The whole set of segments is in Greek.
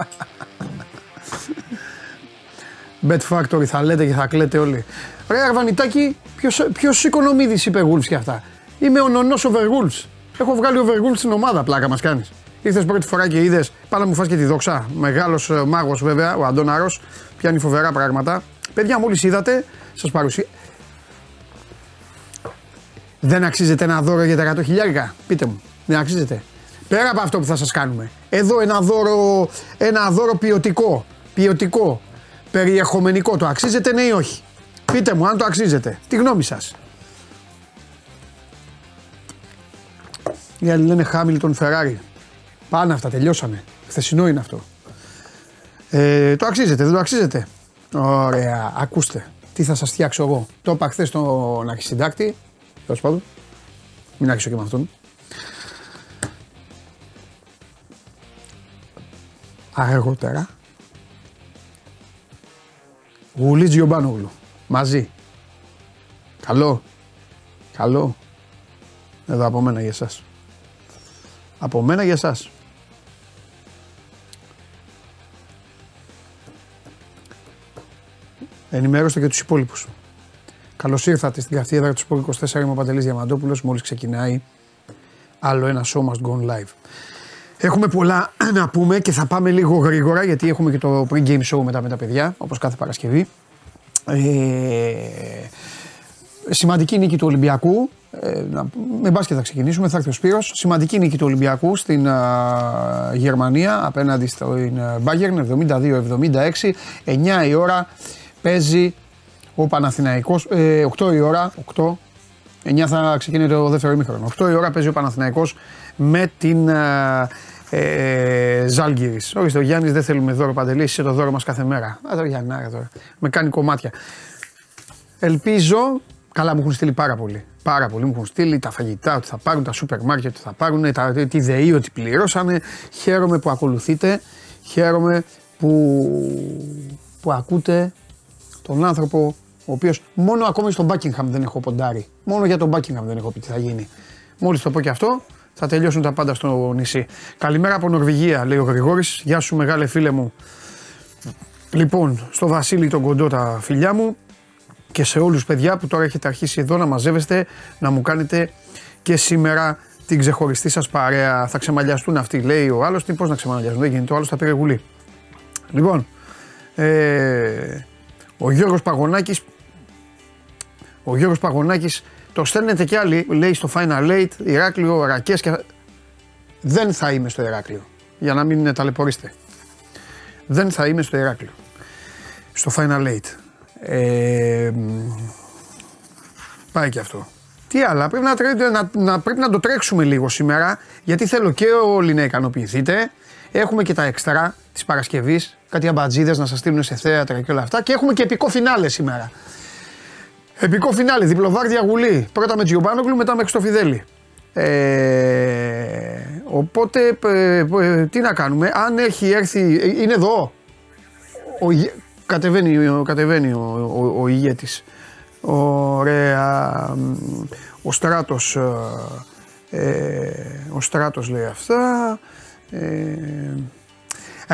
Bet Factory θα λέτε και θα κλαίτε όλοι. Ρε Αρβανιτάκη, ποιος, ποιος οικονομίδης είπε Wolves και αυτά; Είμαι ο νονός Overwolves. Έχω βγάλει Overwolves στην ομάδα, πλάκα μας κάνεις. Ήρθες πρώτη φορά και είδες, πάνω μου φας και τη δόξα. Μεγάλος ε, μάγος βέβαια, ο Αντώναρος, πιάνει φοβερά πράγματα. Παιδιά, μόλις είδατε, σας παρουσία. Δεν αξίζεται ένα δώρο για τα 100 χιλιάρικα, πείτε μου. Δεν αξίζεται. Πέρα από αυτό που θα σας κάνουμε. Εδώ ένα δώρο, ένα δώρο ποιοτικό. Ποιοτικό. Περιεχομενικό. Το αξίζεται ναι ή όχι; Πείτε μου αν το αξίζετε. Τι γνώμη σας. Οι άλλοι λένε Χάμιλτον Φεράρι. Πάνε αυτά, τελειώσανε. Χθεσινό είναι αυτό. Ε, το αξίζετε, δεν το αξίζετε; Ωραία, ακούστε. Τι θα σας φτιάξω εγώ. Το είπα χθες στον αρχισυντάκτη. Τέλος πάντων. Μην άρχισω και με αυτόν. Αργότερα. Γουλή Τζιομπάνογλου. Μαζί. Καλό. Καλό. Εδώ από μένα για εσάς. Από μένα για εσάς. Ενημέρωστε και τους υπόλοιπους. Καλώς ήρθατε στην καυτή του Σπορ 24. Είμαι ο Παντελής Διαμαντόπουλος. Μόλις ξεκινάει άλλο ένα show must go live. Έχουμε πολλά να πούμε και θα πάμε λίγο γρήγορα γιατί έχουμε και το pre-game show μετά με τα παιδιά, όπως κάθε Παρασκευή. Ε, σημαντική νίκη του Ολυμπιακού. Ε, με μπάσκετ θα ξεκινήσουμε, θα έρθει ο Σπύρος. Σημαντική νίκη του Ολυμπιακού στην Γερμανία απέναντι στην Bayern 72-76. 9 η ώρα παίζει ο Παναθηναϊκός, ε, 8 η ώρα, 8, 9 θα ξεκινήσει το δεύτερο ημίχρονο. 8 η ώρα παίζει ο Παναθηναϊκός με την ε, ε, Ζάλγκυρης. Όχι, ο Γιάννης δεν θέλουμε δώρο παντελή, είσαι το δώρο μας κάθε μέρα. Α, το Γιάννη, τώρα. Με κάνει κομμάτια. Ελπίζω, καλά μου έχουν στείλει πάρα πολύ. Πάρα πολύ μου έχουν στείλει τα φαγητά, ότι θα πάρουν τα σούπερ μάρκετ, ότι θα πάρουν τα, τη ΔΕΗ, ότι πληρώσανε. Χαίρομαι που ακολουθείτε, χαίρομαι που, που ακούτε τον άνθρωπο ο οποίος μόνο ακόμη στον Buckingham δεν έχω ποντάρει. Μόνο για τον Buckingham δεν έχω πει τι θα γίνει. Μόλις το πω και αυτό, θα τελειώσουν τα πάντα στο νησί. Καλημέρα από Νορβηγία, λέει ο Γρηγόρης. Γεια σου, μεγάλε φίλε μου. Λοιπόν, στο Βασίλη τον κοντό τα φιλιά μου και σε όλους παιδιά που τώρα έχετε αρχίσει εδώ να μαζεύεστε, να μου κάνετε και σήμερα την ξεχωριστή σας παρέα. Θα ξεμαλιαστούν αυτοί, λέει ο άλλος. Τι πώς να ξεμαλιαστούν, δεν γίνεται, ο άλλος θα πήρε γουλή. Λοιπόν, ε, ο Γιώργος Παγωνάκης ο Γιώργος Παγωνάκης το στέλνετε κι άλλοι, λέει στο Final Eight, Ηράκλειο, Ρακές και... Δεν θα είμαι στο Ηράκλειο, για να μην ταλαιπωρήσετε. Δεν θα είμαι στο Ηράκλειο, στο Final Eight. Ε, πάει και αυτό. Τι άλλα, πρέπει να, να, να, πρέπει να το τρέξουμε λίγο σήμερα, γιατί θέλω και όλοι να ικανοποιηθείτε. Έχουμε και τα έξτρα της Παρασκευής, κάτι αμπατζίδες να σας στείλουν σε θέατρα και όλα αυτά και έχουμε και επικό φινάλε σήμερα. Επικό φινάλε, διπλοβάρδια γουλή. Πρώτα με Τζιομπάνογλου, μετά με Χρυστοφιδέλη. Ε, οπότε, ε, ε, τι να κάνουμε, αν έχει έρθει, ε, είναι εδώ, ο, κατεβαίνει, ο, κατεβαίνει ο, ο, ο ηγέτης. Ωραία, ο Στράτος, ο Στράτος λέει αυτά,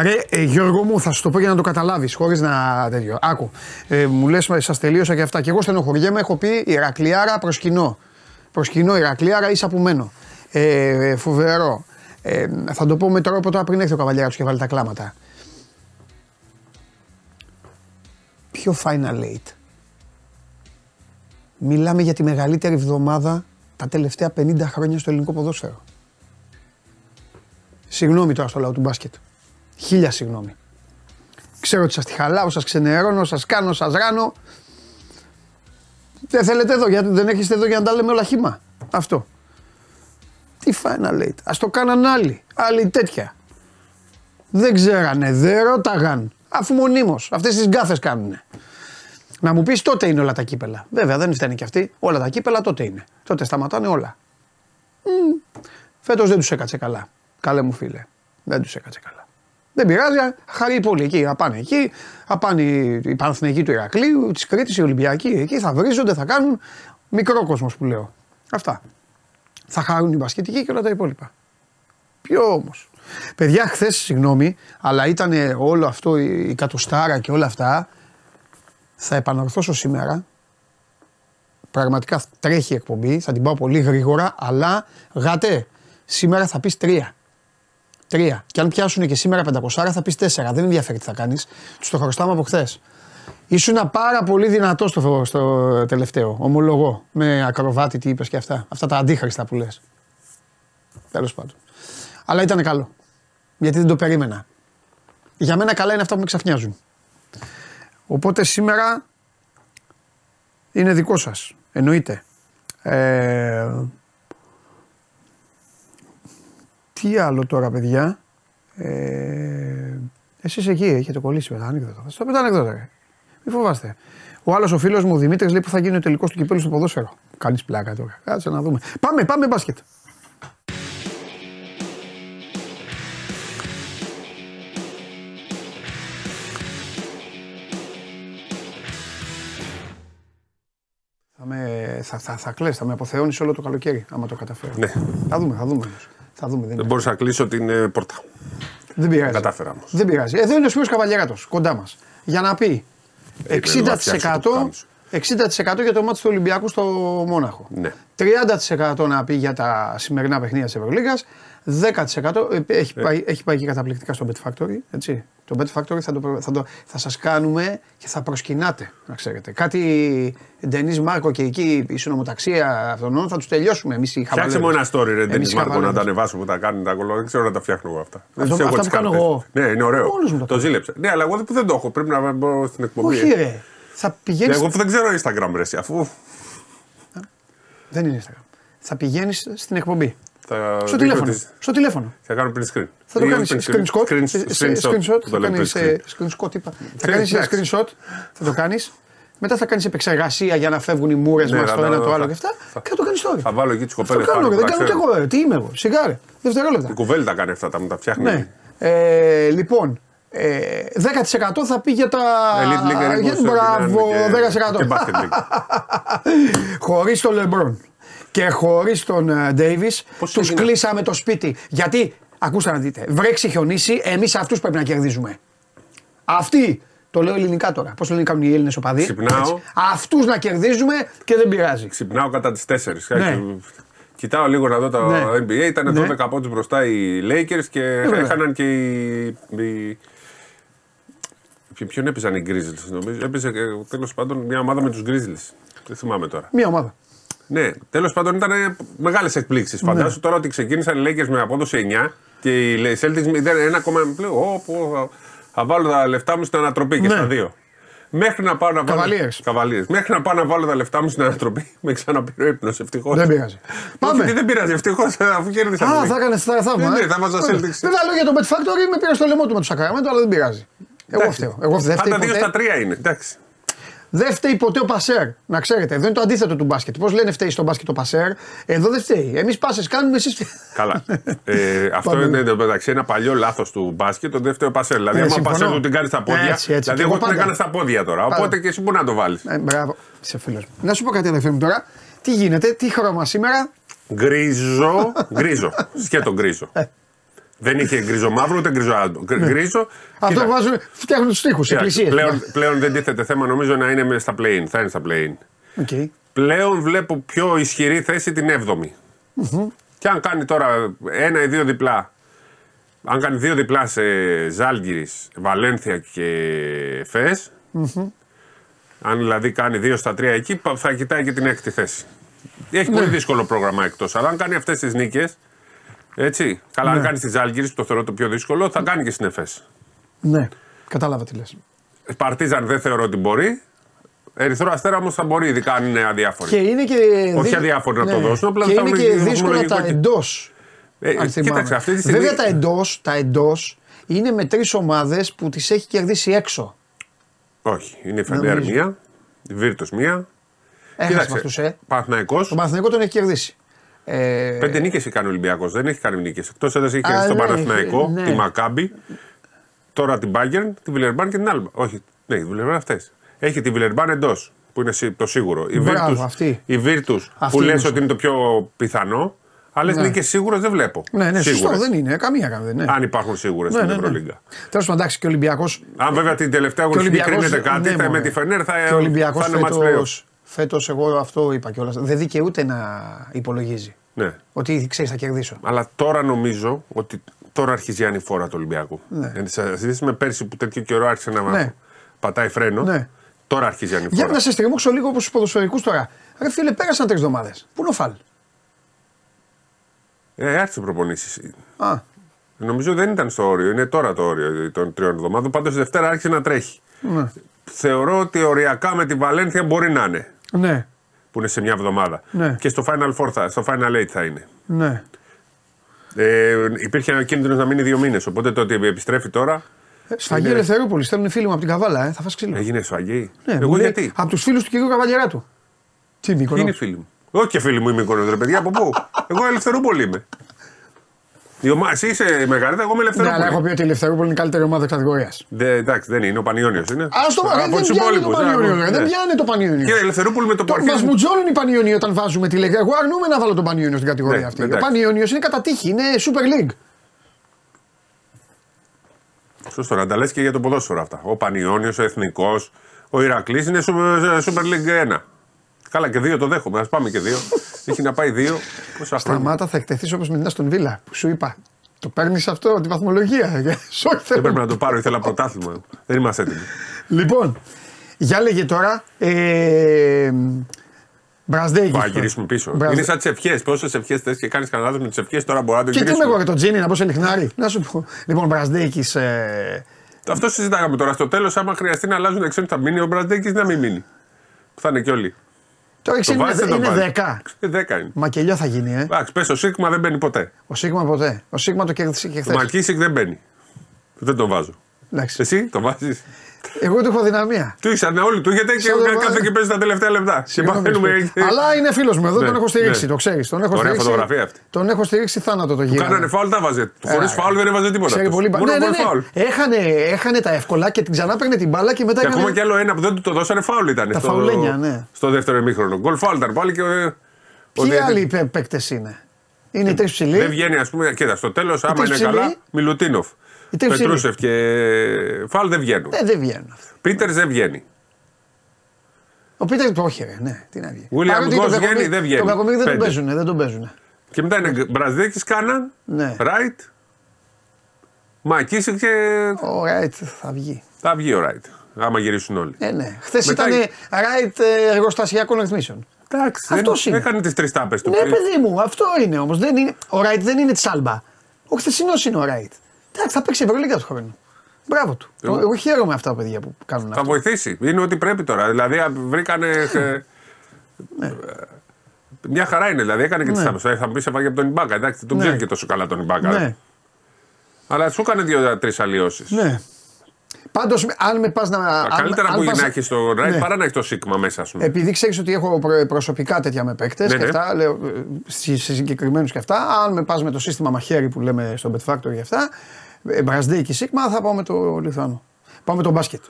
Ρε, ε, Γιώργο μου, θα σου το πω για να το καταλάβεις, χωρίς να τέτοιο. Άκου. Ε, μου λες, σας τελείωσα και αυτά. Και εγώ στενοχωριέμαι, έχω πει Ηρακλιάρα προ κοινό. Προ κοινό, Ηρακλιάρα ίσα που μένω. Ε, φοβερό. Ε, θα το πω με τρόπο τώρα πριν έρθει ο καβαλιάρα και βάλει τα κλάματα. Ποιο final eight; Μιλάμε για τη μεγαλύτερη εβδομάδα τα τελευταία 50 χρόνια στο ελληνικό ποδόσφαιρο. Συγγνώμη τώρα στο λαό του μπάσκετ. Χίλια συγγνώμη. Ξέρω ότι σας τη χαλάω, σας ξενερώνω, σας κάνω, σας ράνω. Δεν θέλετε εδώ, γιατί δεν έχετε εδώ για να τα λέμε όλα χήμα. Αυτό. Τι να λέτε. Ας το κάναν άλλοι. Άλλοι τέτοια. Δεν ξέρανε, δεν ρώταγαν. Αφού μονίμως. Αυτές τις γκάφες κάνουνε. Να μου πεις τότε είναι όλα τα κύπελα. Βέβαια δεν φταίνει και αυτοί. Όλα τα κύπελα τότε είναι. Τότε σταματάνε όλα. Mm. Φέτος δεν τους έκατσε καλά. Καλέ μου φίλε. Δεν τους έκατσε καλά. Δεν πειράζει, χαρεί πολύ εκεί. Θα πάνε εκεί, θα πάνε οι Παναθηναϊκοί του Ηρακλείου, της Κρήτης, οι Ολυμπιακοί εκεί, θα βρίζονται, θα κάνουν μικρό κόσμος που λέω. Αυτά. Θα χαρούν οι μπασκετικοί και όλα τα υπόλοιπα. Ποιο όμως. Παιδιά, χθες, συγγνώμη, αλλά ήταν όλο αυτό, η κατοστάρα και όλα αυτά. Θα επανορθώσω σήμερα. Πραγματικά τρέχει η εκπομπή, θα την πάω πολύ γρήγορα, αλλά γάτε, σήμερα θα πεις τρία. Τρία. Και αν πιάσουν και σήμερα 500, θα πεις τέσσερα. Δεν ενδιαφέρει τι θα κάνεις. Τους το χρωστάμε από χθες. Ήσουν πάρα πολύ δυνατός στο, στο τελευταίο. Ομολογώ. Με ακροβάτη, τι είπες και αυτά. Αυτά τα αντίχρηστα που λες. Τέλος πάντων. Αλλά ήταν καλό. Γιατί δεν το περίμενα. Για μένα καλά είναι αυτά που με ξαφνιάζουν. Οπότε σήμερα είναι δικό σας. Εννοείται. Ε, τι άλλο τώρα παιδιά; Ε, εσείς εκεί έχετε κολλήσει με τα ανέκδοτα. Θα το ανέκδοτα. Μην φοβάστε. Ο άλλος ο φίλος μου ο Δημήτρης λέει που θα γίνει ο τελικός του κυπέλου στο ποδόσφαιρο. Κάνεις πλάκα τώρα. Κάτσε να δούμε. Πάμε, πάμε μπάσκετ. Θα με, θα, θα, θα κλαις, θα με αποθεώνεις όλο το καλοκαίρι, άμα το καταφέρω. Ναι. Θα δούμε, θα δούμε. Θα δούμε δεν δεν μπορούσα να κλείσω την ε, πόρτα. Δεν πειράζει. Κατάφερα όμως. Δεν πειράζει. Εδώ είναι ο Σπύρος Καβαλιέρατος, κοντά μας. Για να πει Ε, πρέπει να φτιάξω το 60%, κάμισο. 60% για το μάτι του Ολυμπιακού στο Μόναχο. Ναι. 30% να πει για τα σημερινά παιχνίδια της Ευρωλίγας. 10% ε, έχει, πάει, έχει πάει και καταπληκτικά στο Bet Factory. Έτσι. Το Bet Factory θα, το, θα, το, θα σας κάνουμε και θα προσκυνάτε, να ξέρετε. Κάτι Ντενής Μάρκο και εκεί η συνομοταξία αυτών θα τους τελειώσουμε εμείς οι Φτιάξε μου χαβαλέρες. ένα story, ρε Εμείς Ντένι οι Μάρκο, να τα χαβαλέρες. ανεβάσω που τα κάνουν τα κολλό. Δεν ξέρω να τα φτιάχνω εγώ αυτά. Δεν Αυτό- τις έχω αυτά τις που κάνω κάρτες. εγώ. Ναι, είναι ωραίο. Μόνος μου το Το κάνω. ζήλεψα. Ναι, αλλά εγώ που δεν το έχω. Πρέπει να μπω στην εκπομπή. Όχι ρε. Θα πηγαίνεις... Εγώ που δεν ξέρω Instagram, ρε, εσύ, αφού Δεν είναι Instagram. Θα πηγαίνεις στην εκπομπή. Θα Στο δείχνω τηλέφωνο. τις- Στο τηλέφωνο. Θα κάνω print screen. Θα το Ή κάνεις print screenshot. Screen- σε- σε- Screenshot. Screenshot. που Θα το λέμε κάνεις print ε, screen. screenshot. είπα. Θα Ναι, κάνεις ε, εντάξει. screenshot. Θα το κάνεις. Μετά θα κάνεις επεξεργασία για να φεύγουν οι μούρες Ναι, μας θα το τα- ένα το θα- άλλο και αυτά. θα- Και θα το κάνεις τώρα. Θα βάλω εκεί τις Αυτό κοπέλες. κάνω. ρε, Δεν κάνω ούτε εγώ. ρε. Τι είμαι εγώ. Σιγάρε. Δευτερόλεπτα. Η κουβέλη τα κάνει αυτά, τα μου τα φτιάχνει. Ναι. Ε, λοιπόν, ε, 10% θα πει για τα. Elite League, για- Erasmus, Μπράβο, και- 10%. Και Basket League. χωρίς τον Λεμπρόν και χωρίς τον Ντέιβι, Πώς τους έγινε; κλείσαμε το σπίτι. Γιατί, ακούστε να δείτε, βρέξει χιονίσει, εμείς αυτούς πρέπει να κερδίζουμε. Αυτοί, το λέω ελληνικά τώρα. Πώς λένε κάνουν οι Έλληνες οπαδοί. Ξυπνάω. Αυτούς να κερδίζουμε και δεν πειράζει. Ξυπνάω κατά τις 4. Ναι. Κοιτάω λίγο να δω το Ναι. NBA. Ήταν Ναι. 12 πόντους μπροστά οι Lakers και βέβαια. έχαναν και οι. οι... Ποιο- Ποιον έπαιζαν οι Grizzlies, νομίζω. Έπαιζε τέλος πάντων μια ομάδα με τους Grizzlies. Δεν θυμάμαι τώρα. Μία ομάδα. Ναι, τέλος πάντων ήταν μεγάλες εκπλήξεις. Ναι. Φαντάσου τώρα ότι ξεκίνησαν οι Lakers με απόδοση 9 και οι Celtics με 1,5. Πλέον, «Ω, πω, θα- θα βάλω τα λεφτά μου στην ανατροπή και Ναι. στα δύο. Μέχρι να πάω να βάλω. Cavaliers. Cavaliers. Μέχρι να πάω να βάλω τα λεφτά μου στην ανατροπή, με ξαναπήρε ύπνο. Ευτυχώς. Δεν πειράζει. Πάμε. Πάμε. δεν πειράζει, ευτυχώς αφού κέρδισα. Α, πολύ. θα έκανες τα θαύμα. Ναι, ε. ναι, θα βάζα Ωραία. Celtics. Βέβαια, λέω για το Bet Factory με πήρε στο λαιμό του με του Σακραμέντο, αλλά δεν πειράζει. Εγώ Εντάξει. φταίω. Εγώ δεν φταίει Πάντα δύο ποτέ. στα τρία είναι. Εντάξει. Δεν φταίει ποτέ ο Πασέρ. Να ξέρετε, εδώ είναι το αντίθετο του μπάσκετ. Πώς λένε φταίει στο μπάσκετ ο Πασέρ, εδώ δεν φταίει. Εμείς πάσες κάνουμε, εσείς. Καλά. ε, αυτό Πάμε. είναι εντωμεταξύ ένα παλιό λάθος του μπάσκετ, το δεύτερο πασέλ. Δηλαδή, Ναι, άμα συμφωνώ. πασέλ του την κάνει στα πόδια. Έτσι, έτσι. Δηλαδή, Και εγώ εγώ την πάντα. έκανα στα πόδια τώρα. Οπότε Πάντα. και εσύ μπορεί να το βάλεις. Ε, μπράβο, είσαι φίλος μου. Να σου πω κάτι, αδερφέ μου τώρα. Τι γίνεται, τι χρώμα σήμερα; Γκρίζο. γκρίζο. Σκέτο γκρίζο. Δεν είχε γκρίζο μαύρο ούτε γκρίζο άλμπο. Γκρίζο. Ναι. Αυτό Κοίτα, βάζουν, φτιάχνουν τους τοίχου, κοίτα, εκκλησίες. Πλέον, πλέον δεν τίθεται θέμα νομίζω να είναι με στα play-in. Θα είναι στα play-in. Okay. Πλέον βλέπω πιο ισχυρή θέση την 7η. Και αν κάνει τώρα ένα ή δύο διπλά, αν κάνει δύο διπλά σε Ζάλγκυρης, Βαλένθια και φες αν δηλαδή κάνει δύο στα τρία εκεί, πα- θα κοιτάει και την έκτη θέση. Έχει Ναι. πολύ δύσκολο πρόγραμμα εκτός. Αλλά αν κάνει αυτές τις νίκες, έτσι. Καλά, Ναι. αν κάνεις τη Ζάλγκυρης, που το θεωρώ το πιο δύσκολο, θα κάνει και στην ΕΦΕΣ. Ναι, κατάλαβα τι λες. Παρτίζαν δεν θεωρώ ότι μπορεί. Ερυθρό αστέρα όμως θα μπορεί, ειδικά αν είναι αδιάφοροι. Και είναι και. Όχι δι- αδιάφοροι να το δώσουν, απλά και θα είναι βρουν και και δύσκολα βαθμολογικό τα και- εντός. Ε, κοίταξε, αυτή τη στιγμή. Βέβαια τα εντός τα εντός είναι με τρεις ομάδες που τις έχει κερδίσει έξω. Όχι, είναι η Φεντέρ Νομίζω. μία, η Βίρτος μία. Έχασες με αυτούς, ε. Παναθηναϊκός, Τον Παναθηναϊκό τον έχει κερδίσει. Ε, Πέντε νίκες έχει κάνει ο Ολυμπιακός. Δεν έχει κάνει νίκες. Εκτός έδρα έχει Α, κερδίσει τον ναι, Παναθηναϊκό, ναι. τη Μακάμπη, τώρα την Bayern, τη Βιλερμπάν και την Άλμπα. Όχι, ναι, τη Βιλερμπάν αυτές. Έχει τη Βιλερμπάν εντός, που είναι σι- το σίγουρο. Η Μπράβο, Virtus- αυτή. Η Virtus, Αυτή που είναι λες σωστό. ότι είναι το πιο πιθανό, Άλλες Ναι. νίκες σίγουρο δεν βλέπω. Ναι, ναι, σωστό, Σίγουρες. δεν είναι. Καμία καμία. Ναι. Αν υπάρχουν σίγουρες Ναι, στην ναι, ναι. Ευρωλίγκα. Τέλος πάντων, εντάξει, και ο Ολυμπιακό. Αν βέβαια την τελευταία αγωνιστική κρίνεται κάτι, θα με τη Φενέρ θα, Και ο Ολυμπιακός θα είναι match φέτος. playoff. Φέτος εγώ αυτό είπα κιόλας. Δεν δικαιούται να υπολογίζει. Ναι. Ότι ξέρεις, θα κερδίσω. Αλλά τώρα νομίζω ότι τώρα αρχίζει η ανηφόρα του Ολυμπιακού. Ναι. Ναι. Σε αντίθεση με πέρσι που τέτοιο καιρό άρχισε να Ναι. πατάει φρένο. Ναι. Τώρα αρχίζει η ανηφόρα. Για να σε στριμώξω λίγο όπως τους ποδοσφαιρικούς τώρα. Ρε φίλε, πέρασαν τρεις εβδομάδες. Πού είναι ο Φαλ; Ε, άρχισε προπονήσεις. Α, Νομίζω δεν ήταν στο όριο, είναι τώρα το όριο των τριών εβδομάδων. Πάντως Δευτέρα άρχισε να τρέχει. ναι. Θεωρώ ότι οριακά με τη Βαλένθια μπορεί να είναι. Ναι, Που είναι σε μια εβδομάδα. Ναι. Και στο Final Four θα, στο Final Eight θα είναι. ναι. Ε, υπήρχε ένα κίνδυνος να μείνει δύο μήνες. Οπότε το ότι επιστρέφει τώρα. Ε, Σφαγή Είναι- Ελευθερούπολη. Στέλνουν φίλοι μου από την Καβάλα, ε. θα φας ξύλο. Έγινε σφαγή. Ναι, μου Εγώ λέει, γιατί; Από τους φίλους του κυρίου Καβαλιαράτου. Τι Ποιοι Μύκονο. είναι οι φίλοι μου; Όχι και φίλοι μου είμαι Μύκονος, ρε παιδιά, από πού; εγώ Ελευθερούπολη είμαι. Η ομα... Εσύ είσαι μεγαλύτερα, εγώ είμαι Ναι, Ελευθερούπολη. αλλά έχω πει ότι η Ελευθερούπολη είναι η καλύτερη ομάδα κατηγορίας. Δε, εντάξει, δεν είναι, ο Πανιόνιος είναι. Α το Από δεν τους πιάνει το υπόλοιπους, Πανιόνιο. ναι. ρε, Δεν πιάνει το Πανιόνιο. Και η Ελευθερούπολη με το που Το, μας αρχίζει. μουτζώνουν οι Πανιόνιοι όταν βάζουμε τη λέξη. Εγώ αρνούμαι να βάλω τον Πανιόνιο στην κατηγορία Ναι, αυτή. Ο εντάξει. Πανιόνιος είναι κατά τύχη, είναι Super League. Σωστό, να τα λες και για το ποδόσφαιρο αυτά. Ο Πανιόνιος, ο Εθνικός, ο Ηρακλής είναι Super Super League 1. Καλά, και δύο το δέχομαι. Α πάμε και δύο. Έχει να πάει δύο. Πόσα χρόνια; Σταμάτα, θα εκτεθείς όπως με την στον Βίλα που σου είπα. Το παίρνεις αυτό, τη βαθμολογία. Σοκ, Δεν θέλω. πρέπει να το πάρω, ήθελα πρωτάθλημα. Δεν είμαστε έτοιμοι. Λοιπόν, για λέγε τώρα. Ε, Μπραζδέκη. Πάμε να γυρίσουμε πίσω. Μπραζ- Είναι σαν τις ευχές. Πόσες ευχές θες και κάνεις κανένα λάθος με τις ευχές, τώρα μπορεί να το Και τι είμαι γυρίσουμε. εγώ για το Τζίνι, να πω σε λιχνάρι. Να σου πω. Λοιπόν, Μπραζδέκη. Ε, Αυτό συζητάγαμε τώρα. Στο τέλος, άμα χρειαστεί να αλλάζουν εξών, θα μείνει ο Μπραντέκη να μην μείνει. Που θα είναι και όλοι. Τώρα Το είναι, βάζεις, δεν το είναι βάζεις; 10. Ε, Δέκα είναι. Μακελιό θα γίνει, ε. Εντάξει, πες, ο Σίγμα δεν μπαίνει ποτέ. Ο Σίγμα ποτέ. Ο Σίγμα το κέρδισε και Ο χθες. Μακίσικ δεν μπαίνει. Δεν τον βάζω. Εντάξει. Εσύ το βάζεις; Εγώ του έχω δυναμία. Του ήσαν όλοι του γιατί και Σαν το κάθε βάζει. και παίζει τα τελευταία λεπτά. Και Συγγνώμη, παθαίνουμε. σπίτι. Αλλά είναι φίλος μου εδώ, Ναι, τον έχω στηρίξει, ναι. το ξέρεις. Τον έχω Ωραία στηρίξει. φωτογραφία αυτή. Τον έχω στηρίξει θάνατο το γύρο. Κάνανε φάουλ, τα βάζε. Χωρίς Έλα, φάουλ δεν έβαζε τίποτα. Ξέρει αυτός. πολύ μπα- Μόνο ναι, ναι, γκολ ναι. φάουλ. Έχανε, έχανε τα εύκολα και την ξανά παίρνε την μπάλα και μετά Και έκανε. ακόμα κι άλλο ένα που δεν του το δώσανε φάουλ ήταν. Τα στο, φαουλένια, ναι. Στο δεύτερο ημίχρονο. Γκολ φάουλ ήταν πάλι και. ο- ο Ποιοι διαιτητής- άλλοι παίκτες είναι; Είναι οι τρεις ψηλοί. Δεν βγαίνει, ας πούμε, κοίτα, στο τέλος, άμα τρεις είναι ψηλοί. καλά, Μιλουτίνοφ. Οι τρεις Πετρούσεφ και Φαλ δεν βγαίνουν. Ε, δεν βγαίνουν αυτοί. Πίτερς δεν βγαίνει. Ο Πίτερς το όχι, ρε, ναι, τι να βγει. William Παρότι Goss τον βγαίνει, Κακομοίρη- δεν βγαίνει. Τον Κακομοίρη δεν τον Πέντε. παίζουν, δεν τον παίζουν. Και μετά είναι Μπραζδέκης, Κάναν, Ναι. Ράιτ, Μακίσικ και Ο Ράιτ θα βγει. θα βγει ο Ράιτ. Άμα γυρίσουν όλοι. Ε, ναι. Χθες Μετά- ήταν Ράιτ εργοστασιακών ρυθμίσεων. Εντάξει, Αυτός δεν- είναι. έκανε τις τρεις τάπες του. Ναι, παιδί μου, αυτό είναι όμως. Ο Ράιτ δεν είναι τη Άλμπα. Ο χθεσινός είναι ο Ράιτ. Εντάξει, θα παίξει Ευρωλίγα του χρόνου. Μπράβο του. Εγώ- Εγώ χαίρομαι αυτά τα παιδιά που κάνουν Θα αυτό. βοηθήσει. Είναι ό,τι πρέπει τώρα. Δηλαδή α, βρήκανε. ε, Ναι. ε, Μια χαρά είναι, δηλαδή έκανε και τις Ναι. τάπε. Θα μου πει έφαγε από τον Ιμπάκα. Εντάξει, δεν τον Ναι. ξέρει και τόσο καλά τον Ιμπάκα. Ναι, Αλλά σου έκανε δύο-τρει αλλοιώσεις. ναι. Πάντως, αν με πας να. αν- Καλύτερα αν που πας- να έχεις το Ράιτ Ναι. παρά να έχεις το Σίγμα μέσα σου. Επειδή ξέρεις ότι έχω προ- προσωπικά τέτοια με παίκτες Ναι, και ναι. αυτά, λέω ε, σε σε συγκεκριμένους και αυτά. Αν με πας με το σύστημα μαχαίρι που λέμε στο Bet Factory και αυτά, ε, Μπραζδέη και Σίγμα, θα πάω με το Λιθουάνο. Πάω με τον μπάσκετ.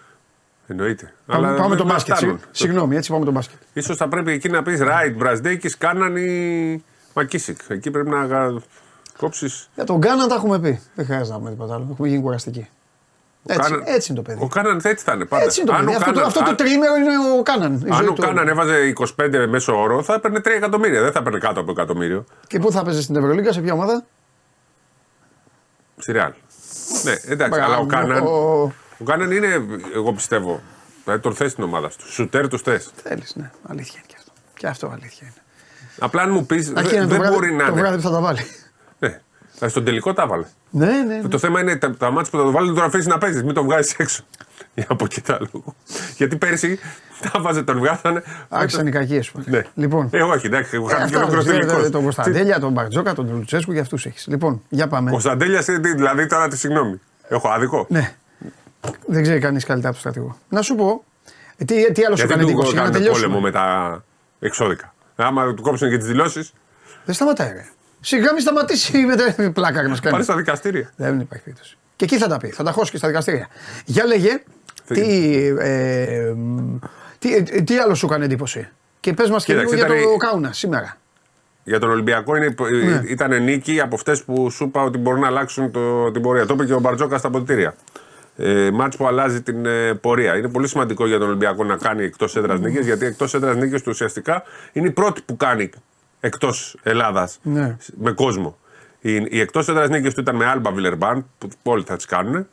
Εννοείται. Πάμε, πάμε με δεν τον μας μπάσκετ. φτάνουν. Συγ- Συγγνώμη, έτσι πάμε με τον μπάσκετ. Ίσως θα πρέπει εκεί να πεις Ράιτ, Μπραζδέκη, κάναν ή Μακίσικ. Εκεί πρέπει να κόψεις. Για τον Κάναν τα έχουμε πει. Δεν χρειάζεται να πούμε τίποτα άλλο. Έχουμε γίνει κουραστικοί. Έτσι, έτσι είναι το παιδί. Ο Κάναν έτσι θα είναι πάντα. Έτσι είναι το Αν παιδί. ο Αυτό, το, Κάναν- αυτό το αν- τρίμερο είναι ο Κάναν. η Αν ζωή ο του. Κάναν έβαζε 25 μέσο όρο, θα έπαιρνε 3 εκατομμύρια. Δεν θα έπαιρνε κάτω από εκατομμύριο. Και πού θα παίζει στην Ευρωλίγκα, σε ποια ομάδα; Στη Ρεάλ. Ναι, εντάξει, αλλά ο Μπράβο. Κάναν. Ο Κάναν είναι, εγώ πιστεύω, δηλαδή τον θες στην ομάδα του. Σουτέρ τους θες. Θέλεις, ναι. Αλήθεια είναι και αυτό. Και αυτό αλήθεια είναι. Απλά αν μου πεις, Αρχή είναι δεν το βράδυ, μπορεί να το είναι. βράδυ που θα τα βάλει. Ναι. Δηλαδή, στον τελικό τα βάλε. Ναι, ναι. ναι. Το θέμα είναι τα, τα μάτια που θα το βάλει, τον αφήσεις να παίζεις, μην τον βγάζεις έξω. Για από εκεί τα λόγω. Γιατί πέρσι τα βάζε, τον βγάζανε. Άρχισαν οι κακίε σου. Ναι. Λοιπόν. Εγώ όχι, εντάξει, έχω ε, χάσει και αυτά, ολόκληρο ε, τελικό. Τον Κωνσταντέλια, τον Μπαρτζόκα, τον Λουτσέσκου και αυτούς έχεις. Λοιπόν, για πάμε. Ο Σαντέλια, δηλαδή τώρα τη συγγνώμη. Έχω άδικο. Ναι. Δεν ξέρει κανείς καλύτερα από τον στρατηγό. Να σου πω. ε, Τι, τι άλλο σου Γιατί έκανε του εντύπωση για να κάνουν πόλεμο τελειώσουμε. με τα εξώδικα. Άμα του κόψουν και τις δηλώσεις, Δεν σταματάει, ρε. Σιγά μην σταματήσει με την πλάκα να μας κάνει. πάνε στα δικαστήρια. Δεν υπάρχει περίπτωση. Και εκεί θα τα πει. Θα τα χώσει και στα δικαστήρια. Για λέγε, τι, ε, μ, τι, ε, τι άλλο σου έκανε εντύπωση; Και πες μας και Κοίταξε, λίγο για ήταν το η- Κάουνα σήμερα. Για τον Ολυμπιακό είναι, Ναι. ήταν νίκη από αυτές που σου είπα ότι μπορούν να αλλάξουν το, την πορεία. Το είπε και ο Μπαρτζόκα στα ποτήρια. Ε, μάτς που αλλάζει την ε, πορεία. Είναι πολύ σημαντικό για τον Ολυμπιακό να κάνει εκτός έδρας νίκες, γιατί εκτός έδρας νίκες του ουσιαστικά είναι η πρώτη που κάνει εκτός Ελλάδας Ναι. με κόσμο. Οι, οι εκτός έδρας νίκες του ήταν με Άλμπα Βιλερμπάν, που όλοι θα τις κάνουν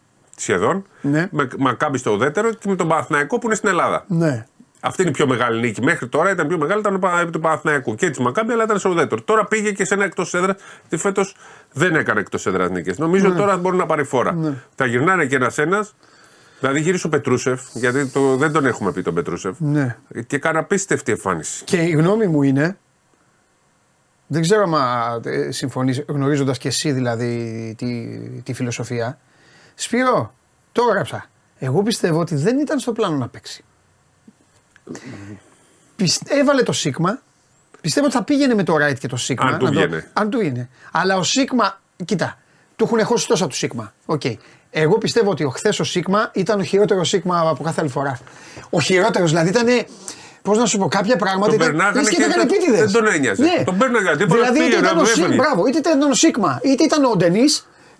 σχεδόν. Ναι. Με Μακάμπι στο ουδέτερο και με τον Παναθηναϊκό που είναι στην Ελλάδα. Ναι. Αυτή είναι η πιο μεγάλη νίκη. Μέχρι τώρα ήταν πιο μεγάλη, ήταν ο Πα- του Παναθηναϊκού και της Μακάμπη, αλλά ήταν στο ουδέτερο. Τώρα πήγε και σε ένα εκτός έδρα, γιατί φέτος δεν έκανε εκτός έδρας νίκες. Νομίζω ότι τώρα μπορεί να πάρει φόρα. Θα γυρνάνε και ένα-ένα. Δηλαδή γύρισε ο Πετρούσεφ, γιατί το, δεν τον έχουμε πει τον Πετρούσεφ. Ναι. Και έκανε απίστευτη εμφάνιση. Και η γνώμη μου είναι, δεν ξέρω αν συμφωνείς, γνωρίζοντας και εσύ δηλαδή τη, τη φιλοσοφία. Σπύρο, το έγραψα. Εγώ πιστεύω ότι δεν ήταν στο πλάνο να παίξει. Πιστε- έβαλε το Σίγμα. Πιστεύω ότι θα πήγαινε με το Ράιτ και το Σίγμα. Αν του να το- βγαίνε. αν του είναι. Αλλά ο Σίγμα, κοίτα, του έχουν χώσει τόσα του Σίγμα. Οκ. Εγώ πιστεύω ότι ο χθες ο Σίγμα ήταν ο χειρότερος Σίγμα από κάθε άλλη φορά. Ο χειρότερος δηλαδή ήταν. Πώς να σου πω, κάποια πράγματα Τον ήταν. περνάγανε λες και και τα έκανε δεν- επίτηδες. δεν τον ένοιαζε. Τον πέρναγε, τίποτα, Δηλαδή είτε πήγαινε, ήταν ο του Σίγμα, έφευγε. μπράβο, είτε ήταν ο Σίγμα, είτε ήταν ο Ντενή.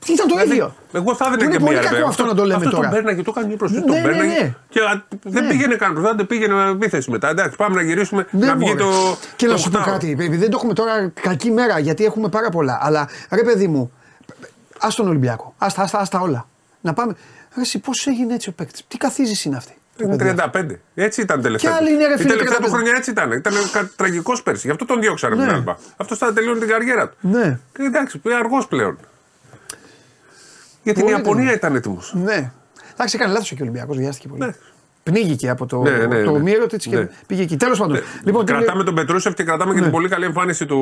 Ήταν το ίδιο. Δηλαδή, Εγώ θα έδινα Είναι και πολύ μία. κακό ρε. αυτό να το λέμε αυτός τώρα. τον παίρναγε, το έκανε προ Ναι, τον ναι, παίρναγε. ναι. Και α, δεν Ναι. πήγαινε καν πρωτά, δεν πήγαινε με επίθεση μετά. Εντάξει, πάμε να γυρίσουμε Ναι, να βγει μωρέ. το. Και το να σου πω οκτάο. κάτι, επειδή δεν το έχουμε τώρα κακή μέρα, γιατί έχουμε πάρα πολλά. Αλλά ρε παιδί μου, ας τον Ολυμπιακό. Άστα, άστα, άστα όλα. Να πάμε. Ρε, εσύ πώς έγινε έτσι ο παίκτης, τι καθίζεις είναι αυτή. Είναι 35. Έτσι ήταν τελευταία. Κι άλλοι είναι, ρε Η φίλε, τελευταία του 35. χρονιά έτσι ήταν. Ήταν τραγικός πέρσι. Γι' αυτό τον διώξανε Ναι. με την Άλμπα. Αυτό θα τελειώνει την καριέρα του. Ναι, Και εντάξει, είναι αργός πλέον. Για την Πολύ Ιαπωνία γρήγορα. ήταν έτοιμος. ναι. Εντάξει, έκανε λάθος και ο Ολυμπιακός, βιάστηκε πολύ. Ναι. Πνίγηκε από το, Ναι, ναι, το ναι. μύρο της και Ναι. πήγε εκεί. Τέλος πάντων. Λοιπόν, τι κρατάμε λέει- τον Πετρούσεφ και κρατάμε και Ναι. την πολύ καλή εμφάνιση του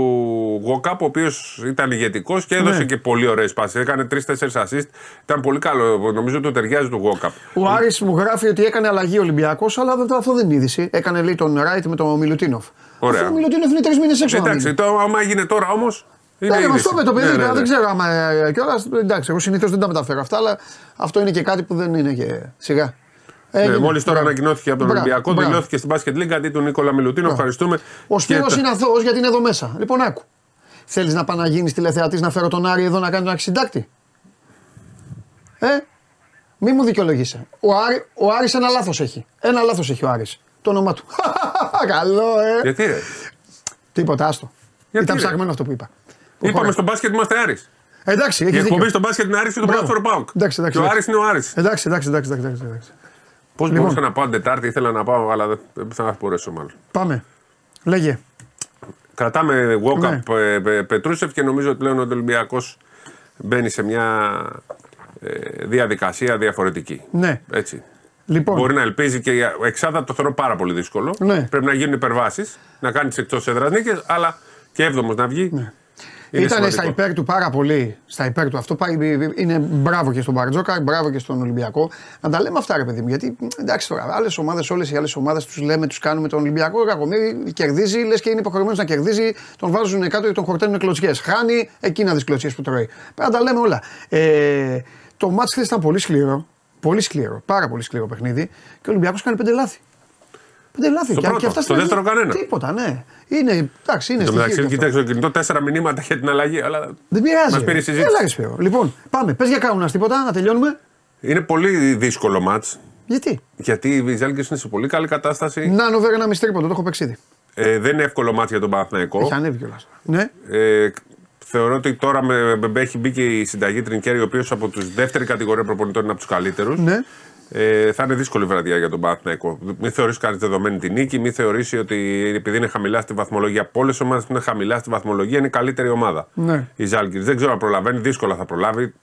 Γοκάπ, ο οποίος ήταν ηγετικός και έδωσε Ναι. και πολύ ωραίες πάσει. Έκανε 3-4 assist. Ήταν πολύ καλό. Νομίζω ότι του ταιριάζει του Γοκάπ. Ο Άρης μου γράφει ότι έκανε αλλαγή ο Ολυμπιακός, αλλά δεν- αυτό δεν είναι είδηση. Έκανε λέει τον Ράιτ με τον Μιλουτίνοφ. Ωραία. Αυτό ο Μιλουτίνοφ είναι τρεις μήνες έξω. να Εντάξει, μείνει. το, άμα έγινε τώρα όμως. Ναι, ναι, αυτό με το παιδί, Ναι, ναι, τώρα ναι. δεν ξέρω άμα ε, κιόλας, Εντάξει, εγώ συνήθως δεν τα μεταφέρω αυτά, αλλά αυτό είναι και κάτι που δεν είναι και σιγά. Ναι, Έγινε. Μόλις τώρα Μπράβο. ανακοινώθηκε από τον Μπράβο, Ολυμπιακό, μπράβο. δηλώθηκε στην Basket League αντί του Νίκολα Μιλουτίνο. Ευχαριστούμε. Ο Και Σπύρος τα- είναι αθώος γιατί είναι εδώ μέσα. Λοιπόν, άκου. Θέλεις να πάει να γίνει τηλεθεατής να φέρω τον Άρη εδώ να κάνει τον αξιντάκτη; Ε, μη μου δικαιολογήσει. Ο, Άρη, ο Άρης ένα λάθος έχει. Ένα λάθος έχει ο Άρης. Το όνομά του. Καλό, ε. Γιατί ρε; Τίποτα, άστο. Γιατί, Ήταν ρε; ψαγμένο αυτό που είπα. Είπαμε Προχώρα. στο μπάσκετ είμαστε Άρης. Εντάξει, Η έχει εκπομπή δίκιο. στο μπάσκετ είναι Άρης και το Μπράβο. πρωτάθλημα Πάουκ. Εντάξει, εντάξει, Και ο εντάξει. Άρης είναι ο Άρης. Εντάξει, εντάξει, εντάξει, εντάξει, εντάξει. Πώς Λοιπόν. μπορούσα να πάω την Τετάρτη, ήθελα να πάω, αλλά δεν δεν θα μπορέσω μάλλον. Πάμε. Λέγε. Κρατάμε walk-up Ναι. ε, Πε- Πετρούσεφ και νομίζω ότι πλέον ο Ολυμπιακός μπαίνει σε μια ε, διαδικασία διαφορετική. Ναι. Έτσι. Λοιπόν, Μπορεί να ελπίζει και για εξάδα το θεωρώ πάρα πολύ δύσκολο. Ναι. Πρέπει να γίνουν υπερβάσεις, να κάνεις εκτός έδρας νίκες, αλλά και έβδομος να βγει. Είναι Ήταν σημαντικό. στα υπέρ του πάρα πολύ. Στα υπέρ του. Αυτό πάει, είναι μπράβο και στον Μπαρτζόκα, μπράβο και στον Ολυμπιακό. Να τα λέμε αυτά, ρε παιδί μου. Γιατί εντάξει τώρα, άλλες ομάδες, όλες οι άλλες ομάδες τους λέμε, τους κάνουμε τον Ολυμπιακό. Κακομίρι κερδίζει, λες και είναι υποχρεωμένος να κερδίζει. Τον βάζουν κάτω και τον χορταίνουν κλωτσιές. Χάνει, εκεί να δει κλωτσιές που τρώει. Πρέπει να τα λέμε όλα. Ε, το μάτς χθες ήταν πολύ σκληρό. Πολύ σκληρό. Πάρα πολύ σκληρό παιχνίδι. Και ο Ολυμπιακός κάνει πέντε λάθη. Πέντε λάθη. Στο Και- πρώτο, και αυτά στο στην δεύτερο αρχή- κανένα. Τίποτα, ναι. Είναι, εντάξει, είναι Εν τω μεταξύ, στοιχείο. και αυτό. κοιτάξτε το κινητό, τέσσερα μηνύματα για την αλλαγή. Αλλά Δεν πειράζει. Μας πήρε η συζήτηση. Έλα, ρε Σπύρο. Λοιπόν, πάμε. Πες για κάουνα τίποτα, να τελειώνουμε. είναι πολύ δύσκολο μάτς. Γιατί; Γιατί η Ζάλγκη είναι σε πολύ καλή κατάσταση. Να νοβέρα ένα μυστρίποντο, το έχω παίξει ήδη. Ε, δεν είναι εύκολο μάτς για τον Παναθηναϊκό. Έχει ανέβει κιόλας. Ναι. Ε, θεωρώ ότι τώρα με, με- έχει μπει και η συνταγή Τρινκέρη, ο οποίος από τους δεύτερη κατηγορία προπονητών είναι από τους καλύτερους. Ναι. Ε, θα είναι δύσκολη βραδιά για τον Παναθηναϊκό. Μην θεωρήσει κανεί δεδομένη τη νίκη, μην θεωρήσει ότι επειδή είναι χαμηλά στη βαθμολογία, από όλες τις ομάδες που είναι χαμηλά στη βαθμολογία είναι η καλύτερη ομάδα. Ναι. Η Ζάλγκη. Δεν ξέρω αν προλαβαίνει, δύσκολα θα προλάβει.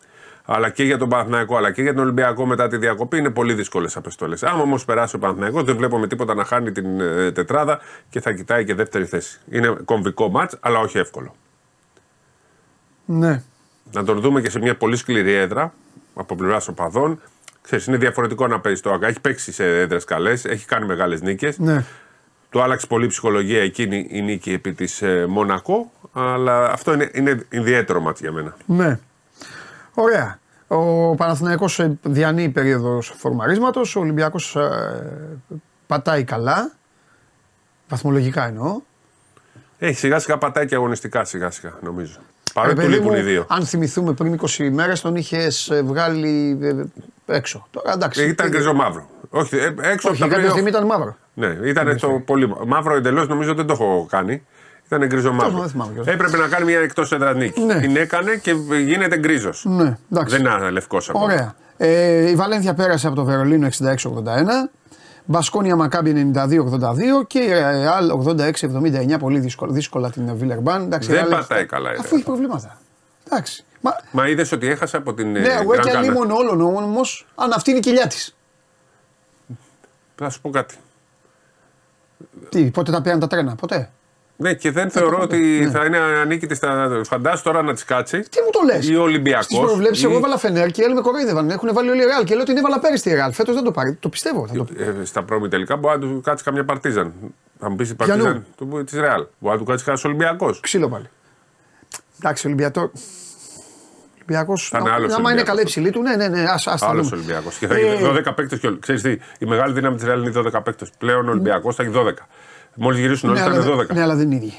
Αλλά και για τον Παναθηναϊκό αλλά και για τον Ολυμπιακό μετά τη διακοπή είναι πολύ δύσκολες αποστολέ. Άμα όμως περάσει ο Παναθηναϊκός δεν βλέπω με τίποτα να χάνει την ε, τετράδα και θα κοιτάει και δεύτερη θέση. Είναι κομβικό μάτς, αλλά όχι εύκολο. Ναι. Να τον δούμε και σε μια πολύ σκληρή έδρα από πλευράς οπαδών. Ξέρεις, είναι διαφορετικό να παίζεις το ΑΚΑ. Έχει παίξει σε έδρες καλές, έχει κάνει μεγάλες νίκες. Ναι. Του άλλαξε πολύ η ψυχολογία εκείνη η νίκη επί της Μονακό. Αλλά αυτό είναι, είναι ιδιαίτερο μάτς για μένα. Ναι. Ωραία. Ο Παναθηναϊκός ε, διανύει περίοδος φορμαρίσματος, ο Ολυμπιακός ε, πατάει καλά, βαθμολογικά εννοώ, Έχει σιγά σιγά πατάει και αγωνιστικά σιγά σιγά νομίζω. Ρε Παρότι του παιδί λείπουν μου, οι δύο. Αν θυμηθούμε πριν 20 μέρε τον είχες βγάλει ε, έξω. Τώρα εντάξει. Ήταν γκριζό μαύρο. Όχι, ε, έξω Όχι, από τα κάποια playoff. στιγμή ήταν μαύρο. Ναι, ήταν το πολύ μαύρο εντελώς, νομίζω δεν το έχω κάνει. Ήταν γκρίζο μαύρο. δεν θυμάμαι κιόλας. Έπρεπε να κάνει μια εκτός έδρα νίκη. Ναι. Την έκανε και γίνεται γκρίζος. Ναι, εντάξει. Δεν είναι λευκός ακόμα. Ωραία. Ε, η Βαλένθια πέρασε από το Βερολίνο 66-81. Μπασκόνια Μακάμπι 92-82 και η Ρεάλ 86-79. Πολύ δύσκολα, δύσκολα την Βίλερμπαν. Εντάξει, η Δεν Real πατάει έχει- καλά η Αφού Real. έχει προβλήματα. Εντάξει. Μα, Μα είδες ότι έχασε από την. ναι, ε, εγώ Gran και Canaria. αλίμονο όλων όμως, αν αυτή είναι η κοιλιά της. Θα σου πω κάτι. Τι, πότε τα πήραν τα τρένα, ποτέ; Ναι, και δεν θεωρώ πω, ότι ναι. θα είναι ανίκητη στα. Φαντάσου τώρα να της κάτσει. Τι μου το λες; Ή ο Ολυμπιακός, Στις προβλέψεις, ή- εγώ έβαλα Φενέρ και άλλοι με κοροϊδεύαν. Έχουν βάλει όλοι η Ρεάλ και λέω την έβαλα πέρυσι τη Ρεάλ. Φέτος δεν το πάρει. Το πιστεύω. Θα το... Ε, στα πρώιμη τελικά μπορεί να του κάτσει καμιά παρτίζαν. Θα μου πεις η Ποιανού; παρτίζαν της Ρεάλ. Μπορεί να του κάτσει κανένας Ολυμπιακός. Ξύλο πάλι. Εντάξει, Ολυμπιακό. Ολυμπιακός. Θα είναι άλλος Άμα είναι Ολυμπιακός. καλά υψηλή του, ναι, ναι, ναι. Ας, ας τα Άλλος δούμε. Ολυμπιακός. Και θα Ε, έχει 12 παίκτες και όλοι. Ξέρεις τι, η μεγάλη δύναμη της Ρεάλ είναι οι 12 παίκτες. Πλέον ο Ολυμπιακός θα έχει 12. Μόλις γυρίσουν όλοι ναι, θα αλλά, είναι δεν- 12. ναι, αλλά δεν είναι ίδιοι.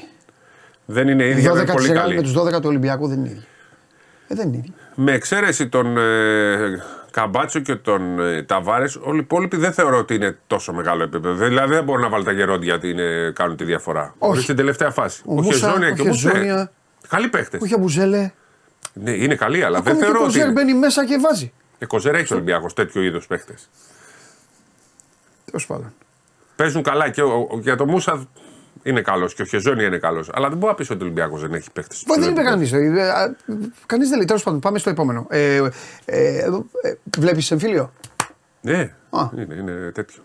Δεν είναι Οι ίδια, δεν 12 είναι της πολύ Ρεάλ με καλή. τους 12 του Ολυμπιακού δεν είναι ίδιοι. Ε, δεν είναι ίδιοι. Με εξαίρεση τον ε, Καμπάτσο και τον ε, Ταβάρες, όλοι οι υπόλοιποι δεν θεωρώ ότι είναι τόσο μεγάλο επίπεδο. Δηλαδή δεν μπορώ να βάλω τα γερόντια ότι είναι, κάνουν τη διαφορά. Όχι. Όχι. στην τελευταία φάση. Ο Μούσα, Χεζόνια ο και ο Μούσα. Χεζόνια. Καλοί παίχτες. Όχι ο Μπουζέλε. Ναι, είναι καλοί, αλλά δεν Ακόμη και ο θεωρώ ότι. Κοζέρ είναι. μπαίνει μέσα και βάζει. Ε, Κοζέρα έχει ο Ολυμπιακός τέτοιο είδος παίχτες. Τέλος πάντων. Παίζουν καλά και ο, ο- για το Μούσα είναι καλός και ο Χεζόνια είναι καλός. Αλλά δεν μπορεί να πεις ότι ο Ολυμπιακός δεν έχει παίχτες. Μα δεν είπε κανείς. Κανείς δεν λέει. Τέλος πάντων, πάμε στο επόμενο. Ε, ε, ε, Βλέπεις εμφύλιο; Ναι, Α. είναι, είναι τέτοιο.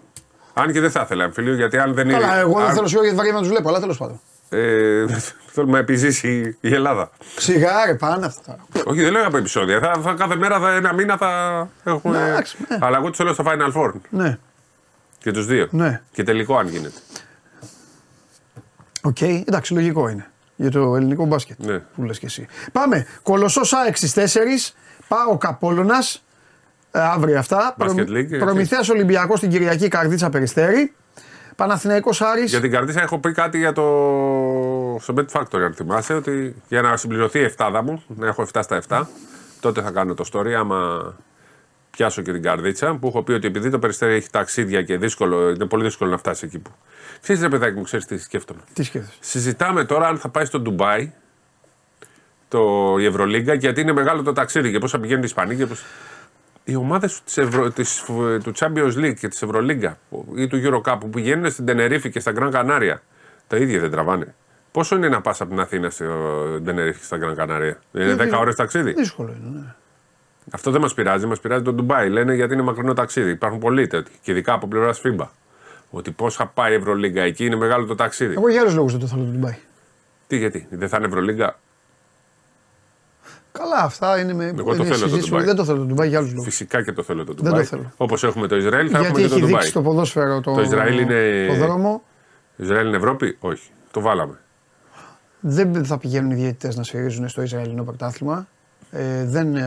Αν και δεν θα ήθελα εμφυλίο, γιατί αν δεν είναι. Καλά, εγώ δεν αν- θέλω σίγουρα γιατί βαριέμαι να τους βλέπω, αλλά τέλος πάντων. Ε, θέλουμε να επιζήσει η Ελλάδα. Σιγά, ρε, πάνε αυτά τώρα. Όχι, δεν λέω από επεισόδια. Θα, θα, κάθε μέρα, θα, ένα μήνα θα έχουμε. Ναι, εντάξει, ναι. Αλλά εγώ τους θέλω στο Final Four. Ναι, Και τους δύο. Ναι. Και τελικό αν γίνεται. οκ, εντάξει, λογικό είναι. Για το ελληνικό μπάσκετ. Ναι. Που λες και εσύ. Πάμε. Κολοσσός ΑΕΚ στις 4. Πάω Καπόλωνα. Ε, αύριο αυτά. Basket League, έτσι. Προμηθέα Ολυμπιακός την Κυριακή Καρδίτσα Περιστέρη. Παναθηναϊκός Άρης. Για την Καρδίτσα έχω πει κάτι για το. στο Bet Factory, αν θυμάσαι, ότι για να συμπληρωθεί η εφτάδα μου, να έχω 7 στα 7, τότε θα κάνω το story. Άμα πιάσω και την Καρδίτσα, που έχω πει ότι επειδή το περιστέρι έχει ταξίδια και δύσκολο, είναι πολύ δύσκολο να φτάσει εκεί που. Ξέρεις, ρε παιδάκι μου, ξέρεις τι σκέφτομαι. Τι σκέφτεσαι; Συζητάμε τώρα αν θα πάει στο Ντουμπάι το, η Ευρωλίγκα, γιατί είναι μεγάλο το ταξίδι και πώς θα πηγαίνουν οι Ισπανοί και πώς... Οι ομάδες του Champions League και της Ευρωλίγκα ή του Euro Cup που πηγαίνουν στην Τενερίφη και στα Γκραν Κανάρια, τα ίδια δεν τραβάνε. Πόσο είναι να πας από την Αθήνα στο Τενερίφη και στα Γκραν Κανάρια, Είναι 10 ώρες ταξίδι; Δύσκολο είναι. Ναι. Αυτό δεν μας πειράζει, μας πειράζει το Ντουμπάι. Λένε γιατί είναι μακρινό ταξίδι. Υπάρχουν πολλοί τέτοιοι. Και ειδικά από πλευράς FIBA. Ότι πώς θα πάει η Ευρωλίγκα εκεί είναι μεγάλο το ταξίδι. Εγώ για άλλους λόγους δεν το θέλω το Ντουμπάι. Τι γιατί, δεν θα είναι Ευρωλίγκα; Καλά, αυτά είναι με. Εγώ το είναι θέλω το συζήτηση. Ντουμπάι. Δεν το θέλω το Ντουμπάι για άλλους λόγους. Φυσικά και το θέλω το το Ντουμπάι. θέλω. Όπως έχουμε το Ισραήλ, θα Γιατί έχουμε και το έχει Ντουμπάι. δείξει το ποδόσφαιρο το, Το Ισραήλ είναι- το δρόμο. Ισραήλ είναι Ευρώπη, όχι. Το βάλαμε. Δεν θα πηγαίνουν οι διαιτητές να σφυρίζουν στο Ισραηλινό πρωτάθλημα. Ε, δεν ε,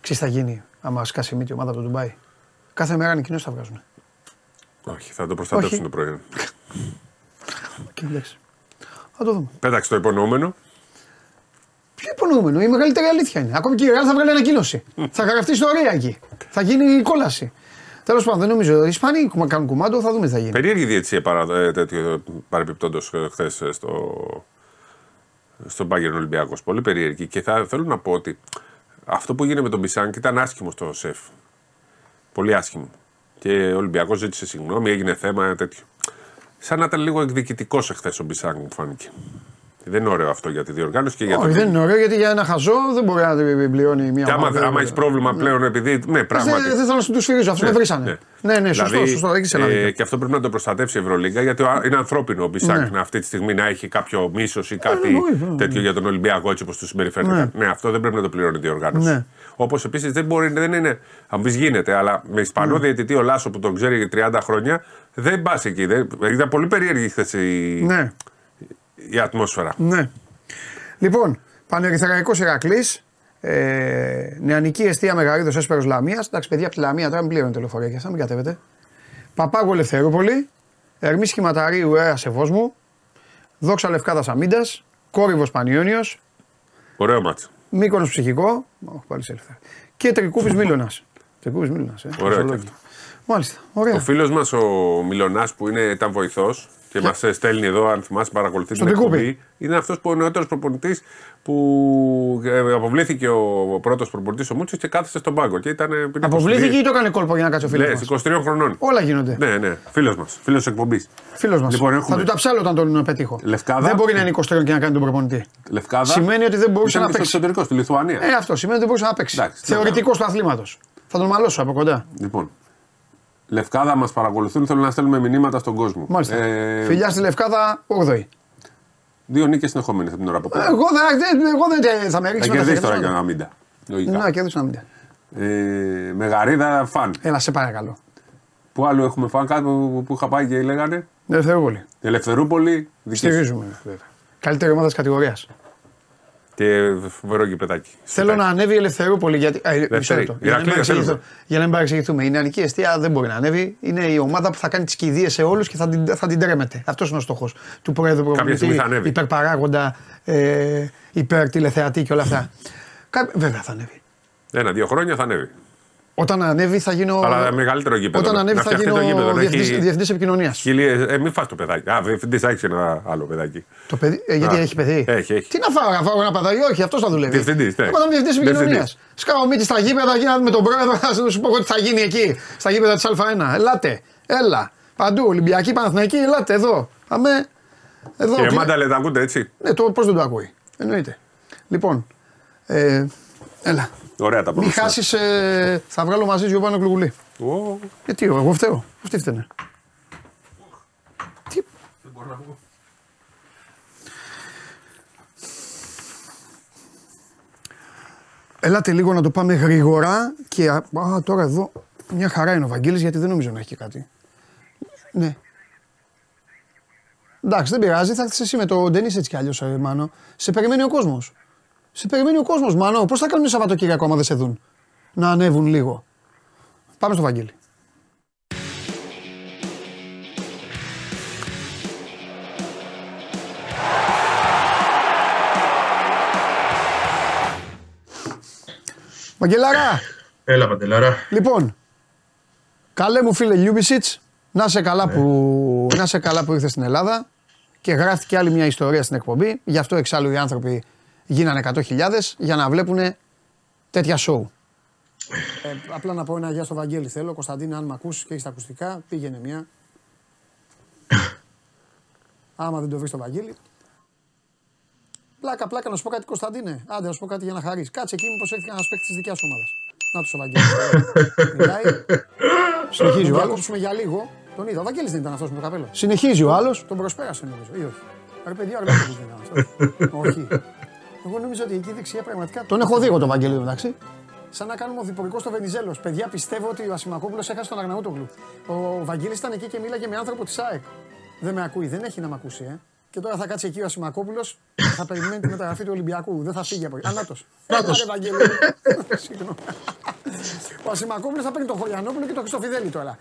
ξέρεις τι θα γίνει άμα σκάσει μύτη η ομάδα από το Ντουμπάι; Κάθε μέρα ανακοινώσει θα βγάζουν. Όχι, θα το προστατεύσουν Όχι. το προϊόν. Και εντάξει. Θα το δούμε. Πέταξε το υπονοούμενο. Ποιο υπονοούμενο, η μεγαλύτερη αλήθεια είναι. Ακόμη και η Ρεάλ θα βγάλει ανακοίνωση. θα γραφτεί ιστορία εκεί. Θα γίνει η κόλαση. Τέλος πάντων, δεν νομίζω. Οι Ισπανοί κουμα- κάνουν κουμάντο, θα δούμε τι θα γίνει. Περίεργη διετησία παρα, ε, τέτοιο παρεμπιπτόντω χθες στο, στον Πάγκερ Ολυμπιακός. Πολύ περίεργη. Και θα θέλω να πω ότι αυτό που έγινε με τον Μπισάνκ ήταν άσχημο στο ΣΕΦ. Πολύ άσχημο. Και ο Ολυμπιακός ζήτησε συγγνώμη, έγινε θέμα τέτοιο. Σαν να ήταν λίγο εκδικητικός εχθές ο Μπισάνκ, μου φάνηκε. Δεν είναι ωραίο αυτό για τη διοργάνωση και για Όχι, τον. δεν είναι ωραίο γιατί για ένα χαζό δεν μπορεί να την πληρώνει μια Και άμα, ομάδα. άμα έχεις πρόβλημα πλέον επειδή. Ναι, πράγματι. Δεν, δεν θέλω να σου τους σφυρίζω, αυτό με βρήσανε. Ναι, ναι, σωστό, Δηλαδή, σωστό, έχεις ένα ε, δίκιο. και αυτό πρέπει να το προστατεύσει η Ευρωλίγκα γιατί ο- είναι ανθρώπινο ο Μπισάνκ Ναι. να αυτή τη στιγμή να έχει κάποιο μίσος ή κάτι εννοείται, ναι. τέτοιο για τον Ολυμπιακό έτσι όπως τους συμπεριφέρεται. Ναι. αυτό δεν πρέπει να το πληρώνει η διοργάνωση. Ναι. Όπως επίσης δεν μπορεί, δεν είναι. Αν πεις γίνεται, αλλά με Ισπανό Ναι. διαιτητή ο Λάσο που τον ξέρει για 30 χρόνια δεν πας εκεί. Δεν, ήταν πολύ περίεργη χθες η, Ναι, η ατμόσφαιρα. ναι. Λοιπόν, Πανερυθραϊκό Ηρακλής. Ε, νεανική αιστεία Μεγαρίδος Έσπερος Λαμίας. Εντάξει, παιδιά από τη Λαμία τώρα μην πληρώνουν τηλεφορία και αυτά, μην κατέβετε. Παπάγου Ελευθερούπολη. Ερμής Σχηματαρίου Έρα Σεβόσμου. Δόξα Λευκάδα Αμίντα, Κόρυβος Πανιόνιος, Ωραίο μάτσο. Μήκονο Ψυχικό. Όχι, πάλι σε ελεύθερα. Και Τρικούπης Μίλωνας. Τρικούπης Μίλωνας. Ε. Ωραίο Ζωολόγιο. και αυτό. Μάλιστα. Ωραία. Ο φίλος μας ο Μιλονά που είναι, ήταν βοηθός και μας στέλνει εδώ, αν θυμάσαι, παρακολουθείς την Στον Τρικούπη. εκπομπή. Είναι αυτός που ο νεότερος προπονητής που ε, αποβλήθηκε ο πρώτος προπονητής ο Μούτσο και κάθεσε στον πάγκο. Και ήταν, είναι Αποβλήθηκε ή το έκανε κόλπο για να κάτσει ο φίλος Ναι, μας; 23 χρονών. Όλα γίνονται. Ναι, ναι, φίλος μας. Φίλος εκπομπής. Φίλος μας. Λοιπόν, Θα έχουμε- του τα ψάλω όταν τον πετύχω. Λευκάδα. Δεν μπορεί να είναι 23 και να κάνει τον προπονητή. Λευκάδα. Σημαίνει ότι δεν μπορούσε Ήταν να και στο παίξει. εξωτερικό, στη Λιθουανία. Ε, αυτό σημαίνει ότι δεν μπορούσε να παίξει. Εντάξει, τι Θεωρητικός του αθλήματος. Θα τον μαλώσω από κοντά. Λοιπόν. Λευκάδα μας παρακολουθούν, θέλω να στέλνουμε μηνύματα στον κόσμο. Μάλιστα. Ε, Φιλιά στη Λευκάδα, 8η. Δύο νίκες συνεχόμενες από την ώρα που πέρα. Εγώ δεν, εγώ δεν θα με Θα ρίξει με τα κερδίσει τώρα χέρια. για να μην τα. Λογικά. Να κερδίσω να μην. Ε, μεγαρίδα φαν. Έλα, σε παρακαλώ. Πού άλλο έχουμε φαν, κάτι που, που είχα πάει και λέγανε; Ελευθερόπολη. Ελευθερούπολη, δική σου. Στηρίζουμε. βέβαια. Καλύτερη ομάδα της κατηγορίας. Και φοβερό γηπεδάκι. Θέλω να ανέβει η Ελευθερούπολη γιατί. Α, μισό Δεύτερη. λεπτό. Για να μην Ηρακλή, παρεξηγηθώ- θέλουμε. Για να μην παρεξηγηθούμε. Η νεανική αιστεία δεν μπορεί να ανέβει. Είναι η ομάδα που θα κάνει τις κηδείες σε όλους και θα την, θα την τρέμεται. Αυτός είναι ο στόχος του Πρόεδρου στιγμή Προπονητή. θα ανέβει. Υπερπαράγοντα, ε, υπερ τηλεθεατή και όλα αυτά. Κα- Βέβαια θα ανέβει. Ένα-δύο χρόνια θα ανέβει. Όταν ανέβει θα γίνω. Αλλά μεγαλύτερο γήπεδο. Όταν ανέβει Να θα φτιαχτεί γίνω το γήπεδο, να διευθυντής, έχει- διευθυντής επικοινωνίας. Χιλίες, ε, μην φας το παιδάκι. Α, διευθυντής θα έχει ένα άλλο παιδάκι. Το παιδί, ε, γιατί Α, έχει παιδί; έχει, έχει. Τι να φάω, να φάω ένα παιδάκι, όχι, αυτός θα δουλεύει. Διευθυντής, ναι. Εγώ είμαι διευθυντής επικοινωνίας. Διευθυντής. Σκάω μύτη στα γήπεδα εκεί να δούμε τον πρόεδρο, θα σου πω εγώ τι θα γίνει εκεί, στα γήπεδα της Α1. Ελάτε, έλα. Παντού, Ολυμπιακή, Παναθηναϊκή, ελάτε εδώ. Αμέ. Εδώ. Και τι- μάντα λέτε, ακούτε έτσι. Ναι, το πώς δεν το ακούει. Εννοείται. Λοιπόν, ε, έλα. Ωραία τα Μην πρώτα. χάσεις, ε, θα βγάλω μαζί σου πάνω κλουβουλί. Ω, Γιατί, εγώ φταίω. Αυτή φταίνε. Τι, Ελάτε λίγο να το πάμε γρήγορα και α, α, τώρα εδώ μια χαρά είναι ο Βαγγέλης γιατί δεν νομίζω να έχει και κάτι. Ναι. Εντάξει, δεν πειράζει, θα έρθεις εσύ με το Ντενίς έτσι κι αλλιώς, ε, Μάνο. Σε περιμένει ο κόσμος. Σε περιμένει ο κόσμος, Μάνο. Πώς θα κάνουν Σαββατοκύριακο άμα δεν σε δουν; Να ανέβουν λίγο. Πάμε στο Βαγγέλη. Βαγγελάρα, Έλα, Παντελάρα. λοιπόν, καλέ μου φίλε Λιούμπισιτς, να σε καλά, που, να σε καλά που ήρθες στην Ελλάδα και γράφτηκε άλλη μια ιστορία στην εκπομπή. Γι' αυτό εξάλλου οι άνθρωποι γίνανε 100.000 για να βλέπουν τέτοια σοου. Ε, απλά να πω ένα γεια στο Βαγγέλη θέλω. Κωνσταντίνε, αν με ακούσει και έχεις τα ακουστικά, πήγαινε μια. Άμα δεν το βρεις στο Βαγγέλη. Πλάκα, πλάκα, να σου πω κάτι Κωνσταντίνε. Άντε, να σου πω κάτι για να χαρείς. Κάτσε εκεί, μήπως έρθει ένας παίκτης της δικιάς σου ομάδας. Να τους ο Βαγγέλης. Μιλάει. Συνεχίζει ο άλλος. κόψουμε για λίγο. Τον είδα. Ο Βαγγέλης δεν ήταν αυτός με το καπέλος. Συνεχίζει ο άλλος. Τον προσπέρασε νομίζω. Ή όχι. Ρε παιδιά, ρε δεν ήταν αυτός. όχι. Εγώ νομίζω ότι εκεί δεξιά πραγματικά. Τον έχω δει εγώ τον Βαγγέλη εντάξει. Σαν να κάνουμε οδηπορικό στο Βενιζέλος. Παιδιά, πιστεύω ότι ο Ασημακόπουλος έχασε τον Αγναούτογλου. Ο Βαγγέλης ήταν εκεί και μίλαγε με άνθρωπο της ΑΕΚ. Δεν με ακούει, δεν έχει να με ακούσει, ε. Και τώρα θα κάτσει εκεί ο Ασημακόπουλος και θα περιμένει τη μεταγραφή του Ολυμπιακού. Δεν θα φύγει από εκεί. Ανάτο. Έλα, ρε Βαγγέλη. Συγγνώμη. Ο Ασημακόπουλος θα παίρνει τον Χωριανόπουλο και τον Χριστοφιδέλη τώρα.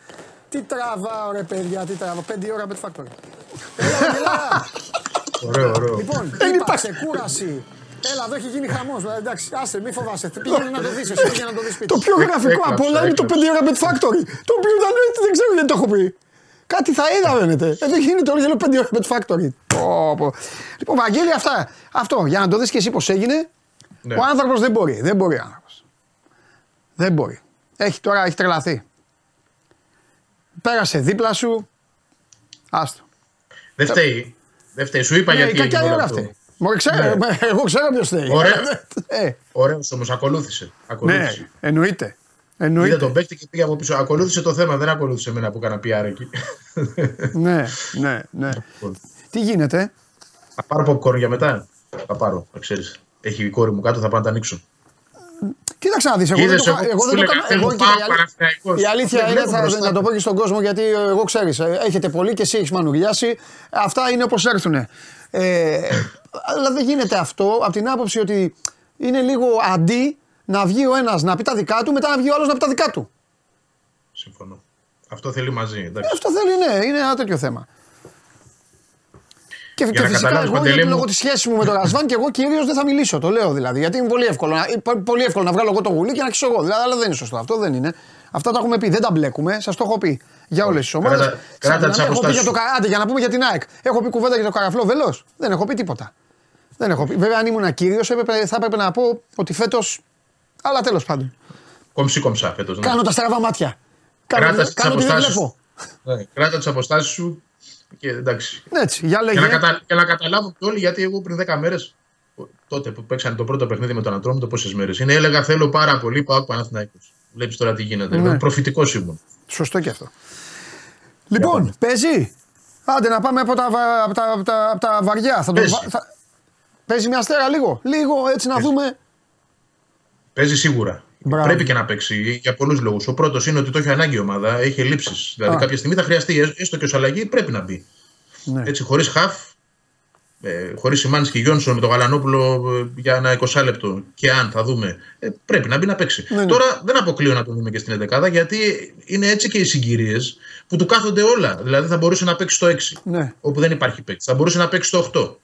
Τι τραβάω ρε παιδιά, τι τραβάω. Πέντε ώρα Bet Factory. Έλα, Βαγγελάρα. Ωραίο, ωραίο. Λοιπόν, είπα ξεκούραση. Έλα, εδώ έχει γίνει χαμός. Εντάξει, άσε, μη φοβάσαι. Πήγαινε να το δεις. Εσύ πήγαινε να το δεις σπίτι. Το πιο γραφικό Έκλαψα, απ' όλα είναι το 5 έκλαψα. ώρα Bet Factory. Το οποίο δεν, δεν ξέρω γιατί το έχω πει. Κάτι θα είδα, φαίνεται. Εδώ γίνεται όλο γέλο 5 ώρα Bet Factory. Πω, πω. Λοιπόν, Βαγγέλη, αυτά. Αυτό, για να το δεις και εσύ πώς έγινε. Ναι. Ο άνθρωπος δεν μπορεί. Δεν μπορεί ο άνθρωπος. Δεν μπορεί. Έχει τώρα, έχει τρελαθεί. Πέρασε δίπλα σου. Άστο. Δεν φταίει. Δεν φταίει. Σου είπα Ναι, η γιατί κακιά έγινε δεν όλο είναι αυτό. Αυτή. Μωρέ, ξέρω, Ναι. εγώ ξέρω ποιος θέλει. Ωραία. Ε, Ωραίος όμως, ακολούθησε. ναι, ακολούθησε. εννοείται. Είδα Εννοείται. τον παίκτη και πήγα από πίσω. Ακολούθησε το θέμα, δεν ακολούθησε εμένα που έκανα PR εκεί. ναι, ναι, ναι. Τι γίνεται; Θα πάρω popcorn για μετά. Θα πάρω, να ξέρεις. Έχει η κόρη μου κάτω, θα πάω να τα ανοίξω. Κοίταξε να δεις, εγώ δεν Είδες, το, εγώ κα- εγώ σου δεν το έλεγα, κάνω. θέλω Εγώ, πάω κοίτα, η αλή- Παναθηναϊκός. η αλήθεια Δεν είναι, βλέπω θα, μπροστά. να το πω και στον κόσμο γιατί ε, εγώ ξέρεις, ε, έχετε πολύ και εσύ έχεις μανουριάσει. Αυτά είναι όπως έρθουνε. Ε, αλλά δεν γίνεται αυτό από την άποψη ότι είναι λίγο αντί να βγει ο ένας να πει τα δικά του, μετά να βγει ο άλλος να πει τα δικά του. Συμφωνώ. Αυτό θέλει μαζί. Ε, Εντάξει. Αυτό θέλει, ναι, είναι ένα τέτοιο θέμα. Και, Για και να φυσικά καταλάβεις, εγώ Παντελή γιατί μου- λόγω της σχέσης μου με τον Ρασβάν και εγώ κυρίως δεν θα μιλήσω. Το λέω δηλαδή. Γιατί είναι πολύ εύκολο, να, πο- πολύ εύκολο να βγάλω εγώ το γουλί και να αρχίσω εγώ. Δηλαδή, αλλά δεν είναι σωστό. Αυτό δεν είναι. Αυτά τα έχουμε πει. Δεν τα μπλέκουμε. Σας το έχω πει για όλες τις ομάδες. Κράτα- κράτα τις Έχω πει αποστάσεις για το σου. Κα- άντε, για να πούμε για την ΑΕΚ. Έχω πει κουβέντα για το καραφλό βελός. Δεν έχω πει τίποτα. Δεν έχω πει. Βέβαια, αν ήμουν κύριος, θα έπρεπε να πω ότι φέτο. Αλλά τέλος πάντων. Κομψή κομψά φέτος. Ναι. Κάνω τα στραβά μάτια. Κάνω, Κράτα τις κάνω ότι δεν αποστάσεις βλέπω. Ναι, Κράτα τις αποστάσεις σου και εντάξει. Έτσι, για Για λέγε. να, κατα... για να καταλάβουν και όλοι, γιατί εγώ πριν 10 μέρες, τότε που παίξαν το πρώτο παιχνίδι με τον Ατρόμητο, πόσες μέρες είναι, έλεγα θέλω πάρα πολύ πάω Παναθηναϊκός. Βλέπεις τώρα τι γίνεται. Ναι. Ναι. Προφητικός ήμουν. Σωστό και αυτό. Λοιπόν, παίζει. Άντε να πάμε από τα, βα- από τα, από τα, από τα βαριά. Θα το Παίζει. βα- θα- Παίζει μια αστέρα λίγο. Λίγο έτσι να δούμε. Παίζει σίγουρα. Μπράβο. Πρέπει και να παίξει για πολλούς λόγους. Ο πρώτος είναι ότι το έχει ανάγκη η ομάδα, έχει ελλείψεις. Δηλαδή Α. κάποια στιγμή θα χρειαστεί, ε, έστω και ως αλλαγή, πρέπει να μπει. Ναι. Έτσι, χωρίς χαφ, ε, χωρίς Σιμάνσκι και Γιόνσον με τον Γαλανόπουλο ε, για ένα 20 λεπτό και αν θα δούμε, ε, πρέπει να μπει να παίξει. Ναι, ναι. Τώρα δεν αποκλείω να το δούμε και στην 11 γιατί είναι έτσι και οι συγκυρίες που του κάθονται όλα. Δηλαδή θα μπορούσε να παίξει στο 6, Ναι. όπου δεν υπάρχει παίκτη. Θα μπορούσε να παίξει στο 8.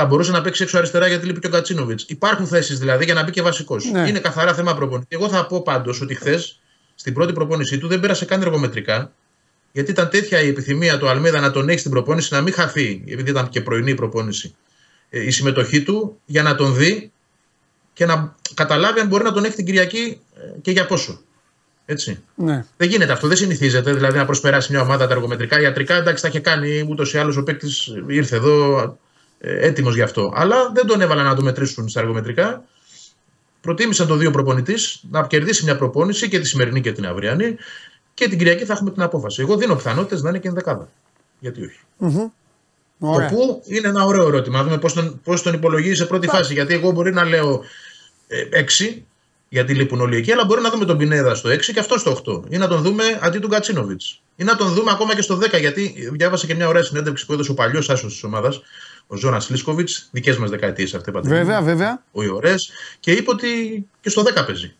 Θα μπορούσε να παίξει έξω αριστερά γιατί λείπει και ο Κατσίνοβιτς. Υπάρχουν θέσεις δηλαδή για να μπει και βασικός. Ναι. Είναι καθαρά θέμα προπονητή. Εγώ θα πω πάντως ότι χθες στην πρώτη προπόνησή του δεν πέρασε καν εργομετρικά. Γιατί ήταν τέτοια η επιθυμία του Αλμίδα να τον έχει στην προπόνηση, να μην χαθεί, επειδή ήταν και πρωινή η προπόνηση, ε, η συμμετοχή του για να τον δει και να καταλάβει αν μπορεί να τον έχει την Κυριακή ε, και για πόσο. Έτσι. ναι. Δεν γίνεται αυτό, δεν συνηθίζεται. Δηλαδή να προσπεράσει μια ομάδα τα εργομετρικά. Ιατρικά εντάξει, τα είχε κάνει ούτως ή άλλως ο παίκτης ήρθε εδώ ε, έτοιμος γι' αυτό. Αλλά δεν τον έβαλαν να το μετρήσουν στα εργομετρικά. Προτίμησαν το δύο προπονητής να κερδίσει μια προπόνηση και τη σημερινή και την αυριανή. Και την Κυριακή θα έχουμε την απόφαση. Εγώ δίνω πιθανότητες να είναι και ενδεκάδα. Γιατί όχι. Ωραία. Το πού είναι ένα ωραίο ερώτημα. Να δούμε πώς τον, πώς τον υπολογίζει σε πρώτη φάση. Γιατί εγώ μπορεί να λέω ε, 6, γιατί λείπουν όλοι εκεί, αλλά μπορεί να δούμε τον Πινέδα στο 6 και αυτό στο 8. Ή να τον δούμε αντί του Γκατσίνοβιτ. Ή να τον δούμε ακόμα και στο 10, γιατί διάβασα και μια ωραία συνέντευξη που έδωσε ο παλιός άσος της ομάδας, ο Ζώνα Λίσκοβιτ, δικές μας δεκαετίες αυτέ πατέρα. Βέβαια, βέβαια. Ο Ιωρέ, και είπε ότι και στο 10 παίζει.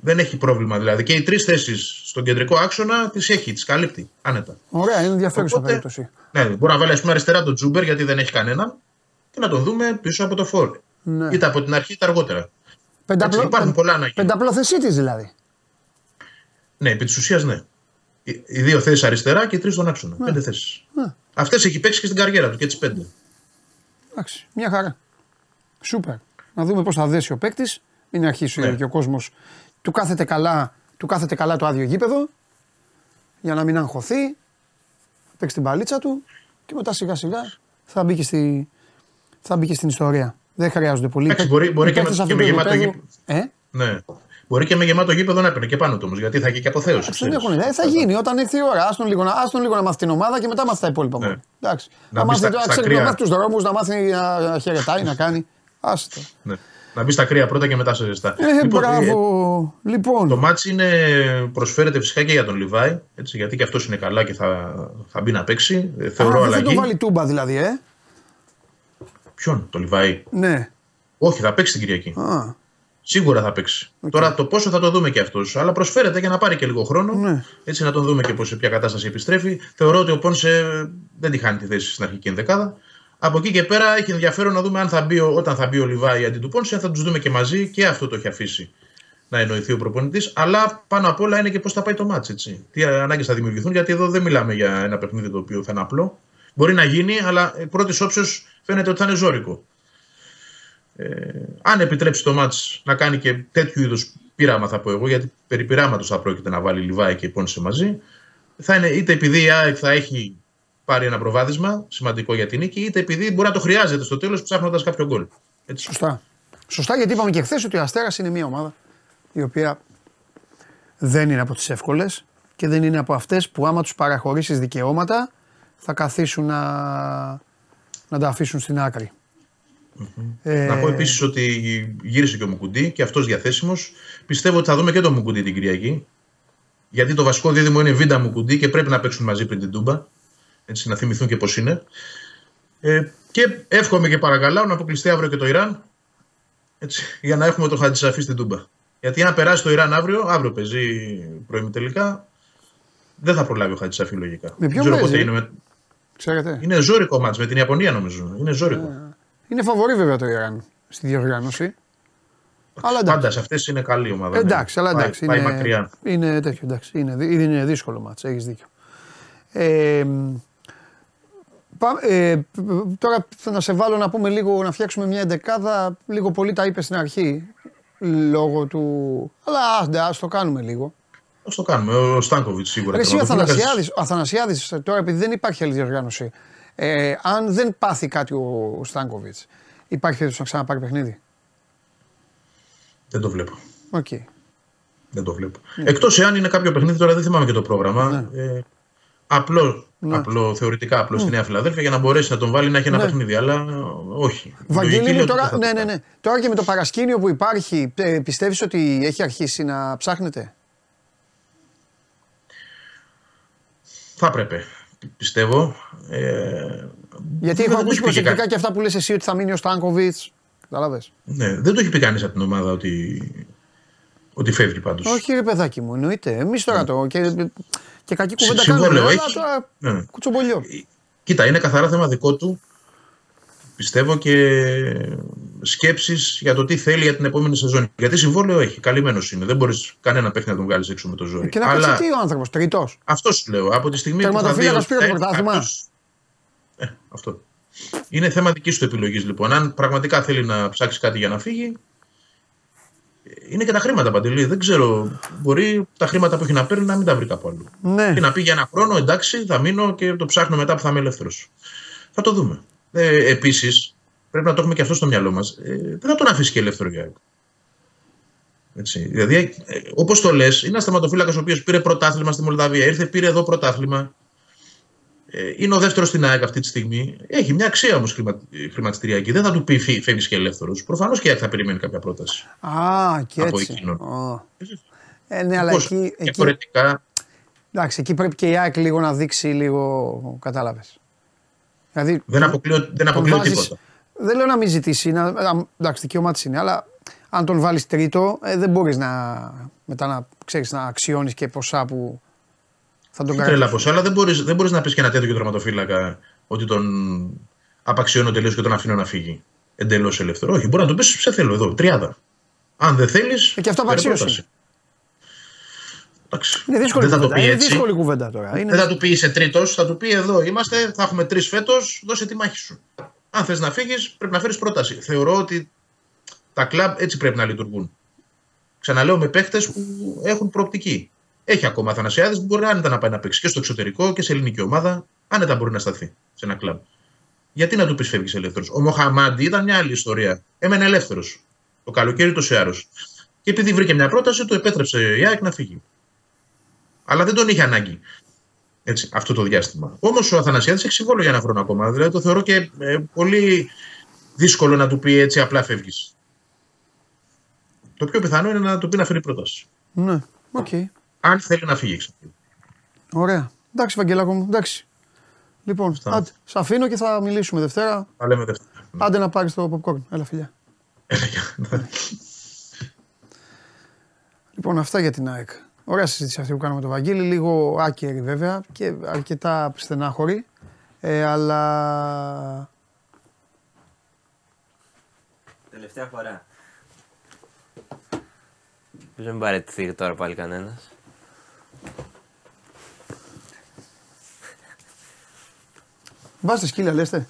Δεν έχει πρόβλημα δηλαδή. Και οι τρεις θέσεις στον κεντρικό άξονα τις έχει, τις καλύπτει άνετα. Ωραία, είναι ενδιαφέρουσα Οπότε- περίπτωση. Ναι, μπορεί να βάλει ας πούμε, αριστερά τον Τζούμπερ γιατί δεν έχει κανέναν και να τον δούμε πίσω από το φόρ. Ναι. Είτε από την αρχή είτε αργότερα. Πενταπλό, Έτσι, υπάρχουν πολλά να γίνουν. πενταπλόθεσή τη δηλαδή. Ναι, επί της ουσίας ναι. Οι, οι δύο θέσεις αριστερά και οι τρεις στον άξονα. Πέντε θέσεις. Ναι. Αυτές έχει παίξει και στην καριέρα του και τι πέντε. Εντάξει, μια χαρά. Σούπερ. Να δούμε πώς θα δέσει ο παίκτης. Μην αρχίσει Ναι. και ο κόσμος. Του κάθεται καλά, του κάθεται καλά το άδειο γήπεδο για να μην αγχωθεί. Θα παίξει την παλίτσα του και μετά σιγά σιγά θα μπει και, στη, θα μπει και στην ιστορία. Δεν χρειάζονται πολλοί. Εντάξει, μπορεί- μπορεί Οι και με- παίκτες και αυτού με του γεμάτο επίπεδου- Ε, Ναι. Μπορεί και με γεμάτο γήπεδο να έπαιρνε και πάνω του όμως γιατί θα έχει και αποθέωση. Εντάξει, δεν ξέρεις. έχουν ιδέα. Ε, θα γίνει όταν έρθει η ώρα. Άστον λίγο, να- άστον λίγο να μάθει την ομάδα και μετά μάθει τα υπόλοιπα. Ναι. μόνο. Εντάξει. Να Να μπει μάθει, στα- να στα ξέρεις, κρύα. να μάθει τους δρόμους, να μάθει να χαιρετάει, να κάνει. Άστο. Ναι. Να μπει στα κρύα πρώτα και μετά σε ζεστά. Ε, Λοιπόν, ε, μπράβο. Λοιπόν, Το μάτς είναι, προσφέρεται φυσικά και για τον Λιβάη, έτσι, γιατί και αυτός είναι καλά και θα, θα μπει να παίξει. Ε, Α, Θεωρώ δεν θα αλλαγή. το βάλει τούμπα δηλαδή, ε. Ποιον, τον Λιβάη; Ναι. Όχι, θα παίξει την Κυριακή. Α, Σίγουρα θα παίξει. Τώρα το πόσο θα το δούμε και αυτός. Αλλά προσφέρεται για να πάρει και λίγο χρόνο. Ναι. Έτσι να τον δούμε και πώς, σε ποια κατάσταση επιστρέφει. Θεωρώ ότι ο Πόνσε δεν τη χάνει τη θέση στην αρχική ενδεκάδα. Από εκεί και πέρα έχει ενδιαφέρον να δούμε αν θα μπει, ο- όταν θα μπει ο Λιβάη αντί του Πόνσε, αν θα τους δούμε και μαζί και αυτό το έχει αφήσει να εννοηθεί ο προπονητής. Αλλά πάνω απ' όλα είναι και πώς θα πάει το μάτς, έτσι. Τι ανάγκες θα δημιουργηθούν, γιατί εδώ δεν μιλάμε για ένα παιχνίδι το οποίο θα είναι απλό. Μπορεί να γίνει, αλλά πρώτης όψεως φαίνεται ότι θα είναι ζώρικο. Ε, αν επιτρέψει το μάτς να κάνει και τέτοιου είδους πείραμα, θα πω εγώ, γιατί περί πειράματος θα πρόκειται να βάλει Λιβάη και Πόνσε μαζί, θα είναι είτε επειδή η ΑΕΚ θα έχει πάρει ένα προβάδισμα σημαντικό για την νίκη, είτε επειδή μπορεί να το χρειάζεται στο τέλος ψάχνοντας κάποιο γκολ. Έτσι. σωστά. Σωστά γιατί είπαμε και χθες ότι ο Αστέρας είναι μια ομάδα η οποία δεν είναι από τις εύκολες και δεν είναι από αυτές που άμα τους παραχωρήσεις δικαιώματα θα καθίσουν να, να τα αφήσουν στην άκρη. Ε, Να πω επίσης ότι γύρισε και ο Μουκουντή και αυτός διαθέσιμος. Πιστεύω ότι θα δούμε και τον Μουκουντή την Κυριακή. Γιατί το βασικό δίδυμο είναι Βίντα Μουκουντή και πρέπει να παίξουν μαζί πριν την Τούμπα. Έτσι, να θυμηθούν και πώς είναι. Ε, και εύχομαι και παρακαλάω να αποκλειστεί αύριο και το Ιράν. Έτσι, για να έχουμε το Χατζησαφή στην Τούμπα. Γιατί αν περάσει το Ιράν αύριο, αύριο παίζει τελικά, δεν θα προλάβει ο Χατζησαφή λογικά. Με ποιον Δεν ξέρω παίζει; πότε είναι. Με, Ξέρετε. Είναι ζώρικο μάτς με την Ιαπωνία νομίζω. Είναι ζώρικο. Είναι φαβορή βέβαια το Ιράν στη διοργάνωση. Αλλά εντάξει. Πάντα σε αυτές είναι καλή ομάδα. ναι. Εντάξει, αλλά Πάει- εντάξει. Πάει, είναι, μακριά. Είναι τέτοιο, εντάξει. Είναι, δυ- είναι δύσκολο μάτς, έχεις δίκιο. Ε, πά- ε, τώρα να σε βάλω να πούμε λίγο, να φτιάξουμε μια εντεκάδα. Λίγο πολύ τα είπε στην αρχή. Λόγω του. Αλλά άντε, ας το κάνουμε λίγο. Ας το κάνουμε. Ο Στάνκοβιτς σίγουρα. Ρε, εσύ ο τερματοφύλακας. Αθανασιάδης, ο Αθανασιάδης, τώρα επειδή δεν υπάρχει άλλη διοργάνωση, ε, αν δεν πάθει κάτι ο, ο Στάνκοβιτς, υπάρχει περίπτωση να ξαναπάρει παιχνίδι; Δεν το βλέπω. Οκ. Δεν το βλέπω. Ναι. Εκτός εάν είναι κάποιο παιχνίδι, τώρα δεν θυμάμαι και το πρόγραμμα. Ε, απλό, Ναι. απλό, θεωρητικά απλό στη Νέα Φιλαδέλφια για να μπορέσει να τον βάλει να έχει ένα Ναι. παιχνίδι. Αλλά ε, όχι. Η Βαγγέλη λογική μου λέει ότι τώρα, δεν θα ναι, το ναι, κάνει. ναι. Τώρα και με το παρασκήνιο που υπάρχει, ε, πιστεύεις ότι έχει αρχίσει να ψάχνετε. Θα έπρεπε. Πιστεύω. Ε, Γιατί δεν έχω το ακούσει έχει πει και προσεκτικά κα- και αυτά που λες εσύ ότι θα μείνει ο Στάνκοβιτς. Κατάλαβες; Ναι, δεν το έχει πει κανείς από την ομάδα ότι, ότι φεύγει πάντως. Όχι ρε παιδάκι μου, εννοείται. Εμείς τώρα το και, και κακή Συ- κουβέντα συμβόλαιο κάνουμε, αλλά έχει. τώρα Ναι. κουτσομπολιό. Κοίτα, είναι καθαρά θέμα δικό του. Πιστεύω και σκέψεις για το τι θέλει για την επόμενη σεζόν. Γιατί συμβόλαιο έχει. Καλυμμένος είναι. Δεν μπορείς κανένα παίχτη να τον βγάλεις έξω με το ζόρι. Και να Αλλά κάτσει τι ο άνθρωπος, τρίτος. αυτός σου λέω. Από τη στιγμή που. θα δει Τερματοφύλακας ότι πήρε το θα- πρωτάθλημα. κάποιος- Ε, αυτό. Είναι θέμα δικής του επιλογής λοιπόν. Αν πραγματικά θέλει να ψάξει κάτι για να φύγει. Είναι και τα χρήματα παντελή. Δεν ξέρω. Μπορεί τα χρήματα που έχει να παίρνει να μην τα βρει κάπου αλλού. Ναι. Και να πει για ένα χρόνο, εντάξει, θα μείνω και το ψάχνω μετά που θα είμαι ελεύθερος. Θα το δούμε. Ε, Επίσης, πρέπει να το έχουμε και αυτό στο μυαλό μας. Ε, δεν θα τον αφήσει και ελεύθερο για ΑΕΚ. Έτσι. Δηλαδή, ε, όπως το λες, είναι ένας θεματοφύλακας ο οποίος πήρε πρωτάθλημα στη Μολδαβία, ήρθε, πήρε εδώ πρωτάθλημα. Ε, είναι ο δεύτερος στην ΑΕΚ αυτή τη στιγμή. Έχει μια αξία όμως χρηματιστηριακή. Δεν θα του πει φεύγεις και ελεύθερος. Προφανώς και η ΑΕΚ θα περιμένει κάποια πρόταση. Α, και Από έτσι. εκείνον. Ω. Ε, ναι, αλλά Πώς, εκεί, εκεί, διαφορετικά, εντάξει, εκεί πρέπει και η ΑΕΚ λίγο να δείξει λίγο, κατάλαβες. Δηλαδή, δεν αποκλείω, δεν τον αποκλείω βάζεις- τίποτα. Δεν λέω να μην ζητήσει, να, α, εντάξει, δικαίωμά της είναι, αλλά αν τον βάλεις τρίτο, ε, δεν μπορείς να, μετά να, ξέρεις, να αξιώνεις και ποσά που θα τον Τρέλα κρατήσουν. ποσά, αλλά δεν μπορεί δεν μπορείς να πεις και ένα τέτοιο τερματοφύλακα ότι τον απαξιώνω τελείως και τον αφήνω να φύγει εντελώς ελεύθερο. Όχι, μπορεί να το πεις σε θέλω εδώ, τριάδα. Αν δεν θέλεις. Ε, και αυτό απαξίωση. Εντάξει. Είναι δύσκολη δεν θα το κουβέντα, πει είναι έτσι. δύσκολη κουβέντα τώρα. Είναι Δεν θα του πει είσαι τρίτος, θα του πει εδώ είμαστε, θα έχουμε τρεις φέτος, δώσε τη μάχη σου. Αν θες να φύγεις, πρέπει να φέρεις πρόταση. Θεωρώ ότι τα κλαμπ έτσι πρέπει να λειτουργούν. Ξαναλέω με παίχτες που έχουν προοπτική. Έχει ακόμα Αθανασιάδης που μπορεί άνετα να πάει να παίξει και στο εξωτερικό και σε ελληνική ομάδα. Άνετα μπορεί να σταθεί σε ένα κλαμπ. Γιατί να του πεις φεύγεις ελεύθερος; Ο Μοχαμάντι ήταν μια άλλη ιστορία. Έμενε ελεύθερος. Το καλοκαίρι το Σεάρος. Και επειδή βρήκε μια πρόταση, του επέτρεψε η ΑΕΚ να φύγει. Αλλά δεν τον είχε ανάγκη έτσι, αυτό το διάστημα. Όμως ο Αθανασιάδης έχει συμβόλαιο για ένα χρόνο ακόμα. Δηλαδή το θεωρώ και ε, πολύ δύσκολο να του πει έτσι απλά φεύγεις. Το πιο πιθανό είναι να του πει να φέρει πρόταση. Ναι, οκ. Αν θέλει να φύγει. εξαρτάται. Ωραία. Εντάξει, Βαγγελάκο μου, εντάξει. Λοιπόν, Αυτά. άντε, σε αφήνω και θα μιλήσουμε Δευτέρα. Θα λέμε Δευτέρα. Άντε να πάρεις το popcorn. Έλα, φιλιά. Λοιπόν, αυτά για την ΑΕΚ. Ωραία συζήτηση αυτή που κάναμε με τον Βαγγέλη. Λίγο άκερη βέβαια και αρκετά στενάχωρη. Ε, αλλά Τελευταία φορά. Μην μην παραιτηθεί τώρα πάλι κανένας. Βάζετε σκύλια, λέστε.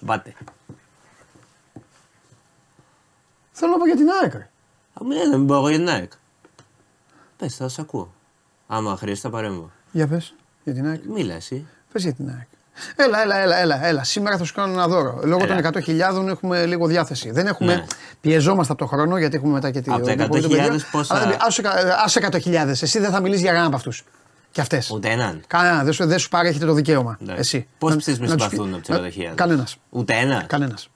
Μπάτε. Θέλω να πω για την ΑΕΚ. ρε. Α, μην, μην πω εγώ για την ΑΕΚ. Πες, θα σε ακούω. Άμα χρειάζεται θα παρέμβω. Για πες, για την ΑΕΚ. Μίλα εσύ. Πες για την ΑΕΚ. Έλα, έλα, έλα, έλα, έλα. Σήμερα θα σου κάνω ένα δώρο. Λόγω Έλα. των 100.000 έχουμε λίγο διάθεση. Δεν έχουμε. Ναι. Πιεζόμαστε από το χρόνο γιατί έχουμε μετά και τη. Από τα το υπόλοιπο 100.000 παιδί. πόσα- Αλλά δεν- άσε κα- άσε 100.000. Εσύ δεν θα μιλήσεις για κανένα από αυτούς. Και αυτές. Ούτε έναν. Κανένα. Δεν σου, δεν σου παρέχεται το δικαίωμα. Ναι. Εσύ. Πώς Να- πιστεύεις με να τους συμπαθούν πει- από τις να- 100.000? Κανένας. Ούτε ένας; Κανένας.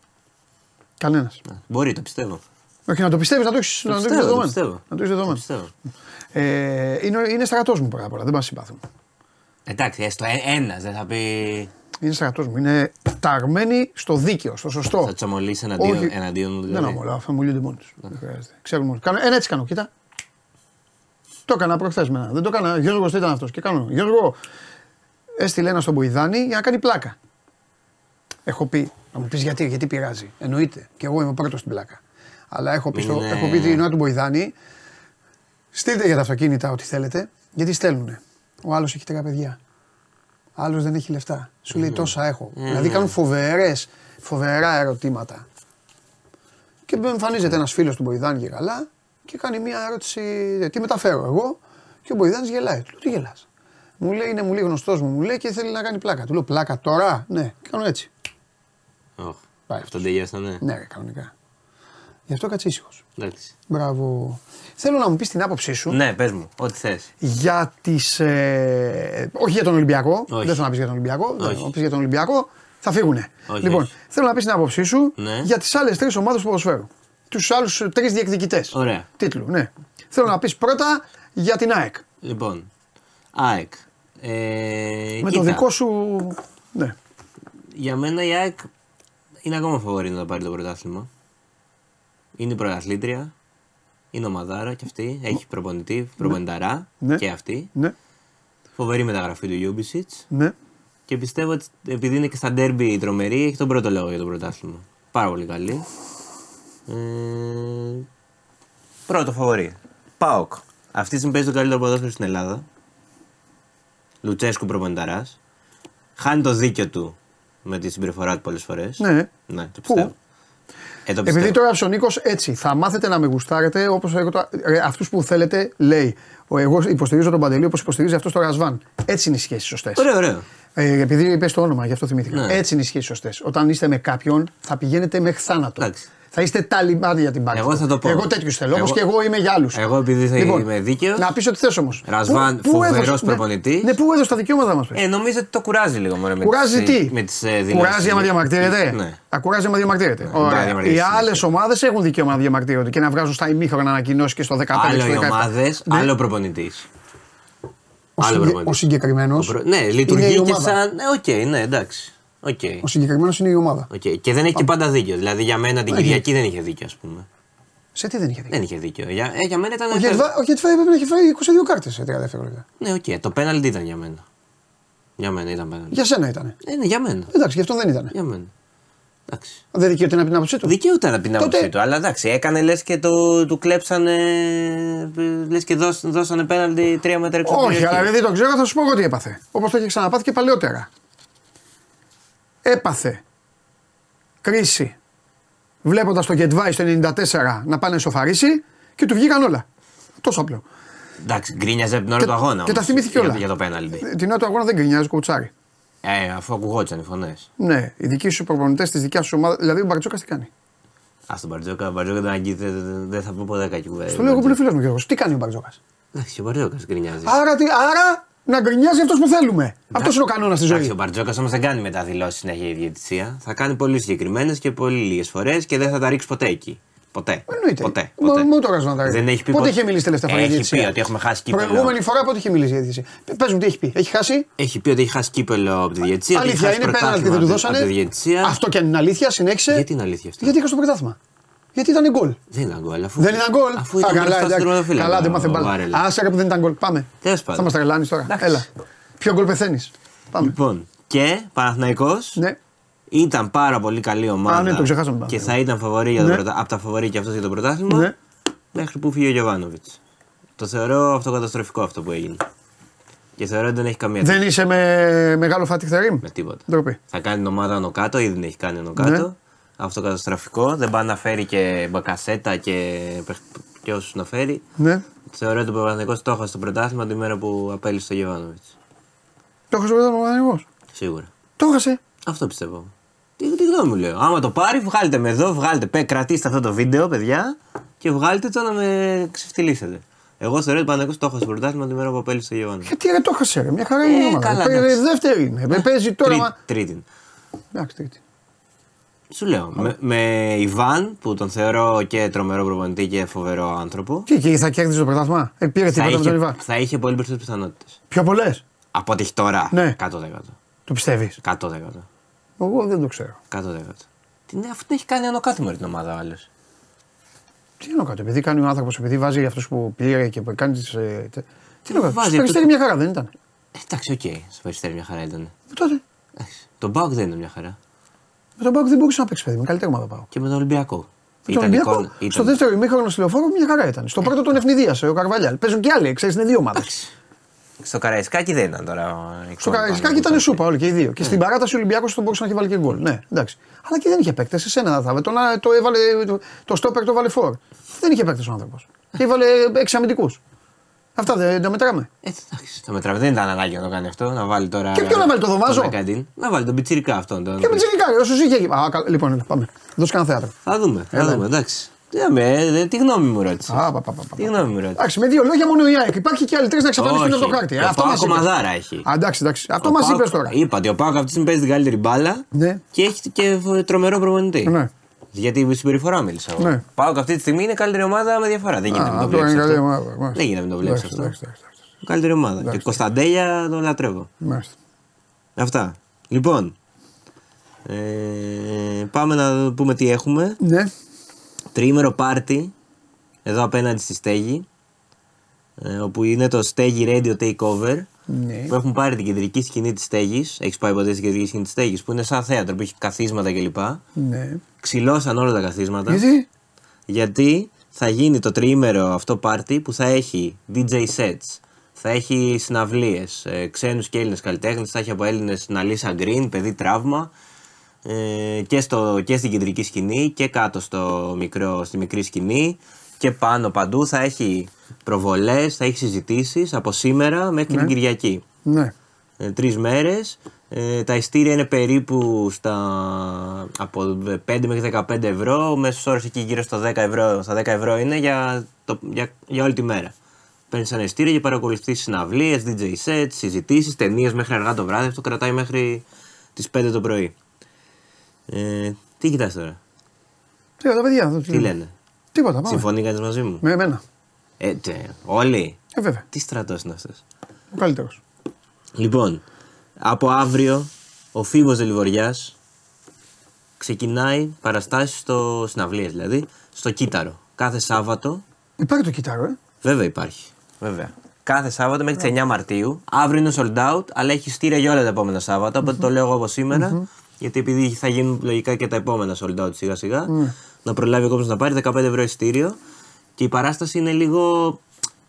Κανένας. Μπορεί, το πιστεύω. Όχι να το πιστεύεις, να το έχει Το να το έχεις πιστεύω, το δεδομένο. πιστεύω. Να το έχεις Το δεδομένο. πιστεύω. Ε, είναι είναι στρατός μου πρώτα απ' όλα. Δεν μας συμπαθούν. Εντάξει, έστω ένας δεν θα πει. Είναι στρατό μου. Είναι ταγμένοι στο δίκαιο, στο σωστό. Θα τσομολίσει εναντίον, Όχι. εναντίον μου. Δεν Δηλαδή. αμολάω, θα μου λύνονται μόνοι του. Δεν χρειάζεται. Ξέρουν μόνοι. Κάνω, ένα έτσι κάνω, κοίτα. Το έκανα προχθές με ένα. Δεν το έκανα. Γιώργο τι ήταν αυτός; Και κάνω. Γιώργο, έστειλε ένα στον Μπουιδάνη για να κάνει πλάκα. Έχω πει, να μου πεις γιατί, γιατί πειράζει. Εννοείται. Και εγώ είμαι πρώτος στην πλάκα. Αλλά έχω πει, στο, Είναι- έχω πει την ώρα του Μποϊδάνη, στείλτε για τα αυτοκίνητα ό,τι θέλετε, γιατί στέλνουνε. Ο άλλος έχει τρία παιδιά. Άλλος δεν έχει λεφτά. Σου λέει τόσα έχω. Δηλαδή κάνουν φοβερές, φοβερά ερωτήματα. Και εμφανίζεται ένας φίλος του Μποϊδάνη και καλά και κάνει μια ερώτηση. Τι μεταφέρω εγώ, και ο Μποϊδάνη γελάει. Του λέω: Τι γελάς; Μου λέει: Είναι μου λέει γνωστός μου, μου λέει και θέλει να κάνει πλάκα. Του λέω: Πλάκα τώρα, ναι, κάνω έτσι. Οχ. Πάει. Αυτό τελειώσανε. Ναι, ρε, κανονικά. Γι' αυτό κάτσε ήσυχος. Εντάξει. Μπράβο. Θέλω να μου πεις την άποψή σου Ναι, πες μου, ό,τι θες. για τις, ε, όχι για τον Ολυμπιακό. Όχι. Δεν θέλω να πεις για τον Ολυμπιακό. Όχι. Δεν, να πεις για τον Ολυμπιακό, θα φύγουνε. Όχι, λοιπόν, όχι. θέλω να πεις την άποψή σου Ναι. για τις άλλες τρεις ομάδες του ποδοσφαίρου. Τους άλλους τρεις διεκδικητές. Ωραία. Τίτλου, ναι. Θέλω να πεις πρώτα για την ΑΕΚ. Λοιπόν, ΑΕΚ. Ε, Με κοίτα, το δικό σου. Ναι. Για μένα η ΑΕΚ είναι ακόμα φαβορή να πάρει το πρωτάθλημα. Είναι η πρωταθλήτρια. Είναι ομαδάρα κι αυτή. Έχει προπονητή, προπονηταρά Ναι. και αυτή. Ναι. Φοβερή μεταγραφή του Ιούμπισιτ. Ναι. Και πιστεύω ότι επειδή είναι και στα ντέρμπι τρομερή, έχει τον πρώτο λόγο για το πρωτάθλημα. Πάρα πολύ καλή. Ε, πρώτο φαβορή. Πάοκ. Αυτή τη στιγμή παίζει το καλύτερο ποδόσφαιρο στην Ελλάδα. Λουτσέσκου προπονηταράς. Χάνει το δίκιο του με τη συμπεριφορά του πολλές φορές. Ναι. Ναι, το Πού; Πιστεύω. Ε, το Επειδή πιστεύω. τώρα ο Νίκος έτσι θα μάθετε να με γουστάρετε όπως αυτούς που θέλετε, λέει. Ο, εγώ υποστηρίζω τον Παντελή όπως υποστηρίζει αυτός το Ρασβάν. Έτσι είναι οι σχέσεις σωστές. Ωραίο, ωραίο. Ε, επειδή είπες το όνομα, γι' αυτό θυμήθηκα. Ναι. Έτσι είναι οι σχέσεις σωστές. Όταν είστε με κάποιον, θα πηγαίνετε μέχρι θάνατο. Εντάξει. Θα είστε ταλιμπάνοι για την πάρτι. Εγώ θα το πω. Εγώ τέτοιους θέλω, όπω Εγώ- και εγώ είμαι για άλλους. Εγώ επειδή θα είμαι δίκαιος. Να πεις ότι θες όμως. Ρασβάν, φοβερός προπονητής. Ναι, πού έδωσες τα δικαιώματα μας. Ε, νομίζω ότι το κουράζει λίγο μωρέ, με Κουράζει τις, τι; Με τις, ε, δηλώσεις. Κουράζει άμα διαμαρτύρεται; Ναι. Α, κουράζει άμα διαμαρτύρεται. μπορεί να Ωραία. Οι διαμαρτυρήσει, άλλες ναι. ομάδες έχουν δικαίωμα να διαμαρτύρονται και να βγάζουν στα ημίχρονα ανακοινώσει και στο 15 Άλλο στο οι 17. ομάδες, Ναι. άλλο προπονητής. Ο, άλλο συγκε- προπονητής. ο συγκεκριμένος. Ναι, λειτουργεί και σαν. Ναι, οκ, ναι, εντάξει. Οκ. Ο συγκεκριμένος είναι η ομάδα. Οκ. Και δεν έχει και πάντα δίκιο. Δηλαδή για μένα την Κυριακή δεν είχε δίκιο, ας πούμε. Σε τι δεν είχε δίκιο. Δεν είχε δίκιο. Για, ε, για μένα ήταν. Ο Γετβά- Ο Γετβάη πρέπει να έχει φάει 22 κάρτες σε 30 δευτερόλεπτα. Ναι, οκ. Το πέναλτι ήταν για μένα. Για μένα ήταν πέναλτι. Για σένα ήταν. Ε, ναι, για μένα. Εντάξει, γι' αυτό δεν ήταν. Για μένα. Εντάξει. Δεν δικαιούται να πει την άποψή του. Δικαιούται να πει την Τότε- άποψή του, αλλά εντάξει, έκανε λες και το, του κλέψανε. λες και δώσ, δώσανε πέναλτι τρία μέτρα έξω από την Όχι, περιοχή. αλλά επειδή το ξέρω, θα σου πω εγώ τι έπαθε. Όπως το είχε ξαναπάθει και παλαιότερα. Έπαθε κρίση βλέποντας το Γετβάη στο 94 να πάνε σοφαρίσει και του βγήκαν όλα. Τόσο απλό. Εντάξει, γκρίνιαζε από την ώρα Και- του αγώνα. και τα όμως, θυμήθηκε για, όλα. Για το πέναλτι. Ε, Την ώρα του αγώνα δεν γκρινιάζει κουτσάρι. Ε, αφού ακουγόντουσαν οι φωνές. Ναι, οι δικοί σου προπονητές της δικιάς σου ομάδα. Δηλαδή ο Μπαρτζόκα τι κάνει; Α τον Μπαρτζόκα, ο Μπαρτζόκα τον αγγίζει, δεν, δεν- δεν θα πω ποτέ κακή κουβέντα. Το λέω εγώ που είναι φίλος μου Γιώργος. Τι κάνει ο Μπαρτζόκας; Εντάξει, ο Μπαρτζόκας γκρινιάζει. Άρα, τι, άρα να γκρινιάζει αυτός που θέλουμε. Αυτός είναι ο κανόνας στη Εντάξει, ζωή. ο Μπαρτζόκας όμως δεν κάνει μεταδηλώσει συνέχεια η διαιτησία. Θα κάνει πολύ συγκεκριμένες και πολύ λίγες φορές και δεν θα τα ρίξει ποτέ εκεί. Ποτέ. Εννοείται. Ποτέ. Μόνο- ποτέ. μόνο το Ραζβάν τα Δεν ρίχνει. έχει πει Πότε ποτέ- είχε μιλήσει τελευταία φορά για Έχει διαιτησία; πει ότι έχουμε χάσει κύπελο. Προηγούμενη φορά πότε είχε μιλήσει για διαιτησία; Πε μου τι έχει πει. Έχει χάσει; Έχει πει ότι έχει χάσει κύπελο από τη διαιτησία. ότι έχει Αλήθεια χάσει είναι πέναλτι πρωτάθλημα δεν του από τη- Από τη δώσανε. διαιτησία. Αυτό και αν είναι αλήθεια, συνέχισε. Γιατί είναι αλήθεια αυτό; Γιατί είχα στο πρωτάθλημα. Γιατί ήταν γκολ. Δεν ήταν γκολ. Αφού... Δεν ήταν γκολ. Αφού ήταν μπροστά στον εντάξει. τερματοφύλακα, Καλά, δεν ο μάθε μπάλα. Βάρελ. Άσε ρε που δεν ήταν γκολ. Πάμε. Τέλος πάντων. Θα μα τρελάνει τώρα. Εντάξει. Έλα. Ποιο γκολ πεθαίνεις. Πάμε. Λοιπόν, και Παναθηναϊκός Ναι. ήταν πάρα πολύ καλή ομάδα. Α, ναι, το ξεχάσαμε τον Και θα Παναθηναϊκό. ήταν φαβορή για το Ναι. πρωτα... από τα φαβορή και αυτός για το πρωτάθλημα. Ναι. Μέχρι που φύγει ο Γιωβάνοβιτς. Το θεωρώ αυτοκαταστροφικό αυτό που έγινε. Και θεωρώ ότι δεν έχει καμία Δεν είσαι με μεγάλο Φάτι Θερήμ. με τίποτα. Ντροπή. Θα κάνει την ομάδα άνω κάτω, ήδη την έχει κάνει άνω κάτω. Ναι. Αυτοκαταστροφικό. Δεν πάει να φέρει και μπακασέτα και, και όσους να φέρει. Ναι. Θεωρώ ότι ο Παναθηναϊκός το έχασε στο πρωτάθλημα τη μέρα που απέλυσε το Γιωβάνοβιτς. Το έχασε ο Παναγιώ. Σίγουρα. Το έχασε. Αυτό πιστεύω. Τι, τι γνώμη μου λέω. Άμα το πάρει, βγάλετε με εδώ, βγάλετε, πέ, κρατήστε αυτό το βίντεο, παιδιά, και βγάλετε το να με ξεφτυλίσετε. Εγώ θεωρώ ότι ο Παναγιώτο το έχω στο πρωτάθλημα τη μέρα που απέλυσε το Γιωβάνο. Γιατί ρε το έχασε ρε. Μια χαρά είναι η Ε, ομάδα. καλά, Πέ- εντάξει. Δεύτερη είναι. Ε, Παίζει τώρα. μα- Τρίτη. Εντάξει, τρίτη. Σου λέω. Με, με Ιβάν, που τον θεωρώ και τρομερό προπονητή και φοβερό άνθρωπο, Τι και θα κέρδισε το πρωτάθλημα. Ε, πήρε θα τίποτα με τον είχε, Ιβάν. θα είχε πολύ περισσότερες πιθανότητες. Πιο πολλές. Από ό,τι έχει τώρα. Ναι. 100%. Το πιστεύεις; 100%. Εγώ δεν το ξέρω. 100%. Τι ναι, αφού την έχει κάνει άνω κάθιμο την ομάδα ο άλλος. Τι εννοώ κάτω, επειδή κάνει ο άνθρωπος, επειδή βάζει αυτούς που πήρε και που κάνει τις. Ε, τε- τι εννοώ κάτω. Βάζει Στο περιστέρι μια χαρά δεν ήταν; Εντάξει, οκ, στο περιστέρι μια χαρά ήταν. Ε, τότε. Εντάξει. Το Μπάουκ δεν είναι μια χαρά. Με τον Πάοκ δεν μπορούσε να παίξει παιδί. Με καλύτερη ομάδα πάω. Και με τον Ολυμπιακό. Με τον Ολυμπιακό, στο δεύτερο ημίχρονο στη λεωφόρο μια χαρά ήταν. Στο πρώτο τον ευνηδίασε ο Καρβαλιάλ. Παίζουν και άλλοι, ξέρεις, είναι δύο ομάδες. Στο Καραϊσκάκι δεν ήταν τώρα. Στο Καραϊσκάκι ήταν σούπα όλοι και οι δύο. Και στην παράταση ο Ολυμπιακός τον μπορούσε να έχει βάλει και γκολ. Ναι, εντάξει. Αλλά και δεν είχε παίκτες. Εσένα θα έβαλε. Το, έβαλε, το, το στόπερ το βάλε φόρ. Δεν είχε παίκτες ο άνθρωπος. Και έβαλε έξι αμυντικούς. Αυτά δεν τα μετράμε. Ε, εντάξει, τα μετράμε. Δεν ήταν ανάγκη να το κάνει αυτό. Να βάλει τώρα. Και ποιο να βάλει το δωμάζο. Να βάλει τον πιτσυρικά αυτόν. Τον... Και πιτσυρικά, όσο είχε. Α, λοιπόν, πάμε. Δώσε κανένα θέατρο. Θα δούμε. Θα δούμε. Εντάξει. Ναι, τι γνώμη μου ρώτησε. Α, πα, πα, πα, τι γνώμη μου ρώτησε. Εντάξει, με δύο λόγια μόνο η ΑΕΚ. Υπάρχει και άλλοι τρεις να εξαφανιστούν από το χάρτη. Ο αυτό μας κομμαδάρα έχει. Α, εντάξει, εντάξει. Αυτό μας είπες τώρα. Είπα ότι ο Πάοκ αυτή τη στιγμή παίζει την καλύτερη μπάλα ναι. και έχει και τρομερό προπονητή. Ναι. Γιατί η συμπεριφορά μίλησα. Ναι. Πάοκ αυτή τη στιγμή είναι καλύτερη ομάδα με διαφορά. Δεν γίνεται να το βλέπεις. Δεν γίνεται να το βλέπεις αυτό. Καλύτερη ομάδα. Και Κωνσταντέλια τον λατρεύω. Αυτά. Λοιπόν. Ε, πάμε να πούμε τι έχουμε. Ναι. Τριήμερο πάρτι εδώ απέναντι στη στέγη. Ε, όπου είναι το Στέγη Radio Takeover. Ναι. Που έχουν πάρει την κεντρική σκηνή της στέγης. Έχεις πάει ποτέ στην κεντρική σκηνή της στέγης. Που είναι σαν θέατρο που έχει καθίσματα κλπ. Ναι. Ξυλώσαν όλα τα καθίσματα. Γιατί; Γιατί θα γίνει το τριήμερο αυτό πάρτι που θα έχει DJ sets, θα έχει συναυλίες, ε, ξένους και Έλληνες καλλιτέχνες, θα έχει από Έλληνες την Αλίσσα Γκριν, παιδί τραύμα. Ε, και, στο, και στην κεντρική σκηνή και κάτω στο μικρό, στη μικρή σκηνή και πάνω παντού θα έχει προβολές, θα έχει συζητήσεις από σήμερα μέχρι Ναι. την Κυριακή. Ναι. Ε, τρεις μέρες. Ε, τα ειστήρια είναι περίπου στα, από 5 μέχρι 15 ευρώ. Ο μέσος όρος εκεί γύρω στα 10 ευρώ, στα 10 ευρώ είναι για, το, για, για όλη τη μέρα. Παίρνεις ένα ειστήριο και παρακολουθεί συναυλίες, DJ sets, συζητήσεις, ταινίες μέχρι αργά το βράδυ. Αυτό κρατάει μέχρι τις 5 το πρωί. Ε, τι κοιτάς τώρα, Τίποτα, παιδιά. τι λένε, Τίποτα. Πάμε. συμφωνεί κανείς μαζί μου; Με εμένα. Ε, τε, όλοι. Ε, βέβαια. Τι στρατός είναι αυτός; Ο καλύτερος. Λοιπόν, από αύριο ο Φίβος Δελιβοριάς ξεκινάει παραστάσεις στο συναυλίες δηλαδή, στο Κύτταρο. Κάθε Σάββατο, Υπάρχει το κιτάρο, ε; βέβαια υπάρχει, βέβαια. Κάθε Σάββατο μέχρι τις 9 Μαρτίου. Αύριο είναι sold out, αλλά έχει στήρια για όλα τα επόμενα Σάββατα. Οπότε το λέω εγώ από σήμερα, γιατί επειδή θα γίνουν λογικά και τα επόμενα sold out σιγά σιγά, να προλάβει ο κόσμος να πάρει 15 ευρώ ειστήριο. Και η παράσταση είναι λίγο.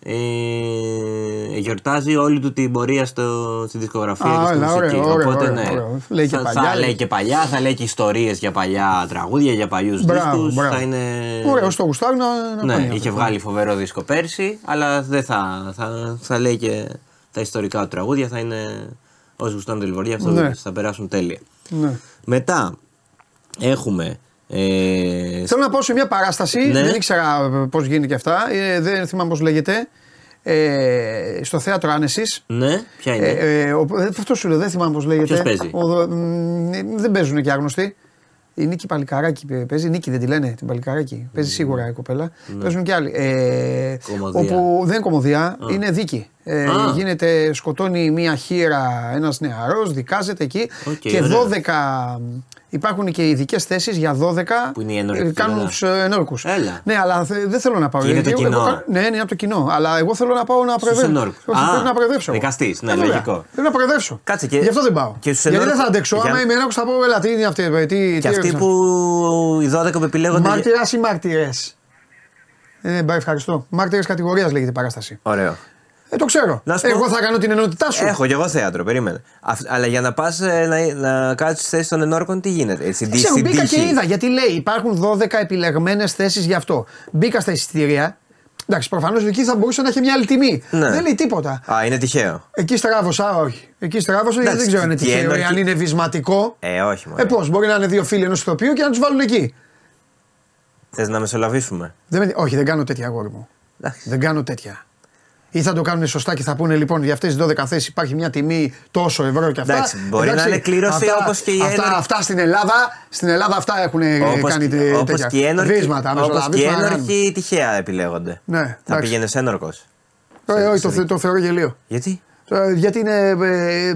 Ε, γιορτάζει όλη του την πορεία στο, στη δισκογραφία Α, και στη έλα, μουσική. ωραίο, ωραίο, Οπότε ωραίο, ναι. ωραίο. Λέει και θα, παλιά, θα λέει. λέει και παλιά, θα λέει και ιστορίες για παλιά τραγούδια, για παλιούς Μπράβο, δίσκους. μπράβο. Θα είναι... Ωραίο, στο γουστάρι να, να Ναι, κάνει είχε αυτό. βγάλει φοβερό δίσκο πέρσι, αλλά δεν θα, θα, θα λέει και τα ιστορικά του τραγούδια. Θα είναι όσοι γουστάνε τη Λιβορία, αυτό Ναι. θα περάσουν τέλεια. Ναι. Μετά έχουμε. Ε, Θέλω να πάω σε μια παράσταση, Ναι. δεν ήξερα πώς γίνει και αυτά, ε, δεν θυμάμαι πώς λέγεται. Ε, στο θέατρο Άνεσης. ναι, ποια είναι; Ε, ε, ο- ε, αυτό σου λέω, δεν θυμάμαι πώς λέγεται. Ποιος παίζει; Ο, δο- μ, ε, δεν παίζουν και άγνωστοι. Η Νίκη Παλικαράκη παίζει. Νίκη δεν τη λένε την Παλικαράκη. Παίζει σίγουρα η κοπέλα. Παίζουν και άλλοι. Ε, Κομμωδία. όπου δεν είναι κομμωδία, είναι δίκη. Ε, Α. γίνεται, σκοτώνει μία χείρα ένας νεαρός, δικάζεται εκεί. Οκ, και ωραία. 12. Υπάρχουν και ειδικέ θέσει για 12 Που είναι οι ενόρκοι, ε, κάνουν βέβαια. του ενόρκου. Έλα. Ναι, αλλά θε- δεν θέλω να πάω. Και είναι το Εγώ- κοινό. εγώ- ναι, είναι από το κοινό. Αλλά εγώ θέλω να πάω να προεδρεύσω. ενόρκους. Όχι, Α, πρέπει να προεδρεύσω. δικαστής, ναι, Ε, βέβαια. λογικό. Πρέπει να προεδρεύσω. Κάτσε και- Γι' αυτό δεν πάω. και στους Γιατί δεν ενόρκους- θα αντέξω. για- Άμα είμαι ενόρκο θα πω, έλα, τι είναι αυτή. Τι, τι, και αυτοί έγραψα. που οι 12 που επιλέγονται. Μάρτυρα ή μάρτυρε. Ε, μπα, ευχαριστώ. Μάρτυρε κατηγορία λέγεται η παράσταση. Ωραίο. Ε, το ξέρω. Να σου πω- Εγώ θα κάνω την ενότητά σου. Έχω κι εγώ θέατρο, περίμενε. Αυ- αλλά για να πας να, να κάτσεις θέση των ενόρκων, τι γίνεται; Ε, Στην, Δεν ξέρω, στην μπήκα τύχη. και είδα γιατί λέει υπάρχουν 12 επιλεγμένες θέσεις γι' αυτό. Μπήκα στα εισιτήρια. Εντάξει, προφανώς εκεί θα μπορούσε να έχει μια άλλη τιμή. Ναι. Δεν λέει τίποτα. Α, είναι τυχαίο. Εκεί στράβωσα, όχι. Εκεί στράβωσα γιατί Εντάξει, δεν ξέρω αν είναι και τυχαίο ή έναρκη- αν είναι βυσματικό. Ε, όχι μόνο. Ε, πώς, μπορεί να είναι δύο φίλοι ενός ηθοποιού και να τους βάλουν εκεί. Θες να μεσολαβήσουμε; Δεν με- όχι, δεν κάνω τέτοια αγόρι μου. Εντάξει. Δεν κάνω τέτοια. Ή θα το κάνουν σωστά και θα πούνε λοιπόν για αυτές τις 12 θέσεις υπάρχει μια τιμή τόσο ευρώ και αυτά. Εντάξει, μπορεί να είναι κλήρωση αυτά, όπως και η αυτά, ένορκη- αυτά στην Ελλάδα, στην Ελλάδα αυτά έχουν ε, Όπως, κάνει τε- όπως τέτοια. και οι ένορκοι, Βίσματα, όπως και οι μεσολαβίσματα να κάνουν. ένορκοι τυχαία επιλέγονται. Ναι, θα εντάξει. πήγαινε ένορκος. Ε, όχι, το, θε- το θεωρώ γελίο. Γιατί; Ε, γιατί είναι,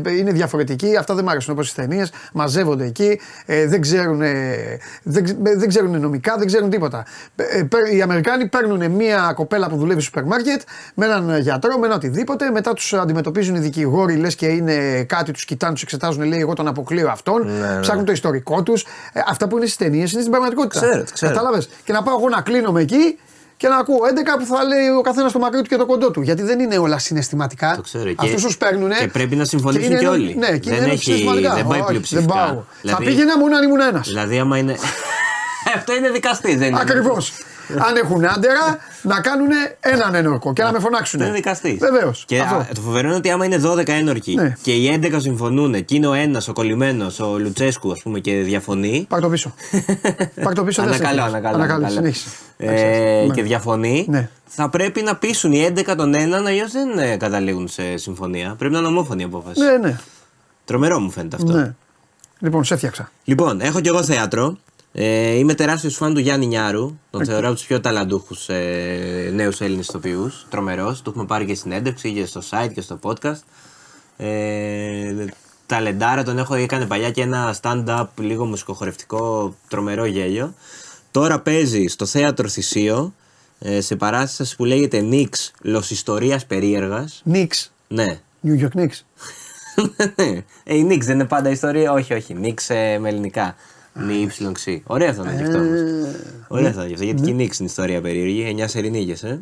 ε, είναι διαφορετικοί, αυτά δεν μ' άρεσουν όπως οι ταινίες. Μαζεύονται εκεί, ε, δεν, ξέρουν, ε, δεν, ξε- δεν ξέρουν νομικά, δεν ξέρουν τίποτα. Ε, παί- οι Αμερικάνοι παίρνουν μια κοπέλα που δουλεύει στο σούπερ μάρκετ με έναν γιατρό, με ένα οτιδήποτε. Μετά τους αντιμετωπίζουν οι δικηγόροι, λες και είναι κάτι, τους κοιτάνε, τους εξετάζουν, λέει: Εγώ τον αποκλείω αυτόν. ναι. Ψάχνουν το ιστορικό τους. Ε, αυτά που είναι στις ταινίες είναι στην πραγματικότητα. Ξέρω, το ξέρω. Κατάλαβες; Και να πάω εγώ να κλείνομαι εκεί και να ακούω 11 που θα λέει ο καθένας το μακρύ του και το κοντό του. Γιατί δεν είναι όλα συναισθηματικά. Το ξέρω. Και- Αυτούς τους παίρνουν. και πρέπει να συμφωνήσουν είναι και ενο- όλοι. Ναι, και Δεν είναι έχει- συναισθηματικά. δεν πάει Όχι, πλειοψηφικά. Δεν πάω. Δηλαδή- Θα πήγαινα μόνο αν ήμουν ένας. Δηλαδή, άμα είναι. Αυτό είναι δικαστή, δεν είναι. Ακριβώς. Αν έχουν άντερα, να κάνουν έναν ένορκο και να με φωνάξουν. Είναι δικαστή. Βεβαίως. Και α, το φοβερό είναι ότι άμα είναι 12 ένορκοι Ναι. και οι 11 συμφωνούν και είναι ο ένας ο κολλημένος, ο Λουτσέσκου, ας πούμε, και διαφωνεί. Πάρ το πίσω. Πάρ το πίσω. δεν σε Ανακαλώ, έβγαλε. ανακαλώ. Ανακαλώ, ανακαλώ. συνέχισε. Ε, Ναι. και διαφωνεί, Ναι. θα πρέπει να πείσουν οι 11 τον έναν, αλλιώς δεν ε, καταλήγουν σε συμφωνία. Πρέπει να είναι ομόφωνη η απόφαση. Ναι, ναι. Τρομερό μου φαίνεται αυτό. ναι. Λοιπόν, σε έφτιαξα. Λοιπόν, έχω κι εγώ θέατρο. Ε, είμαι τεράστιος φαν του Γιάννη Νιάρου. Τον θεωρώ από τους πιο ταλαντούχους ε, νέους Έλληνες ηθοποιούς. Τρομερός. Του έχουμε πάρει και συνέντευξη και στο site και στο podcast. Ε, ταλεντάρα τον έχω έκανε παλιά και ένα stand-up λίγο μουσικοχορευτικό τρομερό γέλιο. Τώρα παίζει στο θέατρο Θησίο ε, σε παράστασης που λέγεται Νίξ Λοσιστορίας Περίεργας. Νίξ. Ναι. New York Knicks. ε, η Νίξ δεν είναι πάντα ιστορία. Όχι, όχι. Νίξ ε, με ελληνικά. Νι ύψιλον Ωραία θα ήταν και αυτό όμως. Ωραία θα ήταν και αυτό. Γιατί και η Νίξ είναι ιστορία περίεργη. 9 σερινίγες, ε.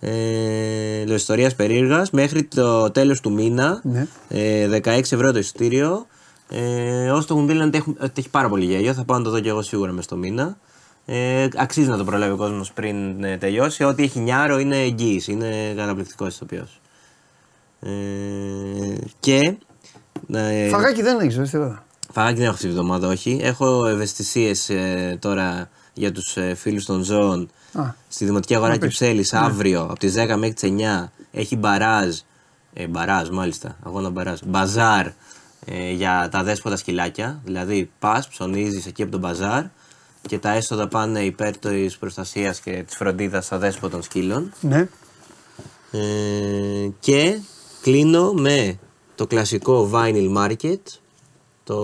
Ε, Λοϊστορία περίεργας μέχρι το τέλος του μήνα. Ναι. Ε, 16 ευρώ το εισιτήριο. Ε, όσοι το έχουν δει λένε ότι έχουν- ότι έχει πάρα πολύ γέλιο. Θα πάω να το δω και εγώ σίγουρα μέσα στο μήνα. Ε, αξίζει να το προλάβει ο κόσμος πριν ε, τελειώσει. Ό,τι έχει νιάρο είναι εγγύηση. Είναι καταπληκτικός ηθοποιός. Ε, και. Ε, Φαγάκι δεν έχει, δεν τίποτα. Φαγάκι δεν έχω αυτή τη βδομάδα, όχι. Έχω ευαισθησίες τώρα για τους ε, φίλους των ζώων. Α. Στη Δημοτική Αγορά Να πεις. Κυψέλη αύριο από τις 10 μέχρι τις 9 έχει μπαράζ. Ε, μπαράζ, μάλιστα. Αγώνα μπαράζ. Μπαζάρ ε, για τα δέσποτα σκυλάκια. Δηλαδή πας, ψωνίζεις εκεί από τον μπαζάρ και τα έσοδα πάνε υπέρ της προστασίας και της φροντίδας στα δέσποτων σκύλων. Ναι. Ε, και κλείνω με το κλασικό vinyl market, το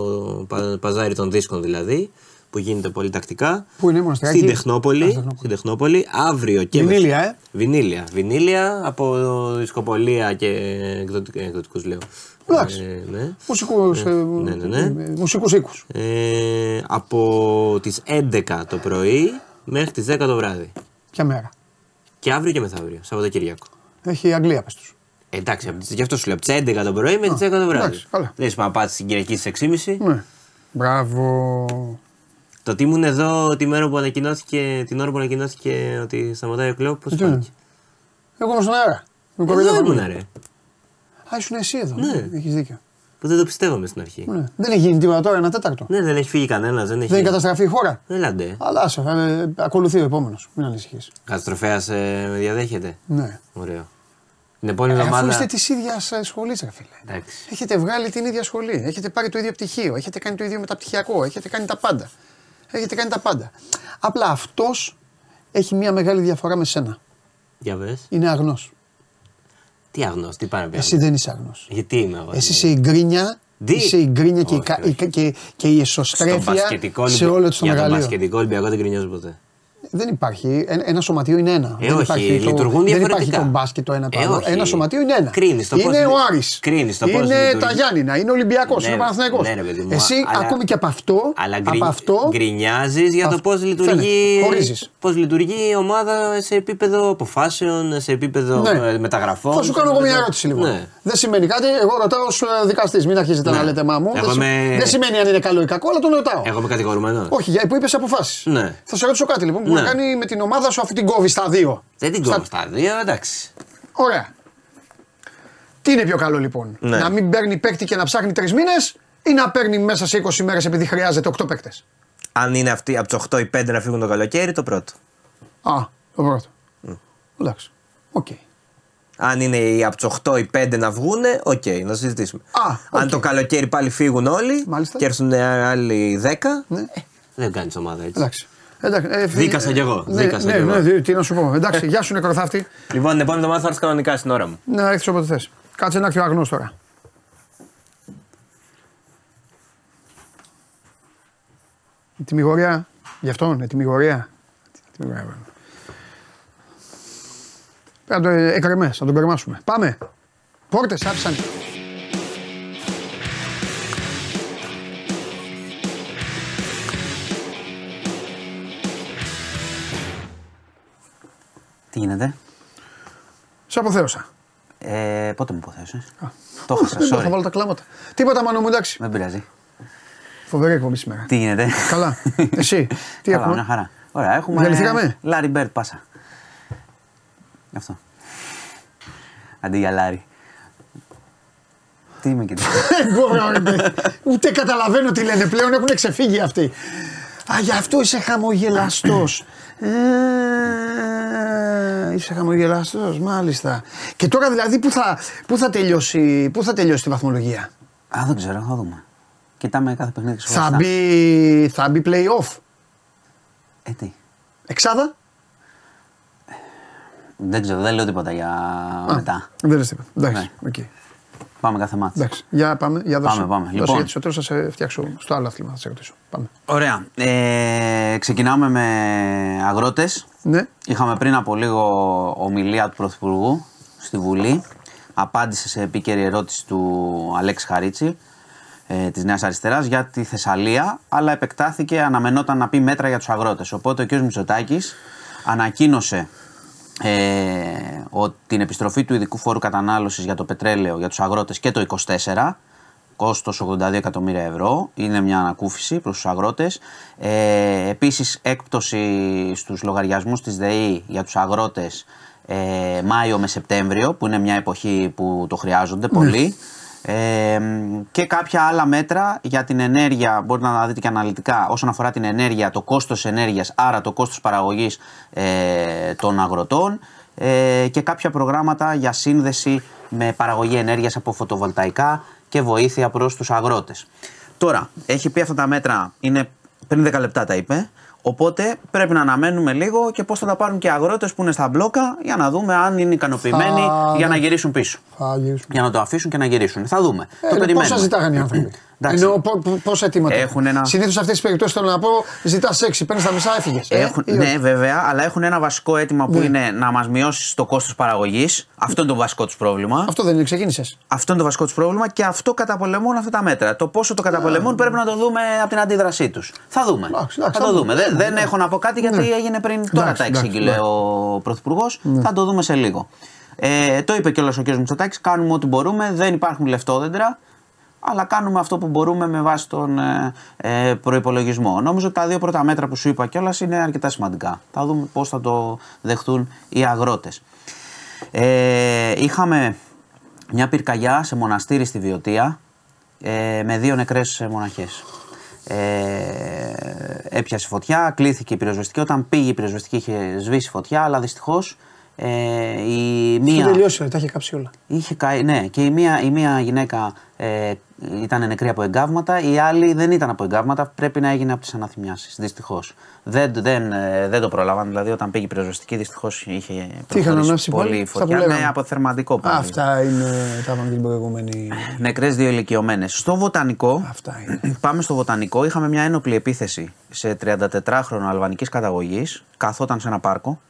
πα- παζάρι των δίσκων δηλαδή, που γίνεται πολύ τακτικά. Πού είναι, Μοναστηράκι; Στην Α, Τεχνόπολη. Τεχνόπολη. Στην Τεχνόπολη. Αύριο και Βινίλια, με- ε. Βινίλια. Βινίλια από δισκοπολία και εκδοτικ, εκδοτικούς λέω. Εντάξει. Ε, ναι. Μουσικούς, ε, ναι, ναι, ναι. ε, μουσικούς οίκους. Ε, από τις 11 το πρωί μέχρι τις 10 το βράδυ. Ποια μέρα; Και αύριο και μεθαύριο, Σαββατοκύριακο. Έχει η Αγγλία, πες τους. Εντάξει, από τις- γι' αυτό σου λέω. Από τις 11 το πρωί μέχρι τις 10 το βράδυ. εντάξει, καλά. Δεν είσαι να πάτε στην Κυριακή στις 6.30. Ναι. Μπράβο. Το τι ήμουν εδώ τη μέρα που ανακοινώθηκε, την ώρα που ανακοινώθηκε ότι σταματάει ο κλόπ, πώς Τι είναι; φάνηκε; Εγώ ήμουν στον αέρα. Με Εδώ κοροϊδεύανε. ήμουν, ρε. Α, ήσουν εσύ εδώ. Ναι. Έχεις δίκιο. Που δεν το πιστεύαμε στην αρχή. Ναι. Δεν έχει γίνει τίποτα τώρα, ένα τέταρτο. Ναι, δεν έχει φύγει κανένας, δεν έχει. Δεν έχει καταστραφεί η χώρα. Έλαντε. Αλλά άσε, ε, ακολουθεί ο επόμενος. Μην ανησυχείς. Καταστροφέας ε, με διαδέχεται. Ναι. Ωραίο. Την επόμενη Ε, αφού εβδομάδα. είστε της ίδιας σχολής, ρε φίλε. Εντάξει. Έχετε βγάλει την ίδια σχολή. Έχετε πάρει το ίδιο πτυχίο. Έχετε κάνει το ίδιο μεταπτυχιακό. Έχετε κάνει τα πάντα. Έχετε κάνει τα πάντα. Απλά αυτός έχει μια μεγάλη διαφορά με σένα. Για πες. Είναι αγνός. Τι αγνός, τι πάνε να πει. Εσύ δεν είσαι αγνός. Γιατί είμαι εγώ. Εσύ είσαι η γκρίνια, Τι; είσαι η γκρίνια και, η Όχι, κα- όχι. η κα- και, και η στο εσωστρέφεια μπασκετικό σε Ολυμπι- όλο το Για το μεγαλείο. μπασκετικό Ολυμπιακό δεν κρινιάζω ποτέ. Δεν υπάρχει. Ένα, ένα σωματείο είναι ένα. Ε, δεν όχι, υπάρχει λειτουργούν το, δεν διαφορετικά. υπάρχει το μπάσκετ το ένα το Ε, άλλο. όχι. Ένα σωματείο είναι ένα. Κρίνεις το πώς είναι λει- ο Άρης. κρίνεις το πώς Είναι λειτουργεί. τα Γιάννηνα. Είναι Ολυμπιακός. Ναι, είναι Παναθηναϊκός. ναι, ρε παιδί μου, Εσύ αλλά- ακόμη και από αυτό. Αλλά από αυτό γκρινιάζεις για το αυ- πώς φαίνεται, λειτουργεί, χωρίζεις. πώς λειτουργεί η ομάδα σε επίπεδο αποφάσεων, σε επίπεδο Ναι. ε, μεταγραφών. Θα σου σε κάνω εγώ μια επίπεδο- ερώτηση λοιπόν. Ναι. Δεν σημαίνει κάτι. Εγώ ρωτάω ω δικαστή. Μην αρχίζετε Ναι. να λέτε μα μου. Εγώ δεν, σι- είμαι- δεν σημαίνει αν είναι καλό ή κακό, αλλά τον ρωτάω. Εγώ είμαι κατηγορουμένος. Όχι, για που είπες αποφάσεις. Ναι. Θα σε ρωτήσω κάτι λοιπόν που Ναι. Να κάνει με την ομάδα σου αφού την κόβεις στα δύο. Δεν την Στα- κόβω στα δύο, εντάξει. Ωραία. Τι είναι πιο καλό λοιπόν, Ναι. να μην παίρνει παίκτη και να ψάχνει τρεις μήνες ή να παίρνει μέσα σε 20 μέρες επειδή χρειάζεται 8 παίκτες; Αν είναι αυτοί από τους 8 ή 5 να φύγουν το καλοκαίρι, το πρώτο. Α, το πρώτο. Ναι. Εντάξει. Οκ. Αν είναι οι από τους 8 ή 5 να βγούνε, οκ, να συζητήσουμε. Α, οκ. Αν το καλοκαίρι πάλι φύγουν όλοι Μάλιστα. και έρθουν άλλοι 10, Ναι. ε, δεν κάνεις ομάδα έτσι. Εντάξει. Εντάξει, ε, Δίκασα κι εγώ, Ναι, δίκασα ναι, κι εγώ. ναι, τι να σου πω. Εντάξει, γεια σου νεκροθάφτη. Λοιπόν, την επόμενη εβδομάδα θα έρθεις κανονικά στην ώρα μου. Να έρθεις όποτε θες. Κάτσε να έρθει ο αγνός τώρα. Η τιμιγορία, γι' αυτόν, η τιμιγορία. Τιμιγορία. Πρέπει να το εκρεμές, να τον κρεμάσουμε. Πάμε. Πόρτες άφησαν. Τι γίνεται; Σε αποθέωσα. Ε, πότε μου υποθέσεις. Το έχασα, Δεν μπορώ, θα sorry. βάλω τα κλάματα. Τίποτα Μάνο μου, εντάξει. Δεν πειράζει. Φοβερή εκπομπή σήμερα. Τι γίνεται; Καλά. Εσύ, τι Καλά, έχουμε; μια χαρά. Ωραία, έχουμε. Διαλυθήκαμε; Λάρι Μπερντ, πάσα. Αυτό. Αντί για Λάρι. Τι είμαι και τι. Δεν μπορώ, ρε, παιδί. Ούτε καταλαβαίνω τι λένε πλέον, έχουν ξεφύγει αυτοί. Α, γι' αυτό είσαι χαμογελαστός. Ε, είσαι χαμογελαστός, μάλιστα. Και τώρα δηλαδή πού θα, πού θα, τελειώσει, πού θα τελειώσει τη βαθμολογία; Α, δεν ξέρω, θα δούμε. Κοιτάμε κάθε παιχνίδι Θα ξεχωριστά. μπει, θα μπει play-off. Ε, τι; Εξάδα. Δεν ξέρω, δεν λέω τίποτα για Α, μετά. Δεν λες τίποτα. Εντάξει, Ναι. οκ. Πάμε κάθε ματς. Εντάξει. Για πάμε, για δώσε. Πάμε, πάμε. Δώσε, Λοιπόν. γιατί στο τέλος θα σε φτιάξω στο άλλο άθλημα, θα σε ρωτήσω. Πάμε. Ωραία. Ε, ξεκινάμε με αγρότες. Ναι. Είχαμε πριν από λίγο ομιλία του Πρωθυπουργού στη Βουλή. Απάντησε σε επίκαιρη ερώτηση του Αλέξη Χαρίτσι ε, της Νέας Αριστεράς για τη Θεσσαλία, αλλά επεκτάθηκε, αναμενόταν να πει μέτρα για τους αγρότες. Οπότε ο κ. Μητσοτάκης ανακοίνωσε ε, ότι την επιστροφή του ειδικού φόρου κατανάλωσης για το πετρέλαιο για τους αγρότες και το 24, κόστος 82 εκατομμύρια ευρώ, είναι μια ανακούφιση προς τους αγρότες. Ε, επίσης έκπτωση στους λογαριασμούς της ΔΕΗ για τους αγρότες ε, Μάιο με Σεπτέμβριο, που είναι μια εποχή που το χρειάζονται πολύ. Ε, και κάποια άλλα μέτρα για την ενέργεια, μπορείτε να τα δείτε και αναλυτικά, όσον αφορά την ενέργεια, το κόστος ενέργειας, άρα το κόστος παραγωγής ε, των αγροτών ε, και κάποια προγράμματα για σύνδεση με παραγωγή ενέργειας από φωτοβολταϊκά και βοήθεια προς τους αγρότες. Τώρα, έχει πει αυτά τα μέτρα, είναι πριν 10 λεπτά τα είπε, οπότε πρέπει να αναμένουμε λίγο και πώς θα τα πάρουν και οι αγρότες που είναι στα μπλόκα για να δούμε αν είναι ικανοποιημένοι Θα- για ναι. να γυρίσουν πίσω. Θα γυρίσουμε. Για να το αφήσουν και να γυρίσουν. Θα δούμε. το Ε, περιμένουμε. πόσα ζητάγανε οι άνθρωποι. Εντάξει. Εννοώ πο- πο- πόσα αιτήματα; Έχουν ένα- Συνήθως σε αυτές τις περιπτώσεις θέλω να πω: Ζητάς έξι, παίρνεις τα μισά, έφυγες. Έχουν, ναι, βέβαια, αλλά έχουν ένα βασικό αίτημα που Ναι. είναι να μας μειώσεις το κόστος παραγωγής. Αυτό είναι το βασικό τους πρόβλημα. Αυτό δεν είναι, ξεκίνησες. Αυτό είναι το βασικό τους πρόβλημα και αυτό καταπολεμούν αυτά τα μέτρα. Το πόσο το καταπολεμούν πρέπει να το δούμε από την αντίδρασή τους. Θα δούμε. Εντάξει, εντάξει, θα θα το δούμε. δούμε. Δεν, δεν Ναι. έχω να πω κάτι γιατί Ναι. έγινε πριν. Τώρα Εντάξει, τα εντάξει, εξήγηλε ναι. ο Πρωθυπουργός. Θα το δούμε σε λίγο. Ε, το είπε κιόλας ο κ. Μητσοτάκης. Κάνουμε ό,τι μπορούμε. Δεν υπάρχουν λεφτόδεντρα. Αλλά κάνουμε αυτό που μπορούμε με βάση τον ε, ε, προπολογισμό. Νομίζω ότι τα δύο πρώτα μέτρα που σου είπα κιόλας είναι αρκετά σημαντικά. Θα δούμε πώς θα το δεχτούν οι αγρότες. Ε, είχαμε μια πυρκαγιά σε μοναστήρι στη Βιωτία ε, με δύο νεκρές μοναχές. Ε, έπιασε φωτιά, κλήθηκε η πυροσβεστική. Όταν πήγε η πυροσβεστική είχε σβήσει φωτιά, αλλά δυστυχώς ε, η Είχε μία... τελειώσει, τα είχε κάψει όλα. Είχε καεί, ναι, και η μία, η μία γυναίκα ε, ήταν νεκρή από εγκάβματα, η άλλη δεν ήταν από εγκάβματα, πρέπει να έγινε από τις αναθυμιάσεις. Δυστυχώς. Δεν, δεν, ε, δεν το πρόλαβαν, δηλαδή όταν πήγε η πυροσβεστική, δυστυχώς είχε είχαν προχωρήσει ανάψει πάλι; πολύ Αυτά φωτιά. που λέγαμε. Ναι, από θερματικό πάλι. Αυτά είναι, τα είπαμε και την προηγούμενη. Νεκρές δύο ηλικιωμένες. Στο βοτανικό, Αυτά είναι. πάμε στο βοτανικό, είχαμε μια ένοπλη επίθεση σε 34χρονο αλβανικής καταγωγής. Καθόταν σε ένα πάρκο.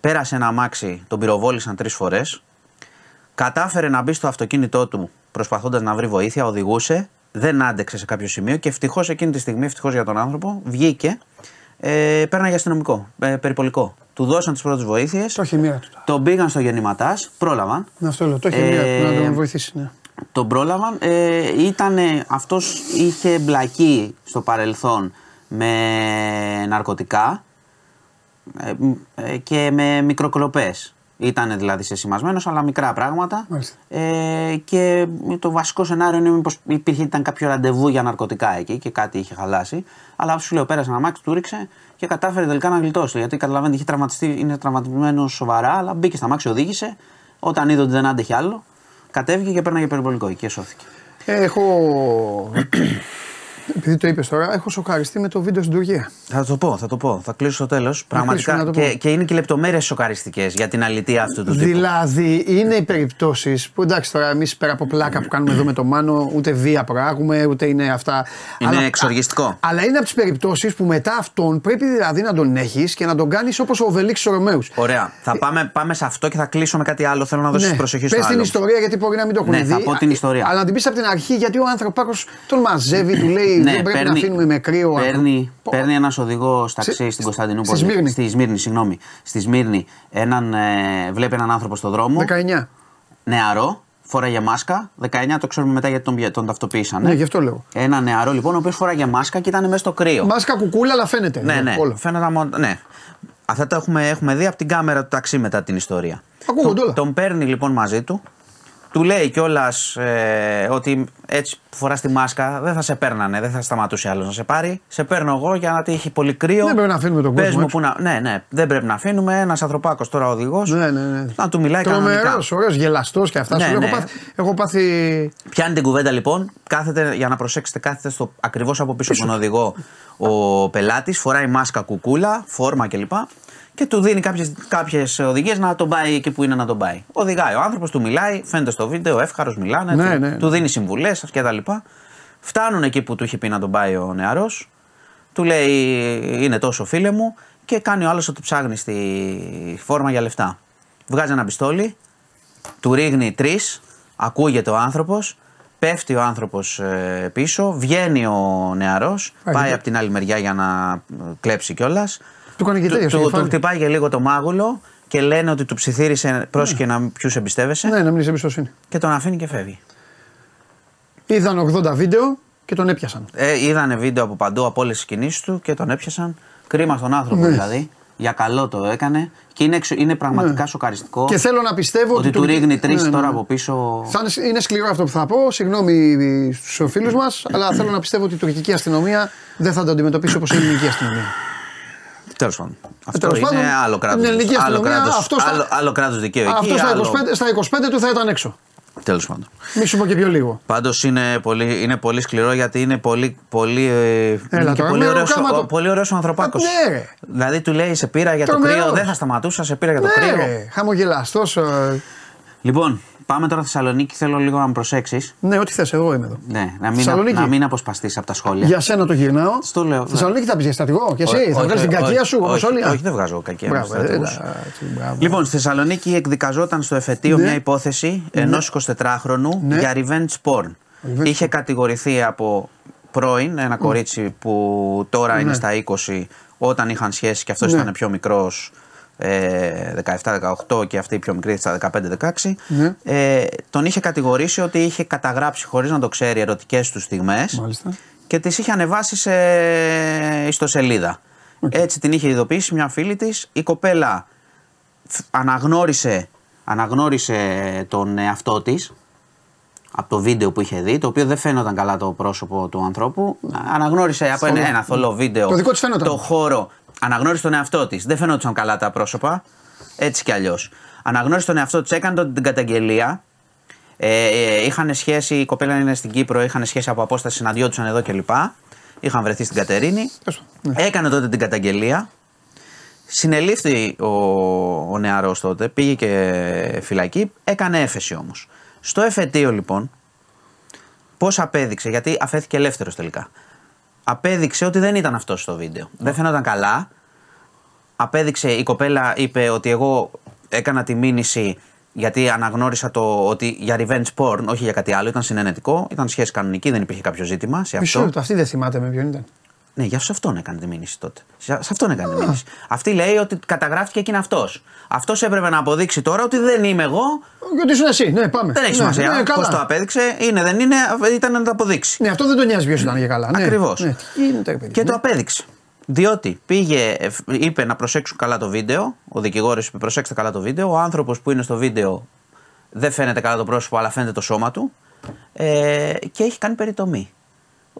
Πέρασε ένα αμάξι, τον πυροβόλησαν τρεις φορές. Κατάφερε να μπει στο αυτοκίνητό του προσπαθώντας να βρει βοήθεια, οδηγούσε. Δεν άντεξε σε κάποιο σημείο και ευτυχώς εκείνη τη στιγμή, ευτυχώς για τον άνθρωπο, βγήκε. Ε, πέρναγε αστυνομικό, ε, περιπολικό. Του δώσαν τις πρώτες βοήθειες. Το έχει η μοίρα του. τώρα. Τον πήγαν στο γεννηματάς, πρόλαβαν. Ναι, αυτό λέω. Το έχει η μοίρα του να Ε, τον βοηθήσει. Ναι. τον πρόλαβαν. Ε, ήτανε, αυτός είχε εμπλακεί στο παρελθόν με ναρκωτικά ε, μ, ε, και με μικροκλοπές. Ήταν δηλαδή σεσημασμένος, αλλά μικρά πράγματα. Μάλιστα. Ε, και το βασικό σενάριο είναι μήπως υπήρχε ήταν κάποιο ραντεβού για ναρκωτικά εκεί και κάτι είχε χαλάσει. Αλλά σου λέω, πέρασε ένα μάξι, του ρίξε και κατάφερε τελικά να γλιτώσει. Γιατί καταλαβαίνετε, είχε τραυματιστεί, είναι τραυματισμένος σοβαρά, αλλά μπήκε στα μάξι, οδήγησε. Όταν είδε ότι δεν άντεχε άλλο, κατέβηκε και πέρναγε περιπολικό και σώθηκε. Έχω. Επειδή το είπες τώρα, έχω σοκαριστεί με το βίντεο στην Τουρκία. Θα το πω, θα το πω. Θα κλείσω στο τέλο. Πραγματικά. να το πω. Και, και είναι και λεπτομέρειες σοκαριστικές για την αλήθεια αυτού του τύπου. Δηλαδή, είναι οι περιπτώσεις που εντάξει τώρα εμείς πέρα από πλάκα που κάνουμε εδώ με το Μάνο, ούτε βία προάγουμε, ούτε είναι αυτά. Είναι εξοργιστικό. Αλλά είναι από τις περιπτώσεις που μετά αυτόν πρέπει δηλαδή να τον έχεις και να τον κάνεις όπως ο Βελίξ ο Ρωμαίου. Ωραία. Θα πάμε, πάμε σε αυτό και θα κλείσω με κάτι άλλο. Θέλω να δώσει προσοχή στο Πες άλλο. την ιστορία γιατί μπορεί να μην το έχουν Ναι, δει. θα πω την ιστορία. Αλλά να την πεις από την αρχή γιατί ο άνθρωπος τον μαζεύει, του λέει Ναι, δεν πρέπει να αφήνουμε με κρύο. Παίρνει, Πω. παίρνει ένας οδηγός ταξί Στη- στην Κωνσταντινούπολη. στη Σμύρνη. Στη Σμύρνη, συγγνώμη. Στη Σμύρνη έναν, ε, βλέπει έναν άνθρωπο στο δρόμο. 19. Νεαρό, φόραγε μάσκα. 19 το ξέρουμε μετά γιατί τον, τον ταυτοποίησαν. Ναι, γι' αυτό λέω. Ένα νεαρό λοιπόν, ο οποίος φόραγε μάσκα και ήταν μέσα στο κρύο. Μάσκα κουκούλα, αλλά φαίνεται. Ναι, ναι. Όλο. Φαίνονταν μόνο. Ναι. Αυτά τα έχουμε, έχουμε δει από την κάμερα του ταξί μετά την ιστορία. Ακούγονται Τον- όλα. Τον παίρνει λοιπόν μαζί του. Του λέει κιόλας ε, ότι έτσι που φοράς τη μάσκα δεν θα σε παίρνανε, δεν θα σταματούσε άλλος να σε πάρει. Σε παίρνω εγώ για να έχει πολύ κρύο. Δεν πρέπει να αφήνουμε τον Πες κόσμο μου έξω. που να. Ναι, ναι, δεν πρέπει να αφήνουμε. Ένας ανθρωπάκος τώρα οδηγός. Ναι, ναι, ναι. Να του μιλάει κανονικά. Τρομερός, ωραίος, γελαστός και αυτά. Ναι, σου λέω, ναι. Έχω, πάθει, έχω πάθει. Πιάνει την κουβέντα λοιπόν, κάθεται για να προσέξετε, κάθεται στο, ακριβώς από πίσω από τον οδηγό ο πελάτης, φοράει μάσκα κουκούλα, φόρμα κλπ. Και του δίνει κάποιες, κάποιες οδηγίες να τον πάει εκεί που είναι να τον πάει. Οδηγάει ο άνθρωπος, του μιλάει, φαίνεται στο βίντεο, εύχαρος μιλάνε, Ναι, του, ναι. του δίνει συμβουλές κτλ. Φτάνουν εκεί που του είχε πει να τον πάει ο νεαρός, του λέει είναι τόσο φίλε μου και κάνει ο άλλος ότι ψάχνει στη φόρμα για λεφτά. Βγάζει ένα πιστόλι, του ρίχνει τρεις, ακούγεται ο άνθρωπος, πέφτει ο άνθρωπος πίσω, βγαίνει ο νεαρός, Πάει πάει και- από την άλλη μεριά για να ε, κλέψει κιόλας. Του κάνει και τέτοιο στο Του, του κεφάλι. χτυπάει και λίγο το μάγουλο και λένε ότι του ψιθύρισε πρόσεχε να ποιους εμπιστεύεσαι Ναι, να μην είσαι εμπιστοσύνη. και τον αφήνει και φεύγει. Είδαν 80 βίντεο και τον έπιασαν. Ε, είδανε βίντεο από παντού από όλες τις κινήσεις του και τον έπιασαν. Κρίμα στον άνθρωπο Ναι. δηλαδή. Για καλό το έκανε και είναι, εξ- είναι πραγματικά Ναι. σοκαριστικό Και θέλω να πιστεύω ότι, ότι. του το- ρίχνει τρεις Ναι, ναι, τώρα ναι. από πίσω. Θα είναι, είναι σκληρό αυτό που θα πω. Συγγνώμη στους φίλου μας, αλλά θέλω να πιστεύω ότι η τουρκική αστυνομία δεν θα το αντιμετωπίσει όπως η ελληνική αστυνομία. Τέλος πάντων. Αυτό τέλος είναι πάντων, άλλο κράτος. την ελληνική Άλλο αστυνομία, κράτος αυτός στα- άλλο, άλλο κράτος δικαίου εκεί. Αυτός στα 25, άλλο... στα 25 του θα ήταν έξω. Τέλος πάντων. Μη σου πω και πιο λίγο. Πάντως είναι πολύ, είναι πολύ σκληρό γιατί είναι πολύ, πολύ, ε, είναι και τώρα, πολύ με ωραίος, ροκάματο. ο, πολύ ωραίος ο ανθρωπάκος. Α, ναι, ρε. Δηλαδή του λέει σε πήρα για το Τρομερός. κρύο, δεν θα σταματούσα, σε πήρα για το Ναι, κρύο. ρε, χαμογελαστό. Λοιπόν, πάμε τώρα Θεσσαλονίκη. Θέλω λίγο να με προσέξεις. Ναι, ό,τι θες, εγώ είμαι εδώ. Ναι, να μην, Θεσσαλονίκη. να μην αποσπαστείς από τα σχόλια. Για σένα το γυρνάω. Στο λέω, ναι. Θεσσαλονίκη θα πεις για στατικό και εσύ. Όχι, θα όχι, βγάλεις την όχι, κακία σου όχι, όπω όλοι. Όχι, δεν βγάζω κακία. Μπράβο, με ε, στρατηγούς. εντάξει, μπράβο. Λοιπόν, στη Θεσσαλονίκη εκδικαζόταν στο εφετείο Ναι. μια υπόθεση ενός 24χρονου Ναι. για revenge porn. Revenge Είχε porn. κατηγορηθεί από πρώην ένα κορίτσι που τώρα είναι Ναι. στα 20 όταν είχαν σχέση και αυτός Ναι. ήταν πιο μικρός. Ε, 17-18 και αυτή η πιο μικρή στα 15-16 Ναι. ε, τον είχε κατηγορήσει ότι είχε καταγράψει χωρίς να το ξέρει ερωτικές του στιγμές Μάλιστα. και τις είχε ανεβάσει σε ιστοσελίδα. Έτσι την είχε ειδοποιήσει μια φίλη της. Η κοπέλα φ- αναγνώρισε, αναγνώρισε τον εαυτό της από το βίντεο που είχε δει, το οποίο δεν φαίνονταν καλά το πρόσωπο του ανθρώπου. Αναγνώρισε από ένα, ένα θολό βίντεο Το δικό της φαίνονταν. το χώρο. Αναγνώρισε τον εαυτό της. Δεν φαινόταν καλά τα πρόσωπα. Έτσι κι αλλιώς. Αναγνώρισε τον εαυτό της, έκανε τον- την καταγγελία. Ε, ε, είχαν σχέση, η κοπέλα είναι στην Κύπρο, είχαν σχέση από απόσταση, συναντιόντουσαν εδώ κλπ. Είχαν βρεθεί στην Κατερίνη. Τέλος πάντων, Έκανε τότε την καταγγελία. Συνελήφθη ο, ο νεαρός τότε, πήγε και φυλακή, έκανε έφεση όμως. Στο εφετείο λοιπόν, πώς απέδειξε, γιατί αφέθηκε ελεύθερος τελικά. Απέδειξε ότι δεν ήταν αυτός στο βίντεο. Δεν φαινόταν καλά. Απέδειξε, η κοπέλα είπε ότι εγώ έκανα τη μήνυση γιατί αναγνώρισα το ότι για revenge porn, όχι για κάτι άλλο, ήταν συνενετικό, ήταν σχέση κανονική, δεν υπήρχε κάποιο ζήτημα σε Μισό αυτό. λεπτό, αυτή δεν θυμάται με ποιον ήταν. Ναι, για σε αυτόν έκανε τη μήνυση τότε. Σε, σε αυτόν έκανε τη μήνυση. Αυτή λέει ότι καταγράφηκε και είναι αυτός. Αυτός έπρεπε να αποδείξει τώρα ότι δεν είμαι εγώ. Γιατί ήσουν εσύ, ναι, πάμε. Δεν έχει ναι, σημασία ναι, καλά. πώς το απέδειξε. Είναι, δεν είναι, ήταν να το αποδείξει. Ναι, αυτό δεν τον νοιάζει ποιος ήταν για καλά. Ναι, Ακριβώς. Ναι, τι γίνεται, ρε παιδί. Και ναι. το απέδειξε. Διότι πήγε, ε, είπε να προσέξουν καλά το βίντεο. Ο δικηγόρος είπε: Προσέξτε καλά το βίντεο. Ο άνθρωπος που είναι στο βίντεο δεν φαίνεται καλά το πρόσωπο, αλλά φαίνεται το σώμα του. Ε, και έχει κάνει περιτομή.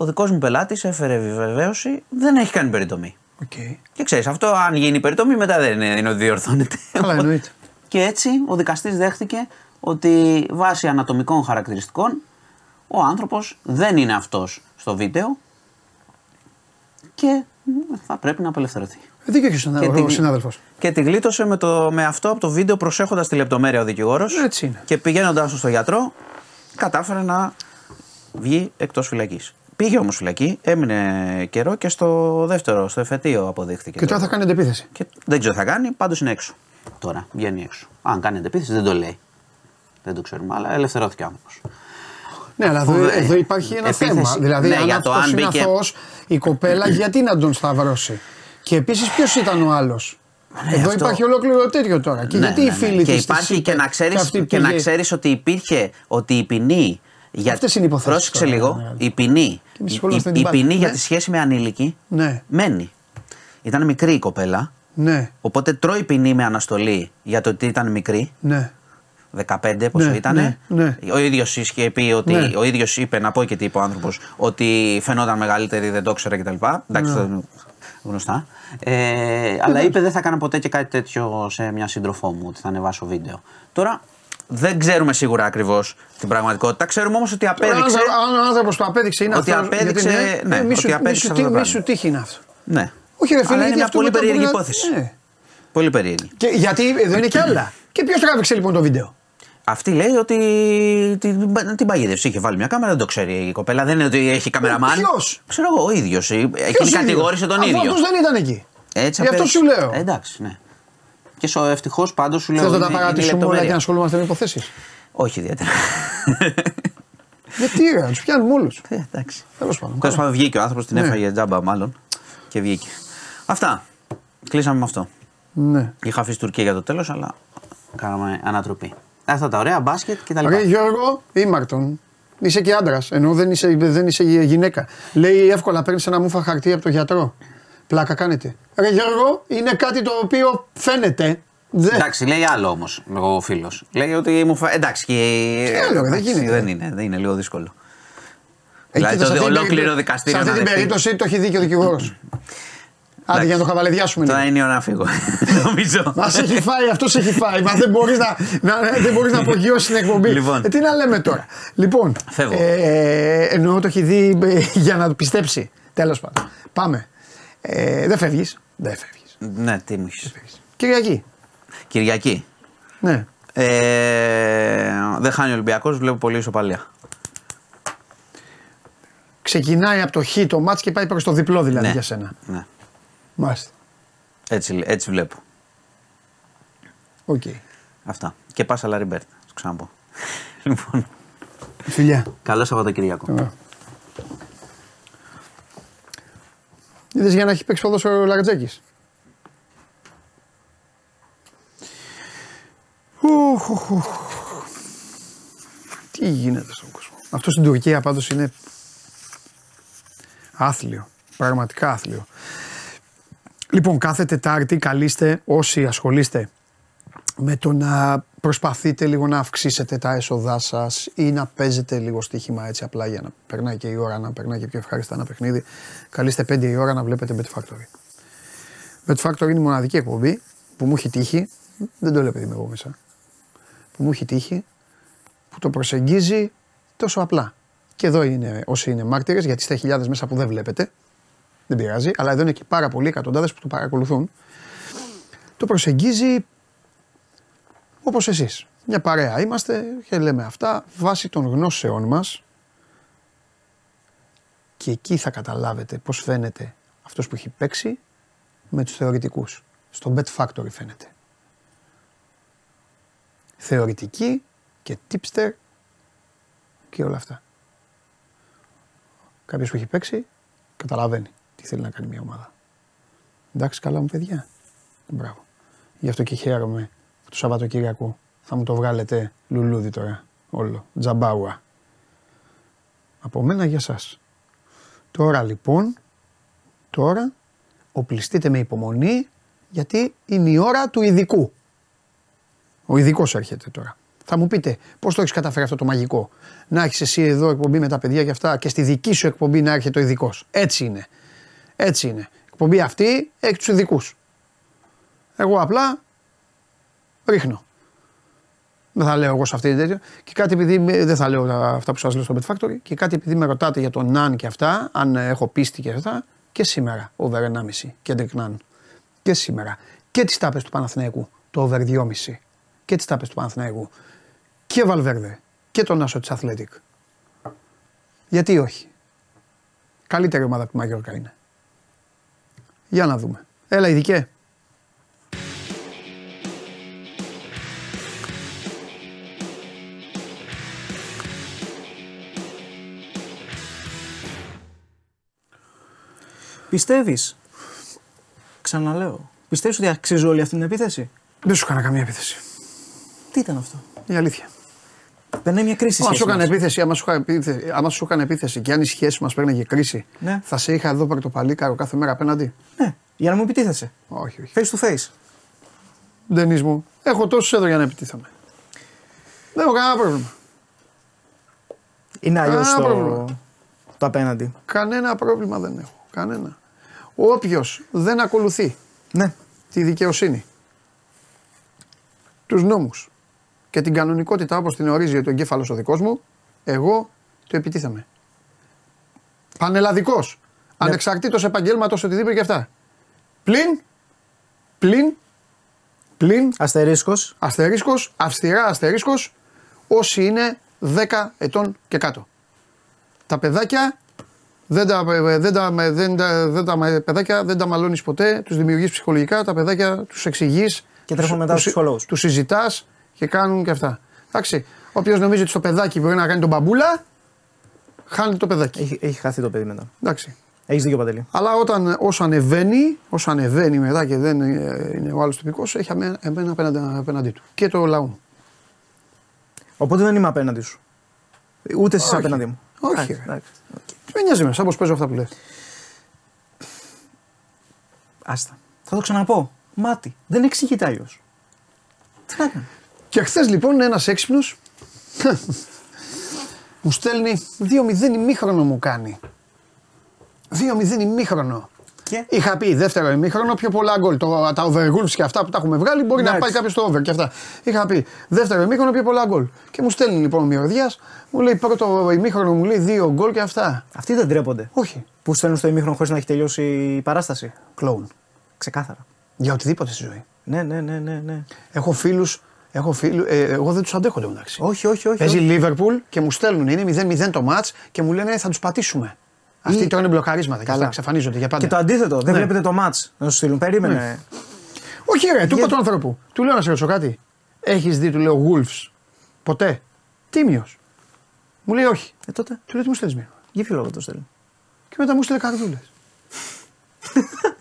Ο δικός μου πελάτης έφερε επιβεβαίωση, δεν έχει κάνει περιτομή. Οκ. Και ξέρεις, αυτό αν γίνει περιτομή μετά δεν είναι, είναι ότι διορθώνεται. Καλά, εννοείται. Και έτσι ο δικαστής δέχτηκε ότι βάσει ανατομικών χαρακτηριστικών ο άνθρωπος δεν είναι αυτός στο βίντεο και μ, θα πρέπει να απελευθερωθεί. Ε, Δίκιο έχει ο Και ο την- συνάδελφος. Και τη γλίτωσε με, το, με αυτό από το βίντεο προσέχοντας τη λεπτομέρεια ο δικηγόρος. Έτσι είναι. Και πηγαίνοντάς στο γιατρό, κατάφερε να βγει εκτός φυλακής. Πήγε όμως φυλακή, έμεινε καιρό και στο δεύτερο, στο εφετείο αποδείχθηκε. Και τώρα θα κάνει αντεπίθεση. Και δεν ξέρω τι θα κάνει, πάντως είναι έξω. Τώρα βγαίνει έξω. Αν κάνει αντεπίθεση δεν το λέει. Δεν το ξέρουμε, αλλά ελευθερώθηκε ο άνθρωπος. Ναι, αλλά εδώ, Φοβε- εδώ υπάρχει ένα επίθεση. θέμα. Δηλαδή, Ναι, αν για το αυτός αν είναι μπήκε- αθώος, η κοπέλα γιατί να τον σταυρώσει; Και επίσης ποιος ήταν ο άλλος; εδώ Ναι, αυτό- υπάρχει ολόκληρο τέτοιο τώρα. Και Ναι, γιατί ναι, οι ναι. φίλοι Και της υπάρχει της και είπε να ξέρει αυτή και να πήγε- ξέρεις ότι υπήρχε ότι η ποινή. Για... Αυτές είναι οι υποθέσεις Πρόσεξε τώρα, λίγο. ναι. Η ποινή, εμείς η, ασχολούμαστε η- με η την ποινή μπάλα. για Ναι. τη σχέση με ανήλικη Ναι, μένει. Ήταν μικρή η κοπέλα. ναι, Οπότε τρώει ποινή με αναστολή για το ότι ήταν μικρή. ναι. 15 πόσο Ναι, ήταν. ναι, ναι. Ο ίδιος είχε πει ότι. Ναι. Ο ίδιος είπε, να πω και τι είπε ο άνθρωπος, ότι φαινόταν μεγαλύτερη, δεν το ήξερα κτλ. Εντάξει, Ναι. το- γνωστά. Ε, αλλά είπε δεν θα έκανα ποτέ και κάτι τέτοιο σε μια σύντροφό μου, ότι θα ανεβάσω βίντεο. Τώρα δεν ξέρουμε σίγουρα ακριβώς την πραγματικότητα. Ξέρουμε όμως ότι απέδειξε. Αν ο άνθρωπος το απέδειξε είναι Ότι αυτός, απέδειξε, γιατί ναι, ε, μη ότι σου- μη απέδειξε σου αυτό το τι- Μη πράγμα. σου τύχει είναι αυτό. Ναι. Όχι, ρε φίλε, Αλλά είναι γιατί μια αυτό πολύ μετά περίεργη μπορεί να- υπόθεση. Ναι. Πολύ περίεργη. Και, γιατί εδώ είναι και άλλα. και ποιος τράβηξε λοιπόν το βίντεο; Αυτή λέει ότι την, την παγίδευση. Είχε βάλει μια κάμερα, δεν το ξέρει η κοπέλα. Δεν είναι ότι έχει καμεραμάν. ποιος; Ξέρω εγώ, ο ίδιος. Εκείνη Ποιος κατηγόρησε ίδιος; τον Αφού ίδιο. αυτός δεν ήταν εκεί. Έτσι Γι' αυτό απέδειξε. σου λέω. Ε, εντάξει, ναι. Και ευτυχώς πάντως σου λέω. Θες να είναι- τα είναι παρατήσουμε όλα λεπτομέρεια. και να ασχολούμαστε με υποθέσεις; Όχι ιδιαίτερα. Γιατί ρε, τους πιάνουμε όλους. Ε, εντάξει. Τέλος πάντων. Τέλος πάντων, βγήκε ο άνθρωπος, την Ναι. έφαγε τζάμπα μάλλον και βγήκε. Αυτά. Κλείσαμε με αυτό. Ναι. Είχα αφήσει Τουρκία για το τέλος, αλλά κάναμε ανατροπή. Αυτά τα ωραία, μπάσκετ κτλ. Ρε Γιώργο, ήμαρτον. Είσαι και άντρας, ενώ δεν είσαι, δεν είσαι γυναίκα. Λέει εύκολα παίρνεις ένα μούφα χαρτί από τον γιατρό. Πλάκα κάνετε. Ρε Γιώργο, είναι κάτι το οποίο φαίνεται. Δεν- Εντάξει, λέει άλλο όμως ο φίλος. Λέει ότι μου φα... Εντάξει, και. Τι άλλο, ρε, δεν εντάξει, γίνεται. Δεν είναι, δεν είναι λίγο δύσκολο. Ε, δηλαδή κοίτα, σε το αυτή την ολόκληρο περίπτωση- δικαστήριο Σε αυτή να την δεχτεί. περίπτωση το έχει δίκιο ο δικηγόρος. Άντε για να το χαβαλεδιάσουμε Τώρα λίγο. είναι η ώρα να φύγω. Νομίζω. Μας έχει φάει, αυτός έχει φάει. Μα δεν μπορείς να, να, δεν μπορείς να απογειώσεις την εκπομπή. Λοιπόν. Ε, τι να λέμε τώρα; Λοιπόν, Φεύγω. ε, εννοώ το έχει δει ε, για να το πιστέψει. Τέλος πάντων. Πάμε. Ε, δεν φεύγεις. Δεν φεύγεις. ναι, τι μου έχεις. Κυριακή. Κυριακή. Ναι. Ε, δεν χάνει ο Ολυμπιακός, βλέπω πολύ ισοπαλία. Ξεκινάει από το χ το μάτς και πάει προς το διπλό δηλαδή ναι. για σένα. Ναι. Μάλιστα. Έτσι, έτσι βλέπω. Οκ. Αυτά. Και πάσα Λαριμπέρτ. Το ξαναπώ. λοιπόν. Φιλιά. Καλό Σαββατοκύριακο. Ωραία. Είδες για να έχει παίξει ποδόσφαιρο ο Λαρατζάκης. Οχ, οχ, οχ. Τι γίνεται στον κόσμο. Αυτό στην Τουρκία πάντως είναι άθλιο. Πραγματικά άθλιο. Λοιπόν, κάθε Τετάρτη καλείστε όσοι ασχολείστε με το να προσπαθείτε λίγο να αυξήσετε τα έσοδά σας ή να παίζετε λίγο στοίχημα έτσι απλά για να περνάει και η ώρα, να περνάει και πιο ευχάριστα ένα παιχνίδι. Καλείστε 5 η ώρα να βλέπετε Bet Factory. Bet Factory είναι η μοναδική εκπομπή που μου έχει τύχει, δεν το λέω επειδή είμαι εγώ μέσα, που μου έχει τύχει, που το προσεγγίζει τόσο απλά. Και εδώ είναι όσοι είναι μάρτυρες, γιατί είστε χιλιάδες μέσα που δεν βλέπετε, δεν πειράζει, αλλά εδώ είναι και πάρα πολλοί εκατοντάδες που το παρακολουθούν. Το προσεγγίζει όπως εσείς. Μια παρέα είμαστε και λέμε αυτά βάσει των γνώσεών μας και εκεί θα καταλάβετε πώς φαίνεται αυτός που έχει παίξει με τους θεωρητικούς. Στο Bet Factory φαίνεται. Θεωρητική και tipster και όλα αυτά. Κάποιος που έχει παίξει καταλαβαίνει τι θέλει να κάνει μια ομάδα. Εντάξει καλά μου παιδιά. Μπράβο. Γι' αυτό και χαίρομαι που το Σαββατοκύριακο θα μου το βγάλετε λουλούδι τώρα. Όλο. Τζαμπάουα. Από μένα για σας. Τώρα λοιπόν, τώρα οπλιστείτε με υπομονή γιατί είναι η ώρα του ειδικού. Ο ειδικός έρχεται τώρα. Θα μου πείτε πώς το έχεις καταφέρει αυτό το μαγικό; Να έχεις εσύ εδώ εκπομπή με τα παιδιά και αυτά και στη δική σου εκπομπή να έρχεται ο ειδικός. Έτσι είναι. Έτσι είναι. Η εκπομπή αυτή έχει τους ειδικούς. Εγώ απλά ρίχνω. Δεν θα λέω εγώ σε αυτή την τέτοια. Και κάτι επειδή με- δεν θα λέω τα- αυτά που σας λέω στο Bet Factory. Και κάτι επειδή με ρωτάτε για τον Ναν και αυτά, αν έχω πίστη και αυτά, και σήμερα over 1,5 Κέντρικ Ναν. Και σήμερα. Και τις τάπες του Παναθηναϊκού το over 2,5. Και τις τάπες του Παναθηναϊκού. Και Βαλβέρδε. Και τον άσο της Αθλέτικ. Γιατί όχι; Καλύτερη ομάδα από τη Μαγιόρκα είναι. Για να δούμε. Έλα, ειδικέ. Πιστεύεις; Ξαναλέω. Πιστεύεις ότι αξίζει όλη αυτή την επίθεση; Δεν σου έκανα καμία επίθεση. Τι ήταν αυτό; Η αλήθεια. Περνάει μια κρίση Άμα σχέση σου έκανε μας. επίθεση, άμα σου έκανε επίθεση, άμα σου έκανε επίθεση και αν η σχέση μας παίρναγε κρίση, Ναι. θα σε είχα εδώ πρωτοπαλίκαρο κάθε μέρα απέναντι; Ναι, για να μου επιτίθεσαι. Όχι, όχι. Face to face. Ντενή μου, έχω τόσους εδώ για να επιτίθομαι. Δεν έχω κανένα πρόβλημα. Είναι αλλιώς Α, το, πρόβλημα. το απέναντι. Κανένα πρόβλημα δεν έχω. Κανένα. Όποιος δεν ακολουθεί Ναι. τη δικαιοσύνη, τους νόμους και την κανονικότητα όπως την ορίζει ο εγκέφαλος ο δικός μου, εγώ το επιτίθεμαι. Πανελλαδικός, ανεξαρτήτως επαγγέλματος, οτιδήποτε και αυτά. Πλην, πλην, πλην, Αστερίσκος. αστερίσκος, αυστηρά αστερίσκος, όσοι είναι 10 ετών και κάτω. Τα παιδάκια δεν τα, δεν τα, δεν τα, δεν τα παιδάκια δεν τα μαλώνεις ποτέ, τους δημιουργείς ψυχολογικά, τα παιδάκια τους εξηγείς, Και τρέχουν τους- μετά τους- στους ψυχολόγους. Τους συζητάς και κάνουν και αυτά. Εντάξει, όποιος νομίζει ότι στο παιδάκι μπορεί να κάνει τον μπαμπούλα, χάνει το παιδάκι. Έχει, έχει χαθεί το παιδί μετά. Εντάξει. Έχεις δίκιο παντελή. Αλλά όταν, όσο ανεβαίνει, όσο ανεβαίνει μετά και δεν ε, είναι ο άλλος τυπικός, έχει αμέ- εμένα απέναντι, απέναντί του. Και το λαό μου. Οπότε δεν είμαι απέναντι σου. Ούτε εσύ Όχι. απέναντί μου. Όχι, Εντάξει, ρε. Εντάξει. Τι με νοιάζει μέσα, όπως παίζω αυτά που λες. Άστα. Θα το ξαναπώ. Μάτι. Δεν εξηγείται αλλιώς. Τι να κάνω. Και χθες λοιπόν ένας έξυπνος μου στέλνει 2-0 ημίχρονο μου κάνει. 2-0 ημίχρονο. Και; Είχα πει δεύτερο ημίχρονο πιο πολλά γκολ. Το, τα overrules και αυτά που τα έχουμε βγάλει μπορεί να Εντάξει. πάει κάποιος στο over και αυτά. Είχα πει δεύτερο ημίχρονο πιο πολλά γκολ. Και μου στέλνει λοιπόν ο Μυρωδιά, μου λέει πρώτο ημίχρονο μου λέει δύο γκολ και αυτά. Αυτοί δεν τρέπονται. Όχι. Που στέλνουν στο ημίχρονο χωρίς να έχει τελειώσει η παράσταση. Κλόουν. Ξεκάθαρα. Για οτιδήποτε στη ζωή. Ναι, ναι, ναι, ναι. ναι. Έχω φίλους. Έχω φίλου, ε, εγώ δεν τους αντέχω το μεταξύ. Όχι, όχι, όχι. Παίζει όχι. Λίβερπουλ και μου στέλνουν. Είναι 0-0 το ματ και μου λένε θα τους πατήσουμε. Αυτοί Ή- τρώνε μπλοκαρίσματα και Καλά. αυτά εξαφανίζονται για πάντα. Και το αντίθετο. Δεν Ναι. βλέπετε το ματ να σου στείλουν. Περίμενε. Ναι. Όχι, ρε, του είπα του άνθρωπου. Του λέω να σε ρωτήσω κάτι. Έχεις δει, του λέω Wolves; Ποτέ. Τίμιος. Μου λέει όχι. Ε, τότε. Του λέω τι μου στέλνεις μήνυμα. Για ποιο λόγο το στέλνουν. Και μετά μου στείλε καρδούλες.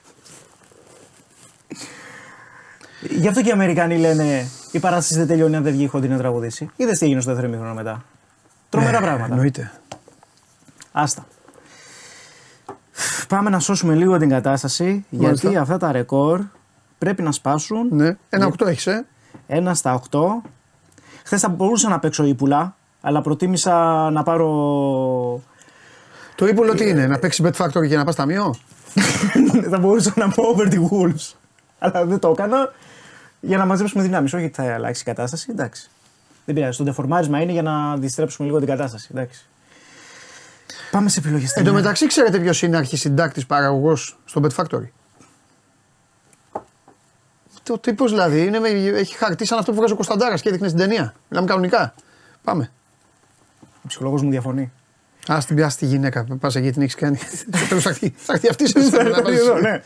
Γι' αυτό και οι Αμερικανοί λένε η παράσταση δεν τελειώνει αν δεν βγει η Χοντή να τραγουδήσει. Είδες τι έγινε στο δεύτερο ημίχρονο μετά. Τρομερά πράγματα. Ναι, Εννοείται. Άστα. Πάμε να σώσουμε λίγο την κατάσταση Μάλιστα. γιατί αυτά τα ρεκόρ πρέπει να σπάσουν. Ναι. Ένα οκτώ έχεις, ε. Ένα στα 8. Χθες θα μπορούσα να παίξω ύπουλα, αλλά προτίμησα να πάρω. Το ύπουλο τι είναι, να παίξει Bet Factory και να πας ταμείο; θα μπορούσα να πω over the Wolves. αλλά δεν το έκανα για να μαζέψουμε δυνάμεις. Όχι ότι θα αλλάξει η κατάσταση. Εντάξει. Δεν πειράζει. Το ντεφορμάρισμα είναι για να αντιστρέψουμε λίγο την κατάσταση. Εντάξει. Πάμε σε επιλογές. Εν τω μεταξύ, ξέρετε ποιος είναι αρχισυντάκτης παραγωγός στο Bet Factory; Το τύπος δηλαδή είναι, με- έχει χαρτί σαν αυτό που βγάζει ο Κωνσταντάρας και έδειχνε στην ταινία. Μιλάμε κανονικά. Πάμε. Ο ψυχολόγος μου διαφωνεί. Α την πιάσει τη γυναίκα. Πας εκεί την έχεις κάνει. Στο τέλο θα έρθει- θα έρθει αυτή σε εσένα να πάρεις- Εδώ, ναι.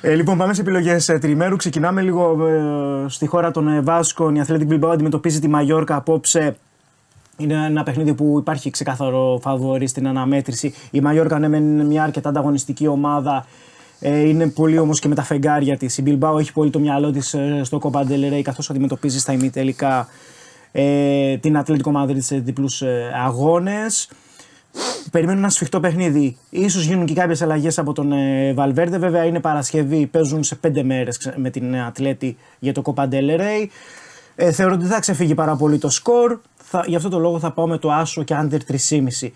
Ε, λοιπόν, πάμε σε επιλογές τριμέρου. Ξεκινάμε λίγο ε, στη χώρα των ε, Βάσκων. Η Athletic Bilbao αντιμετωπίζει τη Μαγιόρκα απόψε. Είναι ένα παιχνίδι που υπάρχει ξεκάθαρο φαβορή στην αναμέτρηση. Η Μαγιόρκα ναι, μεν είναι μια αρκετά ανταγωνιστική ομάδα. Ε, είναι πολύ όμως και με τα φεγγάρια της. Η Bilbao έχει πολύ το μυαλό της στο Copa del Rey καθώς αντιμετωπίζει στα ημιτελικά ε, την Ατλέτικο Μαδρίτη σε διπλούς αγώνες. Περιμένουν ένα σφιχτό παιχνίδι. Ίσως γίνουν και κάποιες αλλαγές από τον ε, Βαλβέρντε. Βέβαια είναι Παρασκευή, παίζουν σε πέντε μέρες με την ε, Ατλέτη για το Copa del Rey. Ε, θεωρώ ότι δεν θα ξεφύγει πάρα πολύ το σκορ. Θα, γι' αυτό το λόγο θα πάω με το Άσο και Under 3,5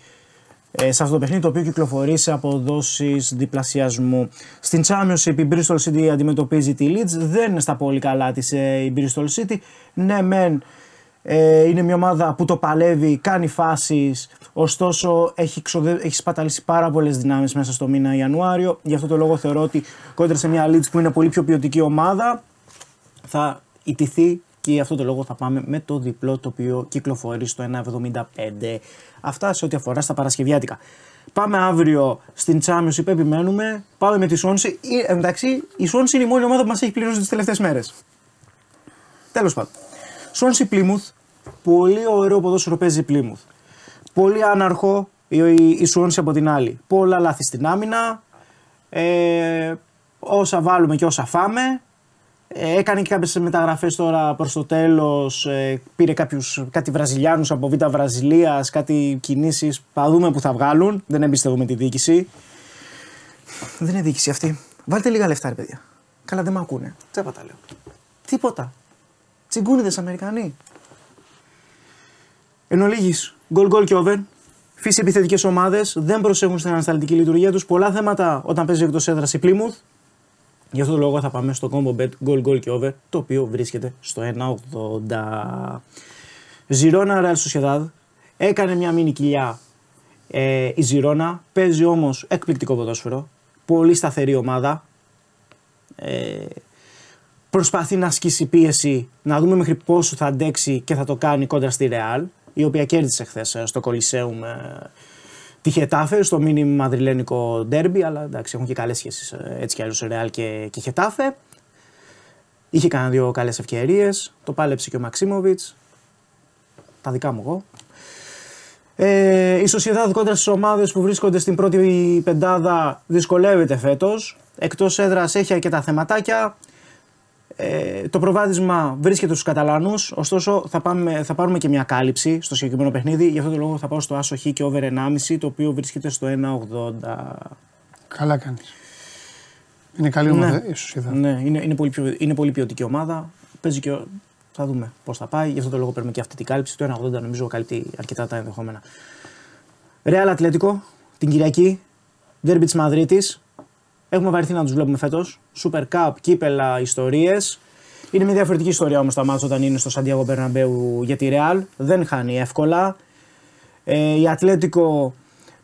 ε, σε αυτό το παιχνίδι το οποίο κυκλοφορεί σε αποδόσεις διπλασιασμού. Στην Championship η Bristol City αντιμετωπίζει τη Leeds. Δεν είναι στα πολύ καλά της ε, η Bristol City. Ναι, μεν Ε, είναι μια ομάδα που το παλεύει, κάνει φάσεις. Ωστόσο, έχει, ξοδε... έχει σπαταλήσει πάρα πολλές δυνάμεις μέσα στο μήνα Ιανουάριο. Γι' αυτό το λόγο θεωρώ ότι κόντρα σε μια Leeds που είναι πολύ πιο ποιοτική ομάδα θα ιτηθεί και γι' αυτό το λόγο θα πάμε με το διπλό το οποίο κυκλοφορεί στο 1,75. Αυτά σε ό,τι αφορά στα Παρασκευιάτικα. Πάμε αύριο στην Championship, επιμένουμε. Πάμε με τη Swansea. Ε, Εντάξει, η Swansea είναι η μόνη ομάδα που μας έχει πληρώσει τις τελευταίες μέρες. Τέλος πάντων. Swansea Plymouth. Πολύ ωραίο ποδόσφαιρο παίζει Plymouth. Πολύ άναρχο η, η, η Swansea από την άλλη. Πολλά λάθη στην άμυνα. Ε, όσα βάλουμε και όσα φάμε. Ε, έκανε και κάποιες μεταγραφές τώρα προς το τέλος. Ε, πήρε κάποιους, κάτι Βραζιλιάνους από Β' Βραζιλίας, κάτι κινήσεις. Θα δούμε που θα βγάλουν. Δεν εμπιστεύομαι τη διοίκηση. Δεν είναι διοίκηση αυτή. Βάλτε λίγα λεφτά, ρε παιδιά. Καλά, δεν με ακούνε. Τσέπα τα λέω. Τίποτα. Τσιγκούνιδες Αμερικανοί. Εν ολίγης, γκολ γκολ και over. Φύση επιθετικές ομάδες δεν προσέχουν στην ανασταλτική λειτουργία τους. Πολλά θέματα όταν παίζει εκτός έδρας η Plymouth. Γι' αυτό το λόγο θα πάμε στο combo bet goal goal και over, το οποίο βρίσκεται στο 1,80. Ζιρόνα Real Sociedad έκανε μια μήνυ κοιλιά ε, η Ζιρόνα, παίζει όμως εκπληκτικό ποδόσφαιρο, πολύ σταθερή ομάδα, ε, προσπαθεί να ασκήσει πίεση, να δούμε μέχρι πόσο θα αντέξει και θα το κάνει κόντρα στη Real, η οποία κέρδισε χθες στο Κολυσέουμ ε, τη Χετάφε στο μίνι μαδριλένικο ντέρμπι, αλλά εντάξει, έχουν και καλές σχέσεις έτσι κι αλλιώ Ρεάλ και, και Χετάφε. Είχε κανένα δύο καλές ευκαιρίες. Το πάλεψε και ο Μαξίμοβιτς. Τα δικά μου εγώ. Ε, η Σοσιαδάδ κόντρα στις ομάδες που βρίσκονται στην πρώτη πεντάδα δυσκολεύεται φέτος. Εκτός έδρας έχει αρκετά θεματάκια. Ε, το προβάδισμα βρίσκεται στους Καταλάνου, ωστόσο θα, πάμε, θα πάρουμε και μια κάλυψη στο συγκεκριμένο παιχνίδι. Γι' αυτό το λόγο θα πάω στο Άσο Χ και over 1,5 το οποίο βρίσκεται στο 1,80. Καλά κάνεις. Είναι καλή ομάδα, ίσως είδα. Ναι, είναι, είναι, πολύ, πιο, είναι πολύ ποιοτική ομάδα. Παίζει και. Θα δούμε πώς θα πάει. Γι' αυτό το λόγο παίρνουμε και αυτή την κάλυψη. Το 1,80 νομίζω καλύπτει αρκετά τα ενδεχόμενα. Ρεάλ Ατλέτικο την Κυριακή. Δέρμπι της Μαδρίτης. Έχουμε βαρεθεί να τους βλέπουμε φέτος. Super Cup, κύπελα, ιστορίες. Είναι μια διαφορετική ιστορία όμως τα μάτια όταν είναι στο Σαντιάγο Μπερναμπέου για τη Ρεάλ. Δεν χάνει εύκολα. Ε, η Ατλέτικο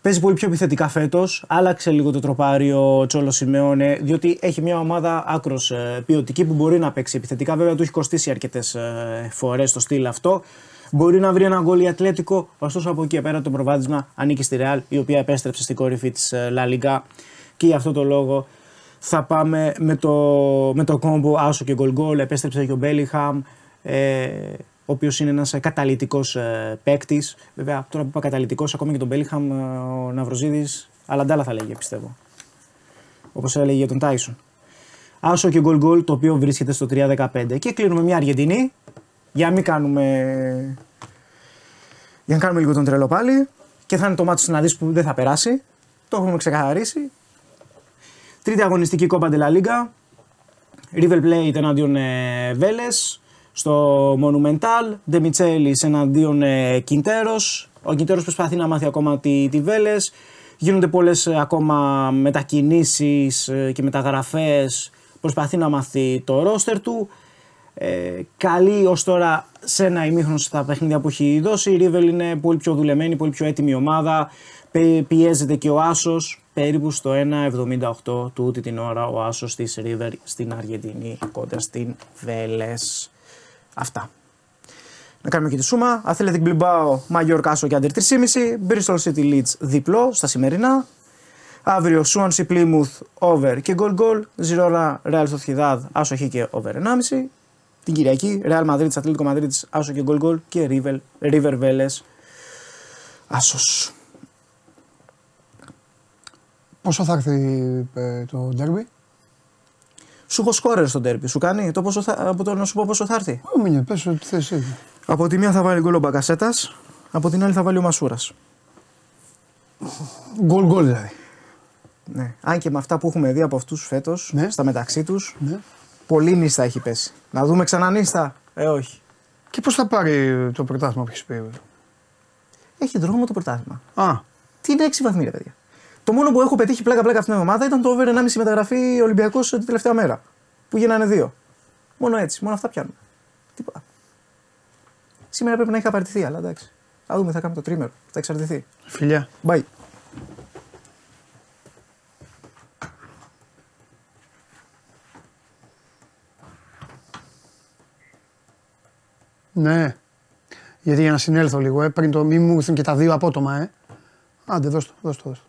παίζει πολύ πιο επιθετικά φέτος. Άλλαξε λίγο το τροπάριο Τσόλο Σιμεώνε, διότι έχει μια ομάδα άκρος ε, ποιοτική που μπορεί να παίξει επιθετικά. Βέβαια του έχει κοστίσει αρκετές ε, φορές το στυλ αυτό. Μπορεί να βρει ένα γκολ η Ατλέτικο, ωστόσο από εκεί πέρα το προβάδισμα ανήκει στη Ρεάλ, η οποία επέστρεψε στην κορυφή της La Liga και για αυτό το λόγο θα πάμε με το, με το κόμπο άσο και γκολ γκολ. Επέστρεψε και ο Μπέλιχαμ, ε, ο οποίος είναι ένας καταλητικός ε, παίκτης. Βέβαια, τώρα που είπα καταλητικός, ακόμη και τον Μπέλιχαμ, ε, ο Ναυροζίδης, αλλά αντάλλα θα λέγε πιστεύω. Όπως έλεγε για τον Τάισον. Άσο και γκολ γκολ, το οποίο βρίσκεται στο 3-15. Και κλείνουμε μια Αργεντινή, για να μην κάνουμε. Για να κάνουμε λίγο τον τρελό πάλι. Και θα είναι το μάτι να δεις που δεν θα περάσει. Το έχουμε ξεκαθαρίσει. Τρίτη αγωνιστική κόπα La Liga. River Plate εναντίον ε, Βέλες στο Monumental. Ντεμιτσέλη εναντίον ε, Κιντέρος. Ο Κιντέρος προσπαθεί να μάθει ακόμα τη, τη Βέλες. Γίνονται πολλές ε, ακόμα μετακινήσεις ε, και μεταγραφές. Προσπαθεί να μάθει το ρόστερ του. Ε, καλή ως τώρα σε ένα ημίχρονο στα παιχνίδια που έχει δώσει. Η River είναι πολύ πιο δουλεμένη, πολύ πιο έτοιμη ομάδα. Πιέζεται και ο Άσος περίπου στο 1,78 τούτη την ώρα ο Άσος της River στην Αργεντινή κόντρα στην Βέλες. Αυτά. Να κάνουμε και τη σούμα. Athletic Bilbao, Major Κάσο και Under 3,5. Bristol City Leeds διπλό στα σημερινά. Αύριο Swansea Plymouth over και goal goal. Zirona Real Sociedad άσο έχει και over 1,5. Την Κυριακή Real Madrid, Atletico Madrid άσο και goal goal και River, River Vélez άσος. Πόσο θα έρθει ε, το ντέρμπι. Σου έχω σκόρερ στο ντέρμπι. Σου κάνει το πόσο θα, από το να σου πω πόσο θα έρθει. Ω, μην πες ό,τι θες εσύ. Από τη μία θα βάλει γκολ ο Μπαγκασέτα, από την άλλη θα βάλει ο Μασούρας. Γκολ γκολ δηλαδή. Ναι. Αν και με αυτά που έχουμε δει από αυτούς φέτος, Ναι. στα μεταξύ τους, Ναι. πολύ νύστα έχει πέσει. Να δούμε ξανά νύστα. Ε, όχι. Και πώς θα πάρει το πρωτάθλημα που έχεις πει. Έχει δρόμο το πρωτάθλημα. Α, Τι είναι 6 βαθμοί, ρε παιδιά. Το μόνο που έχω πετύχει πλάκα-πλάκα αυτήν την εβδομάδα ήταν το over 1,5 μεταγραφή Ολυμπιακός την τελευταία μέρα. Που γίνανε δύο. Μόνο έτσι, μόνο αυτά πιάνουμε. Τίποτα. Σήμερα πρέπει να έχει απαρτηθεί, αλλά εντάξει. Θα δούμε, θα κάνουμε το τρίμερο. Θα εξαρτηθεί. Φιλιά. Bye. Ναι. Γιατί για να συνέλθω λίγο, ε, πριν το μη μου ήρθουν και τα δύο απότομα, ε. Άντε, δώσ' το, δώσ' το, δώσ' το.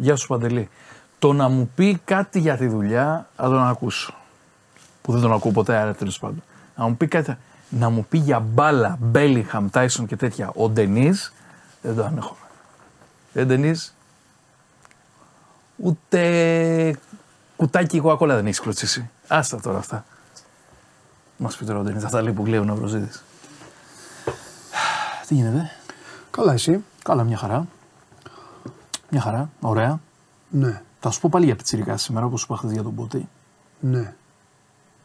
Γεια σου Παντελή. Το να μου πει κάτι για τη δουλειά θα τον ακούσω. Που δεν τον ακούω ποτέ, άρα τέλος πάντων. Να μου πει κάτι. Να μου πει για μπάλα, Μπέλιχαμ, Τάισον και τέτοια. Ο Ντενής δεν το ανέχομαι. Δεν Ντενής. Ούτε κουτάκι coca δεν έχεις κλωτσίσει. Άστα τώρα αυτά. Μας πει τώρα ο Ντενής, αυτά λέει που κλαίουν ο Βροζίδη. Τι γίνεται, Καλά, εσύ. Καλά, μια χαρά. Μια χαρά, ωραία. Ναι, Θα σου πω πάλι για πιτσιρικά σήμερα, όπως σου είπα χθες για τον Πουτή. ναι.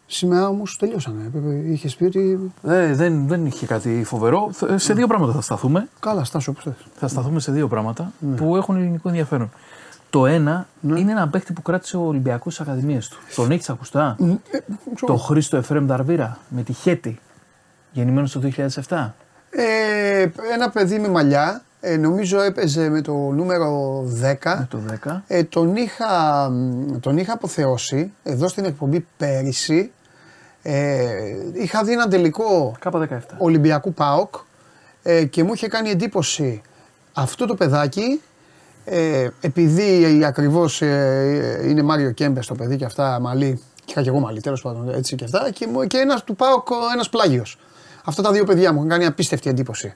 Σήμερα όμως τελειώσανε. Είχες πει ότι. Ε, δεν, δεν είχε κάτι φοβερό. Θε- Σε δύο πράγματα θα σταθούμε. Καλά, στάσου όπως θες. Θα σταθούμε σε δύο πράγματα που έχουν ελληνικό ενδιαφέρον. Το ένα είναι ένα παίχτη που κράτησε ο Ολυμπιακός στις Ακαδημίες του. Τον έχει ακουστά. Το Χρήστο Εφρέμ Νταρβίρα με τη Χέτη. Γεννημένος το 2007. Ε, ένα παιδί με μαλλιά. Ε, νομίζω έπαιζε με το νούμερο 10. Με το 10. Ε, τον, είχα, μ, τον είχα αποθεώσει εδώ στην εκπομπή πέρυσι. Ε, είχα δει ένα τελικό K17. Ολυμπιακού ΠΑΟΚ ε, και μου είχε κάνει εντύπωση αυτό το παιδάκι ε, επειδή ακριβώς ε, είναι Μάριο Κέμπες το παιδί και αυτά μαλλί και είχα και εγώ μαλλί τέλος πάντων έτσι και αυτά και, μου- και ένας του ΠΑΟΚ ένας πλάγιος. Αυτά τα δύο παιδιά μου είχαν κάνει απίστευτη εντύπωση.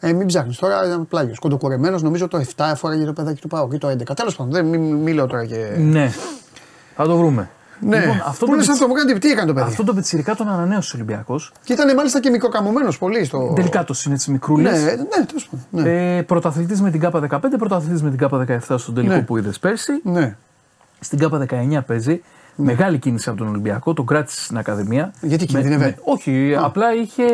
Ε, μην ψάχνεις τώρα, ήταν πλάγιος. Κοντοκουρεμένο, νομίζω το 7 έφοραγε το παιδάκι του Πάου ή το 11. Τέλος πάντων, δεν μην, μην λέω τώρα και. Ναι. Θα το βρούμε. Ναι, Λοιπόν, αυτό Πού το λες πιτσι- αυτό, μου κάνει τι έκανε το παιδί; Αυτό το πιτσιρικά τον ανανέωσε ο Ολυμπιακός. Και ήταν μάλιστα και μικροκαμωμένος πολύ στο. Τελικά το είναι έτσι μικρούλε. Ναι, ναι, τέλος πάντων. Ναι. Ε, πρωταθλητής με την K15, πρωταθλητής με την K17 στον τελικό Ναι. που είδες πέρσι. ναι. Στην K19 παίζει. Μεγάλη κίνηση από τον Ολυμπιακό, τον κράτησε στην Ακαδημία. Γιατί κινδύνευε; όχι, απλά είχε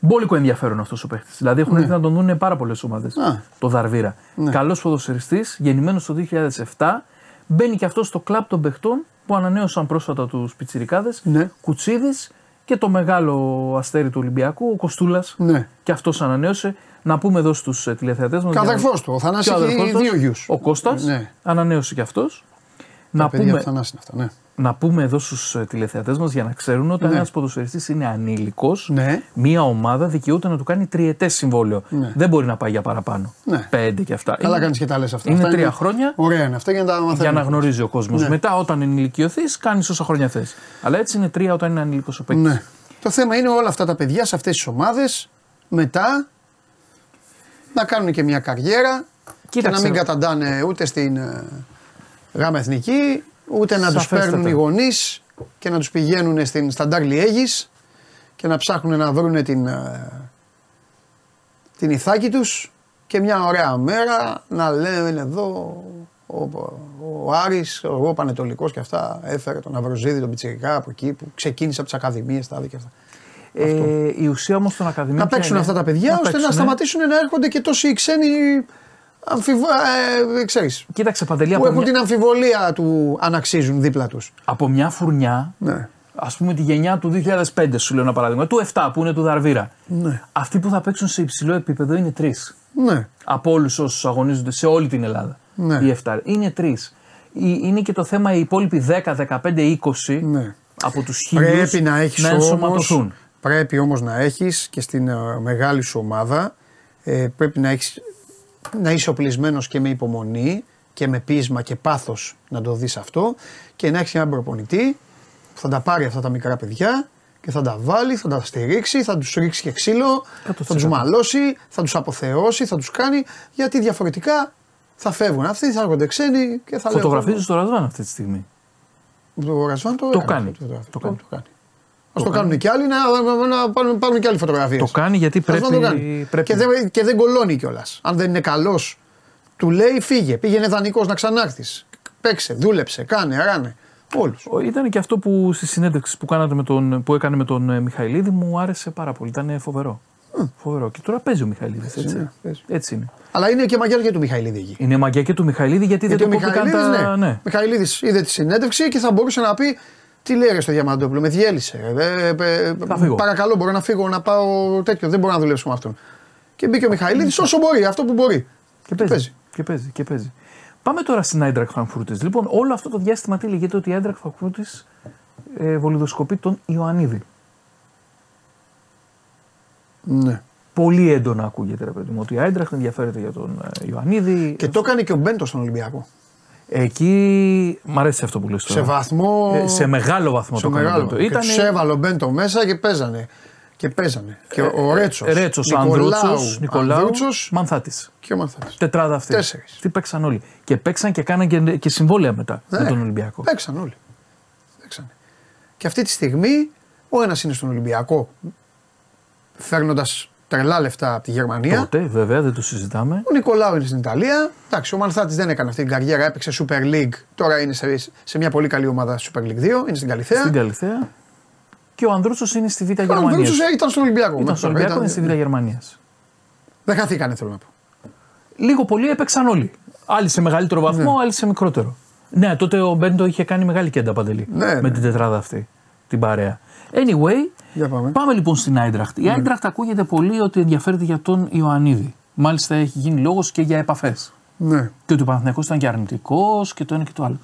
μπόλικο ενδιαφέρον αυτός ο παίχτης. Δηλαδή έχουν έρθει να τον δουν πάρα πολλές ομάδες. Α. Το Δαρβίρα. Ναι. Καλός ποδοσφαιριστή, γεννημένος το 2007. Μπαίνει και αυτός στο κλαμπ των παιχτών που ανανέωσαν πρόσφατα τους Πιτσιρικάδες. Ναι. Κουτσίδης και το μεγάλο αστέρι του Ολυμπιακού, ο Κοστούλας. Ναι. Και αυτός ανανέωσε. Να πούμε εδώ στους τηλεθεατές μας. Και ο αδερφός του, ο Θανάσης έχει δύο γιους. Ο Κώστας Ναι. ανανέωσε και αυτός. Να Τα παιδιά πούμε, του Θανάση είναι αυτά, ναι. Να πούμε εδώ στους τηλεθεατές μας για να ξέρουν ότι Ναι. ένας ποδοσφαιριστής είναι ανήλικος, Ναι. μία ομάδα δικαιούται να του κάνει τριετές συμβόλαιο. Ναι. Δεν μπορεί να πάει για παραπάνω. Ναι. Πέντε και αυτά. Καλά Είναι- κάνεις και τα λες αυτά. Είναι Αυτά τρία χρόνια Ωραία είναι αυτά για να τα μαθαίνουμε. για να γνωρίζει ο κόσμος. Ναι. Μετά, όταν ενηλικιωθείς, κάνεις όσα χρόνια θες. Αλλά έτσι είναι τρία όταν είναι ανήλικος ο παίκτης. Ναι. Το θέμα είναι όλα αυτά τα παιδιά σε αυτές τις ομάδες μετά να κάνουν και μια καριέρα και Κοίταξε. να μην καταντάνε ούτε στην ε, γάμα εθνική, ούτε να τους Σαφέστατα. παίρνουν οι γονείς και να τους πηγαίνουν στην Σταντάρ Λιέγης και να ψάχνουν να βρουν την, ε, την ηθάκη τους και μια ωραία μέρα να λένε εδώ ο, ο Άρης, ο Πανετολικός και αυτά έφερε τον Αβροζίδη, τον Πιτσιρικά από εκεί που ξεκίνησε από τις ακαδημίες, τα και αυτά. Ε, η ουσία όμως των ακαδημίων. Να ποια παίξουν είναι; αυτά τα παιδιά ώστε να παίξουνε. σταματήσουν να έρχονται και τόσοι ξένοι αμφιβα... ε, ξέρεις, Κοίταξε παντελή που από έχουν μια, την αμφιβολία του αν αξίζουν δίπλα τους. από μια φουρνιά. Ναι. Α πούμε τη γενιά του 2005, σου λέω ένα παράδειγμα. Του 7 που είναι του Δαρβίρα. Ναι. Αυτοί που θα παίξουν σε υψηλό επίπεδο είναι τρεις. Ναι. Από όλους όσους αγωνίζονται σε όλη την Ελλάδα. Ναι. Οι 7. Είναι τρεις. Είναι και το θέμα οι υπόλοιποι 10, 15, 20 Ναι. από τους χίλιους Πρέπει να έχεις να όμως, ενσωματωθούν. πρέπει όμως να έχεις και στην ε, μεγάλη σου ομάδα ε, πρέπει να, έχεις, να είσαι οπλισμένος και με υπομονή και με πείσμα και πάθος να το δεις αυτό και να έχεις έναν προπονητή που θα τα πάρει αυτά τα μικρά παιδιά και θα τα βάλει, θα τα στηρίξει, θα τους ρίξει και ξύλο, θα τους 100%. μαλώσει, θα τους αποθεώσει, θα τους κάνει γιατί διαφορετικά θα φεύγουν αυτοί, θα έρχονται ξένοι και θα Φωτογραφίζεις το Ρασβάν αυτή τη στιγμή. το Ρασβάν το, Το έκανε κάνει. αυτό, Το, Το το, κάνει. το κάνει. Α το κάνουν και άλλοι να, να πάρουν, πάρουν και άλλοι φωτογραφίες. Το κάνει γιατί πρέπει. να το κάνει. πρέπει. Και, δεν, και δεν κολώνει κιόλας. Αν δεν είναι καλός, του λέει φύγε. Πήγαινε δανεικός να ξανάρθεις. Παίξε, δούλεψε, κάνε, ράνε. Όλους. Ο- Ήταν και αυτό που στη συνέντευξη που, κάνατε με τον, που έκανε με τον ε, Μιχαηλίδη μου άρεσε πάρα πολύ. Ήταν φοβερό. Φοβερό. Και τώρα παίζει ο Μιχαηλίδης. Έτσι. ναι, παίζει. έτσι είναι. Αλλά είναι και μαγιά και του Μιχαηλίδη εκεί. Είναι μαγιά και του Μιχαηλίδη γιατί, Γιατί ο δεν το κόπηκαν Μιχαηλίδης, τα. ναι. ναι. Μιχαηλίδης είδε τη συνέντευξη και θα μπορούσε να πει τι λέει ρε στο Διαμαντόπουλο, με διέλυσε. ρε, ε, ε, Θα φύγω. παρακαλώ, μπορώ να φύγω να πάω τέτοιο. Δεν μπορώ να δουλέψω με αυτόν. Και μπήκε ο Μιχαηλίδης όσο μπορεί, αυτό που μπορεί. Και παίζει. Και παίζει. Και παίζει. Πάμε τώρα στην Άιντρακ Φραγκφούρτης. Λοιπόν, όλο αυτό το διάστημα τι λέγεται ότι η Άιντρακ Φραγκφούρτης ε, βολιδοσκοπεί τον Ιωαννίδη. Ναι. Πολύ έντονα ακούγεται, ρε παιδί μου, ότι η Άιντραχτ ενδιαφέρεται για τον ε, Ιωαννίδη. Και το έκανε και ο Μπέντος στον Ολυμπιακό. Εκεί. Μ' αρέσει αυτό που λες τώρα. Σε βαθμό. Ε, σε μεγάλο βαθμό σε το έκανε μεγάλο. αυτό. Και Ήτανε- τους έβαλε ο Μπέντο μέσα και παίζανε. Και παίζανε. Και ο Ρέτσος. Ρέτσος, Ανδρούτσος, Νικολάου, Μανθάτης. και ο Μανθάτης. Τετράδα αυτή. Τέσσερις. Τι παίξαν όλοι. Και παίξαν και κάναν και, και συμβόλαια μετά με Ναι. τον Ολυμπιακό. Παίξαν όλοι. Παίξανε. Και αυτή τη στιγμή ο ένας είναι στον Ολυμπιακό φέρνοντας τρελά λεφτά από τη Γερμανία. Τότε, βέβαια, δεν το συζητάμε. Ο Νικολάου είναι στην Ιταλία. Εντάξει, ο Μανθάτη δεν έκανε αυτή την καριέρα, έπαιξε Super League. Τώρα είναι σε, σε μια πολύ καλή ομάδα Super League 2, είναι στην Καλυθέα. Στην Καλυθέα. Και ο Ανδρούτσο είναι στη Β' Ο Γερμανίας. Ανδρούτσος ήταν στον Ολυμπιακό. Ήταν μέχρι στο τώρα. Ολυμπιακό, είναι στη Ήταν- Β' Γερμανίας. Δεν χαθήκανε, θέλω να πω. Λίγο πολύ έπαιξαν όλοι. Άλλοι σε μεγαλύτερο βαθμό, άλλοι σε μικρότερο. Ναι, τότε ο Μπέντο είχε κάνει μεγάλη κέντα παντελή Ναι, με ναι. την τετράδα αυτή. Την παρέα. Anyway, Για πάμε. λοιπόν στην Άιντραχτ. Η Άιντραχτ ακούγεται πολύ ότι ενδιαφέρεται για τον Ιωαννίδη. Μάλιστα έχει γίνει λόγος και για επαφές. Ναι. Και ότι ο Παναθηναϊκός ήταν και αρνητικός και το ένα και το άλλο.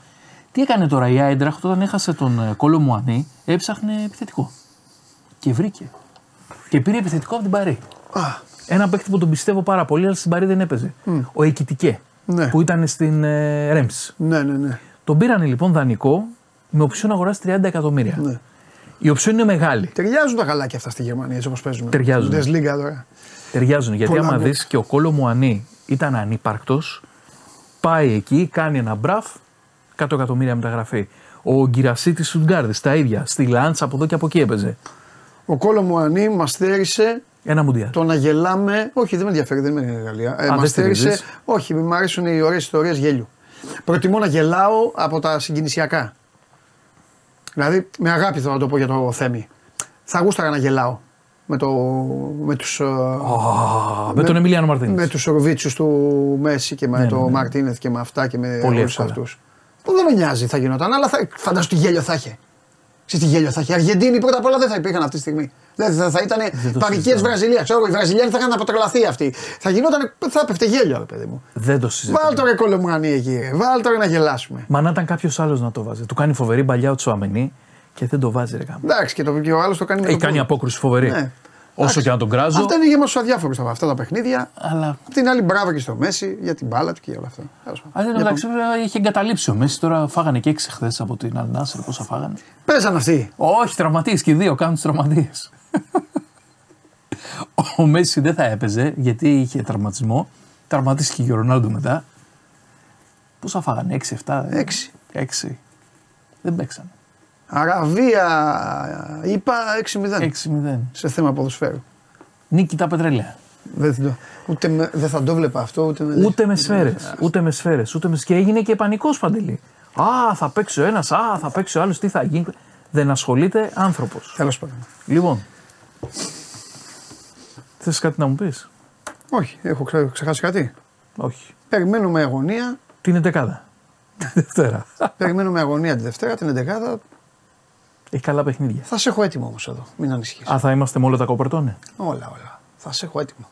Τι έκανε τώρα η Άιντραχτ όταν έχασε τον ε, Κόλο Μουανί, έψαχνε επιθετικό. Και βρήκε. Και πήρε επιθετικό από την Παρή. Α, Ένα παίκτη που τον πιστεύω πάρα πολύ, αλλά στην Παρή δεν έπαιζε. Ο Εκητικέ. Ναι. Που ήταν στην ε, Ρέμψ. ναι, ναι, ναι. Τον πήρανε λοιπόν δανεικό με οψιόν αγοράς 30 εκατομμύρια. ναι. Η οψιόν είναι μεγάλη. Ταιριάζουν τα γαλάκια αυτά στη Γερμανία έτσι όπως παίζουν. Ταιριάζουν. Bundesliga τώρα. Ταιριάζουν. Γιατί Πολλά άμα γκολ. δεις και ο Κόλο Μουανί ήταν ανύπαρκτος, πάει εκεί, κάνει ένα μπραφ, 100 εκατομμύρια μεταγραφή. Ο Γκυρασί της Σουντγκάρδη τα ίδια. Στη Λάντς από εδώ και από εκεί έπαιζε. Ο Κόλο Μουανί μας θέρισε Ένα μουντιάλ. το να γελάμε. Όχι, δεν με ενδιαφέρει, δεν είμαι Γαλλία. Ε, Α, μας δεν θέρισε. στηρίζεις. Όχι, μου αρέσουν οι ωραίες ιστορίες γέλιου. Προτιμώ να γελάω από τα συγκινησιακά. Δηλαδή, με αγάπη θέλω να το πω για το Θέμη. Θα γούσταρα να γελάω με, το, με τους, ε, Α, με τον Εμιλιάνο Μαρτίνη. με τους Ρουβίτσους του Μέση και με Ναι, το ναι, ναι. Μαρτίνεθ και με αυτά και με Πολύ όλους εύκολα. αυτούς. Που δεν με νοιάζει θα γινόταν, αλλά θα, φαντάσου τι γέλιο θα είχε. Ξέρεις τι γέλιο θα είχε. Η Αργεντίνη πρώτα απ' όλα δεν θα υπήρχαν αυτή τη στιγμή. Δεν θα, θα ήταν το παρικίε συζητάμε. Βραζιλία. Ξέρω εγώ, οι Βραζιλιάνοι θα είχαν αποτρελαθεί αυτοί. Θα γινόταν, θα έπεφτε γέλιο, ρε παιδί μου. Δεν το συζητάμε. Βάλ το ρε κολομουρανί εκεί, ρε. Βάλ το ρε να γελάσουμε. Μα να ήταν κάποιος άλλος να το βάζει. Του κάνει φοβερή παλιά ο Τσουαμενί και δεν το βάζει ρε γάμο. Εντάξει, και, το, και ο άλλος το κάνει με Έχει το κάνει πόδι. απόκρουση φοβερή. Ναι. Όσο Εντάξει. και να τον κράζω. Αυτά είναι γεμάτο αδιάφορους αυτά τα παιχνίδια. Αλλά. Απ' την άλλη, μπράβο και στο Μέση για την μπάλα του και για όλα αυτά. Τέλος πάντων. Αλλά εν τω μεταξύ βέβαια, είχε εγκαταλείψει ο Μέση. Τώρα φάγανε και έξι χθες από την Αλνάσερ. Πόσα φάγανε; Παίζαν αυτοί. Όχι, τραυματίες και οι δύο κάνουν του τραυματίες. ο Μέση δεν θα έπαιζε γιατί είχε τραυματισμό. Τραυματίστηκε και ο Ρονάλντο μετά. Πόσα φάγανε, 6-7. Έξι. 6. Δεν παίξανε. Αραβία, είπα 6-0 6-0. σε θέμα ποδοσφαίρου. Νίκη τα πετρέλαια. Δεν, το, ούτε με- δεν θα το βλέπα αυτό, ούτε με. Ούτε με σφαίρες. Ούτε με σφαίρες. Ούτε με... Και έγινε και πανικός παντελή. Α, θα παίξει ο ένας, α, θα παίξει ο άλλος, τι θα γίνει. Δεν ασχολείται άνθρωπος. Τέλος πάντων. Λοιπόν. Θες κάτι να μου πεις; Όχι, έχω ξε- ξεχάσει κάτι. Όχι. Περιμένω με αγωνία. Την 11. Δευτέρα. περιμένω με αγωνία τη Δευτέρα, την 11η. Έχει καλά παιχνίδια. Θα σε έχω έτοιμο όμως εδώ. Μην ανησυχείς. Α, θα είμαστε με όλα τα κοπερτώνε. Όλα, όλα. Θα σε έχω έτοιμο.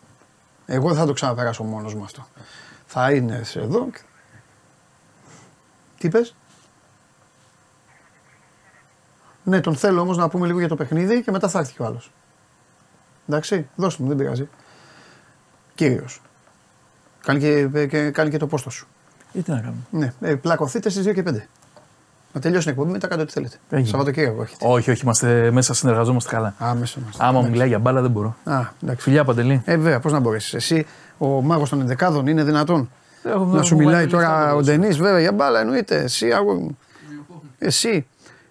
Εγώ δεν θα το ξαναπεράσω μόνος μου αυτό. Θα είναι σε εδώ. και- Τι πες; Ναι, τον θέλω όμως να πούμε λίγο για το παιχνίδι και μετά θα έρθει κι ο άλλος. Εντάξει, δώστε μου, δεν πειράζει. Κύριος. Κάνει και, και, κάνει και το πόστος σου. Ή τι να κάνουμε; Ναι, ε, πλακωθείτε στις 2 και 5. Να τελειώσει την εκπομπή, μετά κάντε ό,τι θέλετε. Έγινε. Σαββατοκύριακο έχετε. Όχι, όχι, είμαστε μέσα, συνεργαζόμαστε καλά. Α, μέσα είμαστε. Άμα Εντάξει. μιλάει για μπάλα δεν μπορώ. Α, εντάξει. Φιλιά παντελή. Ε, βέβαια, πώς να μπορέσεις. Εσύ, ο μάγος των ενδεκάδων, είναι δυνατόν. Έχω- να σου έχω μιλάει βάλει τώρα λεφτά ο το Ντενής, βέβαια, για μπάλα εννοείται. Εσύ, αγόρι μου. Εσύ.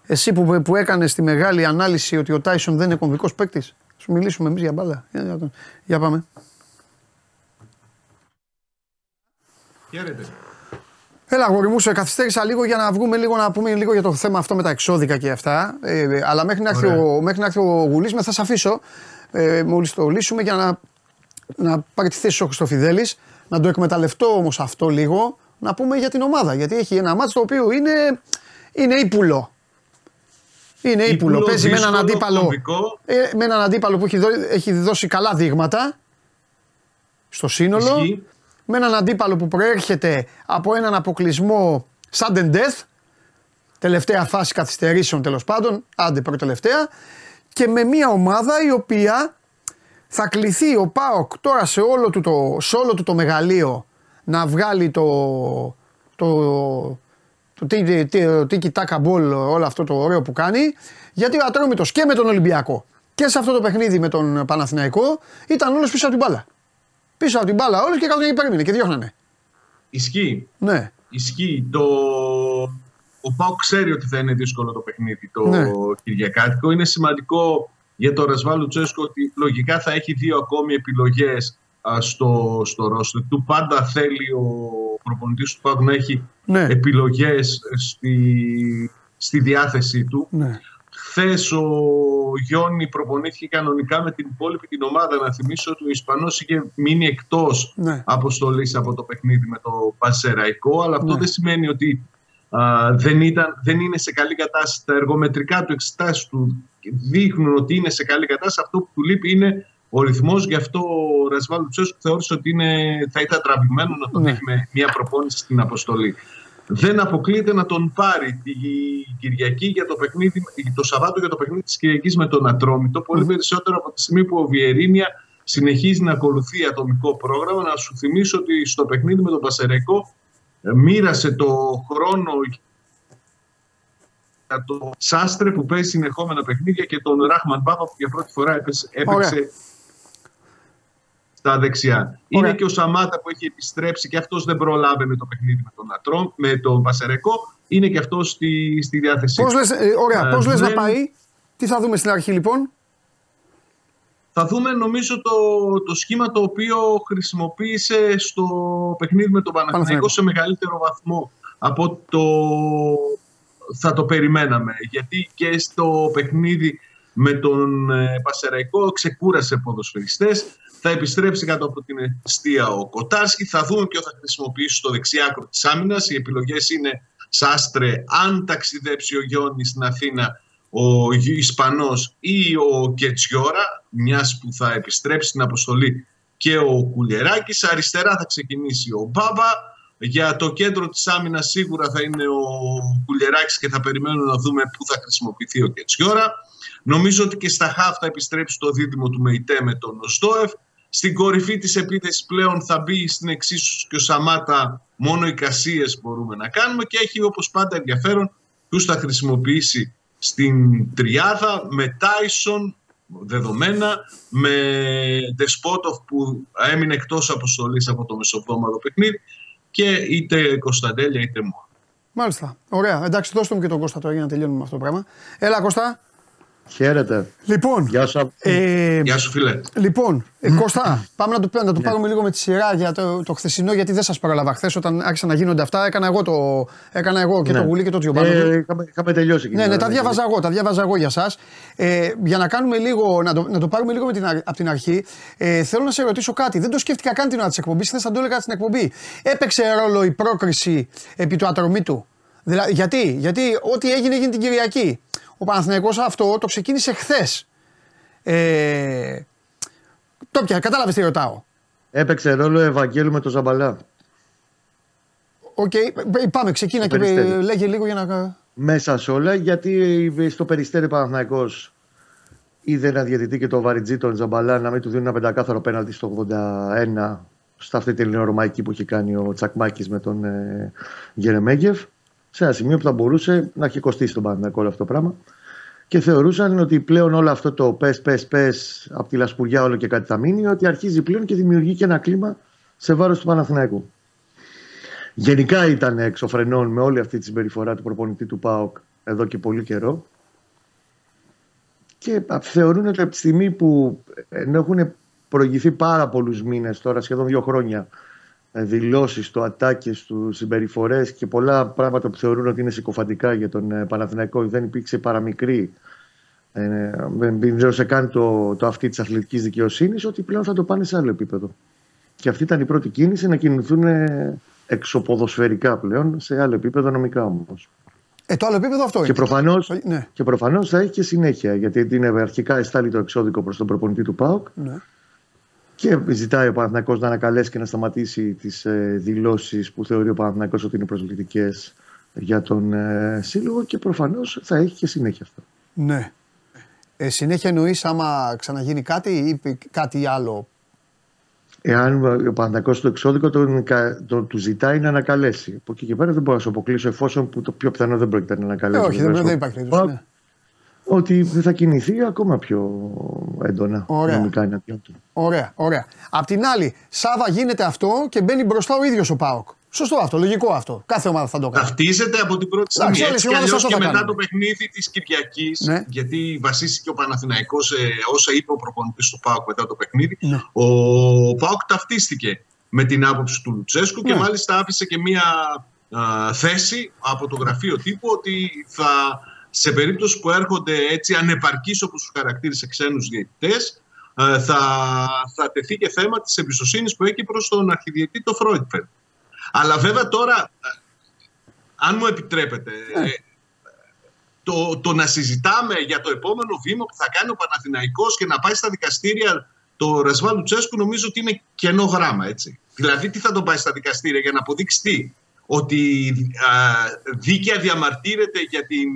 Εσύ που, που έκανες τη μεγάλη ανάλυση ότι ο Τάισον δεν είναι κομβικός παίκτης. Σου μιλήσουμε εμείς για μπάλα. Για, για, για πάμε. Χαίρετε. Έλα, αγόρι μου, σε καθυστέρησα λίγο για να βγούμε λίγο να πούμε λίγο για το θέμα αυτό με τα εξώδικα και αυτά. Ε, αλλά μέχρι να έρθει ο, μέχρι να έρθει ο Γουλής, με θα σε αφήσω ε, μόλις το λύσουμε για να, να πάρει τη θέση ο Χριστοφιδέλης. Να το εκμεταλλευτώ όμως αυτό λίγο να πούμε για την ομάδα. Γιατί έχει ένα μάτσο το οποίο είναι, είναι ύπουλο. Είναι ύπουλο. Ύπουλο, Παίζει με έναν, δύσκολο, αντίπαλο, κομβικό. ε, με έναν αντίπαλο που έχει, δω- έχει δώσει καλά δείγματα στο σύνολο. Ισχύει. Με έναν αντίπαλο που προέρχεται από έναν αποκλεισμό sudden death. Τελευταία φάση καθυστερήσεων τέλος πάντων. Άντε προτελευταία. Και με μια ομάδα η οποία θα κληθεί ο Πάοκ τώρα σε όλο του το, σε όλο του το μεγαλείο να βγάλει το, το, το τι- τι- τίκι τάκα μπολ όλο αυτό το ωραίο που κάνει γιατί ο Ατρόμητος και με τον Ολυμπιακό και σε αυτό το παιχνίδι με τον Παναθηναϊκό ήταν όλος πίσω από την μπάλα. Πίσω από την μπάλα όλος και κάτω και περίμενε και διώχνανε. Ισχύει. Ναι. Ισχύει. Το... Ο Πάο ξέρει ότι θα είναι δύσκολο το παιχνίδι το Ναι. Κυριακάτικο. Είναι σημαντικό για το Ρασβάλ Λουτσέσκο ότι λογικά θα έχει δύο ακόμη επιλογές α, στο, στο ρόστερ του. Πάντα θέλει ο προπονητής του Πάου να έχει Ναι. επιλογές στη, στη διάθεσή του. ναι. Χθες ο Γιόνι προπονήθηκε κανονικά με την υπόλοιπη την ομάδα. Να θυμίσω ότι ο Ισπανός είχε μείνει εκτός Ναι. αποστολής από το παιχνίδι με το Πασεραϊκό. Αλλά αυτό Ναι. δεν σημαίνει ότι α, δεν, ήταν, δεν είναι σε καλή κατάσταση. Τα εργομετρικά του εξετάσεις του δείχνουν ότι είναι σε καλή κατάσταση. Αυτό που του λείπει είναι ο ρυθμός. Γι' αυτό ο Ρασβάλ Τσέσου θεώρησε ότι είναι, θα ήταν τραβηγμένο να τον Ναι. έχει με μια προπόνηση στην αποστολή. Δεν αποκλείεται να τον πάρει τη Κυριακή για το παιχνίδι, το Σαββάτο για το παιχνίδι της Κυριακής με τον Ατρόμητο. Πολύ περισσότερο από τη στιγμή που ο Βιερίνια συνεχίζει να ακολουθεί ατομικό πρόγραμμα. Να σου θυμίσω ότι στο παιχνίδι με τον Πασεραϊκό ε, μοίρασε το χρόνο για το Σάστρε που παίζει συνεχόμενα παιχνίδια και τον Ράχμαν Πάπα που για πρώτη φορά έπαιξε, έπαιξε στα δεξιά. Είναι και ο Σαμάτα που έχει επιστρέψει και αυτός δεν προλάβαινε το παιχνίδι με τον Ατρόμ, με τον Πασεραϊκό. Είναι και αυτός στη, στη διάθεσή Πώς του. λες, ε, ωραία, Ε, πώς λες να δεν- πάει; Τι θα δούμε στην αρχή λοιπόν; Θα δούμε νομίζω το, το σχήμα το οποίο χρησιμοποίησε στο παιχνίδι με τον Παναθηναϊκό Παναθηναϊκό. σε μεγαλύτερο βαθμό από το θα το περιμέναμε. Γιατί και στο παιχνίδι με τον ε, Πασεραϊκό ξεκούρασε ποδοσφαιριστές. Θα επιστρέψει κάτω από την αιστεία ο Κοτάρσκι. Θα δούμε ποιο θα χρησιμοποιήσει στο δεξιάκρο της άμυνας. Οι επιλογές είναι Σάστρε, αν ταξιδέψει ο Γιώνης στην Αθήνα ο Ισπανός ή ο Κετσιόρα, μιας που θα επιστρέψει στην αποστολή και ο Κουλιεράκης. Αριστερά θα ξεκινήσει ο Μπάμπα. Για το κέντρο της άμυνας σίγουρα θα είναι ο Κουλιεράκης και θα περιμένουμε να δούμε πού θα χρησιμοποιηθεί ο Κετσιόρα. Νομίζω ότι και στα χαφ θα επιστρέψει το δίδυμο του Μεϊτέ με τον Οστόεφ. Στην κορυφή της επίθεσης πλέον θα μπει στην εξίσωση και ο Σαμάτα μόνο οι κασίες μπορούμε να κάνουμε και έχει όπως πάντα ενδιαφέρον ποιους θα χρησιμοποιήσει στην τριάδα με Τάισον δεδομένα, με Δεσπότοφ που έμεινε εκτός αποστολής από το μεσοβδόμαδο παιχνίδι και είτε Κωνσταντέλια είτε μου. Μάλιστα. Ωραία. Εντάξει, δώστε μου και τον Κώστα τώρα για να τελειώνουμε με αυτό το πράγμα. Έλα, Κώστα. Χαίρετε. Λοιπόν, Γεια σου. ε, Γεια σου φίλε. Λοιπόν, ε, Κώστα, πάμε να το, να το πάρουμε λίγο με τη σειρά για το, το χθεσινό, γιατί δεν σας πρόλαβα χθες όταν άρχισαν να γίνονται αυτά. Έκανα εγώ, το, έκανα εγώ και Ναι. το Γουλή και το Τζιομπάνο. Ε, είχαμε, είχαμε τελειώσει εκεί. Ναι, ναι, τα διάβαζα εγώ, τα διάβαζα εγώ για εσά. Ε, για να, κάνουμε λίγο, να, το, να το πάρουμε λίγο με την, αρ- από την αρχή, ε, θέλω να σε ρωτήσω κάτι. Δεν το σκέφτηκα καν την ώρα της εκπομπής, χθε θα το έλεγα στην εκπομπή. Έπαιξε ρόλο η πρόκριση επί του ατρωμίτου. Δηλαδή, γιατί, γιατί ό,τι έγινε έγινε την Κυριακή. Ο Παναθηναϊκός αυτό το ξεκίνησε χθες. Ε, το πια, κατάλαβες τι ρωτάω. Έπαιξε ρόλο Ευαγγέλου με το Ζαμπαλά. Οκ, ε, πάμε, ξεκίνα και Περιστέρι. ε, λέγε λίγο για να. Μέσα σε όλα, γιατί στο Περιστέρι Παναθηναϊκός είδε ένα διαιτητή και το βαρίτζη τον Ζαμπαλά να μην του δίνει ένα πεντακάθαρο πέναλτι στο 81 στα αυτή την ελληνορωμαϊκή που έχει κάνει ο Τσακμάκης με τον ε, Γερεμέγεφ σε ένα σημείο που θα μπορούσε να έχει κοστίσει τον Παναθηναϊκό όλο αυτό το πράγμα και θεωρούσαν ότι πλέον όλο αυτό το πες πες πες από τη λασπουριά όλο και κάτι θα μείνει ότι αρχίζει πλέον και δημιουργεί και ένα κλίμα σε βάρος του Παναθηναϊκού. Γενικά ήταν εξωφρενών με όλη αυτή τη συμπεριφορά του προπονητή του ΠΑΟΚ εδώ και πολύ καιρό. Και α, θεωρούν ότι από τη στιγμή που ενώ έχουν προηγηθεί πάρα πολλούς μήνες, τώρα σχεδόν δύο χρόνια, ε, δηλώσεις του, ατάκες του, συμπεριφορές και πολλά πράγματα που θεωρούν ότι είναι συκοφαντικά για τον ε, Παναθηναϊκό, δεν υπήρξε παραμικρή ε, δεν πλήρωσε καν το, το αυτή της αθλητικής δικαιοσύνης, ότι πλέον θα το πάνε σε άλλο επίπεδο. Και αυτή ήταν η πρώτη κίνηση να κινηθούν ε, εξωποδοσφαιρικά πλέον, σε άλλο επίπεδο νομικά όμως. Ε, το άλλο επίπεδο αυτό Και είναι. προφανώς, Ναι. και προφανώς θα έχει και συνέχεια, γιατί είναι αρχικά εστάλει το εξώδικο προς τον προπονητή του ΠΑΟΚ Ναι. Και ζητάει ο Παναθηναϊκός να ανακαλέσει και να σταματήσει τις ε, δηλώσεις που θεωρεί ο Παναθηναϊκός ότι είναι προσβλητικές για τον ε, Σύλλογο και προφανώς θα έχει και συνέχεια αυτό. ναι. Ε, συνέχεια εννοείς άμα ξαναγίνει κάτι ή πει κάτι άλλο; Εάν ο Παναθηναϊκός στο εξώδικο τον, κα- τον, του ζητάει να ανακαλέσει. Από εκεί και πέρα δεν μπορώ να σου αποκλείσω εφόσον που το πιο πιθανό δεν πρόκειται να Ε, ανακαλέσει. όχι, δεν, βεβαίως, δεν ο υπάρχει περίπτωση. ΠΑΟΚ, Ναι. Ότι δεν θα κινηθεί ακόμα πιο έντονα Ωραία. νομικά εναντίον του. Ωραία, ωραία. Απ' την άλλη, Σάβα γίνεται αυτό και μπαίνει μπροστά ο ίδιος ο Πάοκ. Σωστό αυτό, λογικό αυτό. Κάθε ομάδα θα το κάνει. Ταυτίζεται από την πρώτη Εντάξει, στιγμή. όλες Έτσι οι κι ομάδες αλλιώς αυτό και θα μετά κάνουν. το παιχνίδι της Κυριακής, Ναι. γιατί βασίστηκε ο Παναθηναϊκός σε όσα είπε ο προπονητής του Πάουκ μετά το παιχνίδι. Ναι. Ο Πάουκ ταυτίστηκε με την άποψη του Λουτσέσκου και Ναι. μάλιστα άφησε και μία α, θέση από το γραφείο τύπου ότι θα σε περίπτωση που έρχονται έτσι ανεπαρκείς όπως τους χαρακτήρισε ξένους διαιτητές ε, θα, θα τεθεί και θέμα της εμπιστοσύνης που έχει προς τον αρχιδιετή το Φρόιτφελ. Αλλά βέβαια τώρα, ε, αν μου επιτρέπετε, Ναι. ε, το, το να συζητάμε για το επόμενο βήμα που θα κάνει ο Παναθηναϊκός και να πάει στα δικαστήρια το Ρεσβάλ Λουτσέσκου νομίζω ότι είναι κενό γράμμα, έτσι. Δηλαδή τι θα τον πάει στα δικαστήρια για να αποδείξει τι; Ότι α, δίκαια διαμαρτύρεται για, την,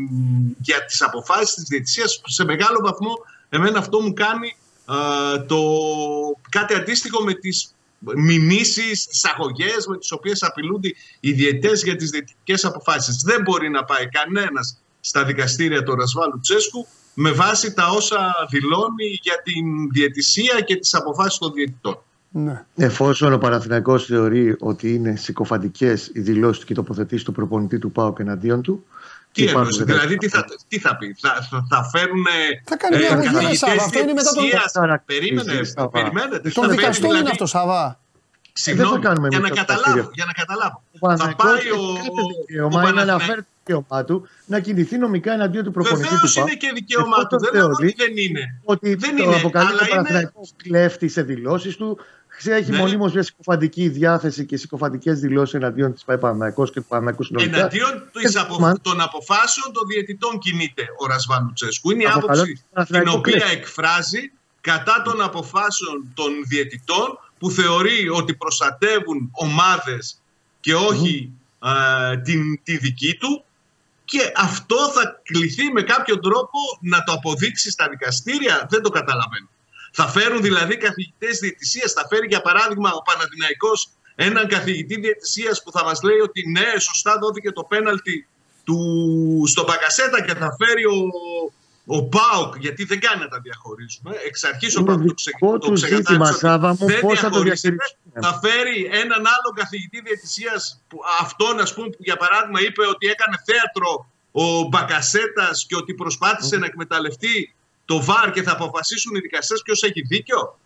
για τις αποφάσεις της διαιτησίας σε μεγάλο βαθμό εμένα αυτό μου κάνει α, το, κάτι αντίστοιχο με τις μηνύσεις, τις αγωγές με τις οποίες απειλούνται οι διαιτές για τις διαιτητικές αποφάσεις. Δεν μπορεί να πάει κανένας στα δικαστήρια του Ρασβάλου Τσέσκου με βάση τα όσα δηλώνει για την διαιτησία και τις αποφάσεις των διαιτητών. Ναι. Εφόσον ο Παναθηναϊκός θεωρεί ότι είναι συκοφαντικές οι δηλώσεις και οι τοποθετήσεις του προπονητή του ΠΑΟΚ εναντίον του. Τι και υπάρχουν εννοείς, βέβαια- δηλαδή τι θα, τι θα πει, θα, θα, θα φέρουν Θα κάνει μια αγωγή, ρε, Σάβα, αυτό είναι μετά τον- διαιτησίας. Περίμενε, Εσύ, Σάβα. περιμένετε. Το θα φέρει δικαστό δηλαδή- είναι αυτό, Σάβα. Συγγνώμη, Δεν θα κάνουμε για να εμείς το καταλάβω, δικαστήριο. για να καταλάβω. Ο Θα Παναθηναϊκός πάει ο, έχει κάθε ο δικαίωμα είναι να Παναθηναϊκός- αναφέρει το δικαίωμά του να κινηθεί νομικά εναντίον του προπονητή Βεβαίως του ΠΑΟΚ. είναι και δικαίωμά του. Εφόσον Δεν λέω θεωρεί ότι δεν είναι. ότι Δεν το είναι, αποκαλεί αλλά το είναι- Παναθηναϊκό κλέφτη σε δηλώσεις του. Έχει Ναι. μονίμω μια συκοφαντική διάθεση και συκοφαντικές δηλώσεις εναντίον της ΠΑΕ Παναθηναϊκός και του Παναθηναϊκού συνολικά. Εναντίον της Και απο- μαν- των αποφάσεων των διαιτητών κινείται ο Ρασβάν Λουτσέσκου. Είναι η Αποκαλώ άποψη τον Παναθηναϊκό την οποία κλέφτη. εκφράζει κατά των αποφάσεων των διαιτητών που θεωρεί ότι προστατεύουν ομάδες και όχι ε, την, τη δική του και αυτό θα κληθεί με κάποιο τρόπο να το αποδείξει στα δικαστήρια. Δεν το καταλαβαίνω. Θα φέρουν δηλαδή καθηγητές διαιτησίας. Θα φέρει για παράδειγμα ο Παναθηναϊκός έναν καθηγητή διαιτησίας που θα μας λέει ότι ναι, σωστά δόθηκε το πέναλτι του, στον Μπακασέτα και θα φέρει ο, ο Πάοκ, γιατί δεν κάνει να τα διαχωρίζουμε. Εξ αρχής ο Είναι Πάοκ το, ξε, δικό το του ξεκαθάρισε ζήτημα, ότι Σάβα μου, δεν πώς θα το διαχωρίζεται. διαχειριστούμε. Θα φέρει έναν άλλο καθηγητή διαιτησίας, αυτόν ας πούμε, που για παράδειγμα είπε ότι έκανε θέατρο ο Μπακασέτα και ότι προσπάθησε να εκμεταλλευτεί το ΒΑΡ και θα αποφασίσουν οι δικαστές ποιος έχει δίκιο.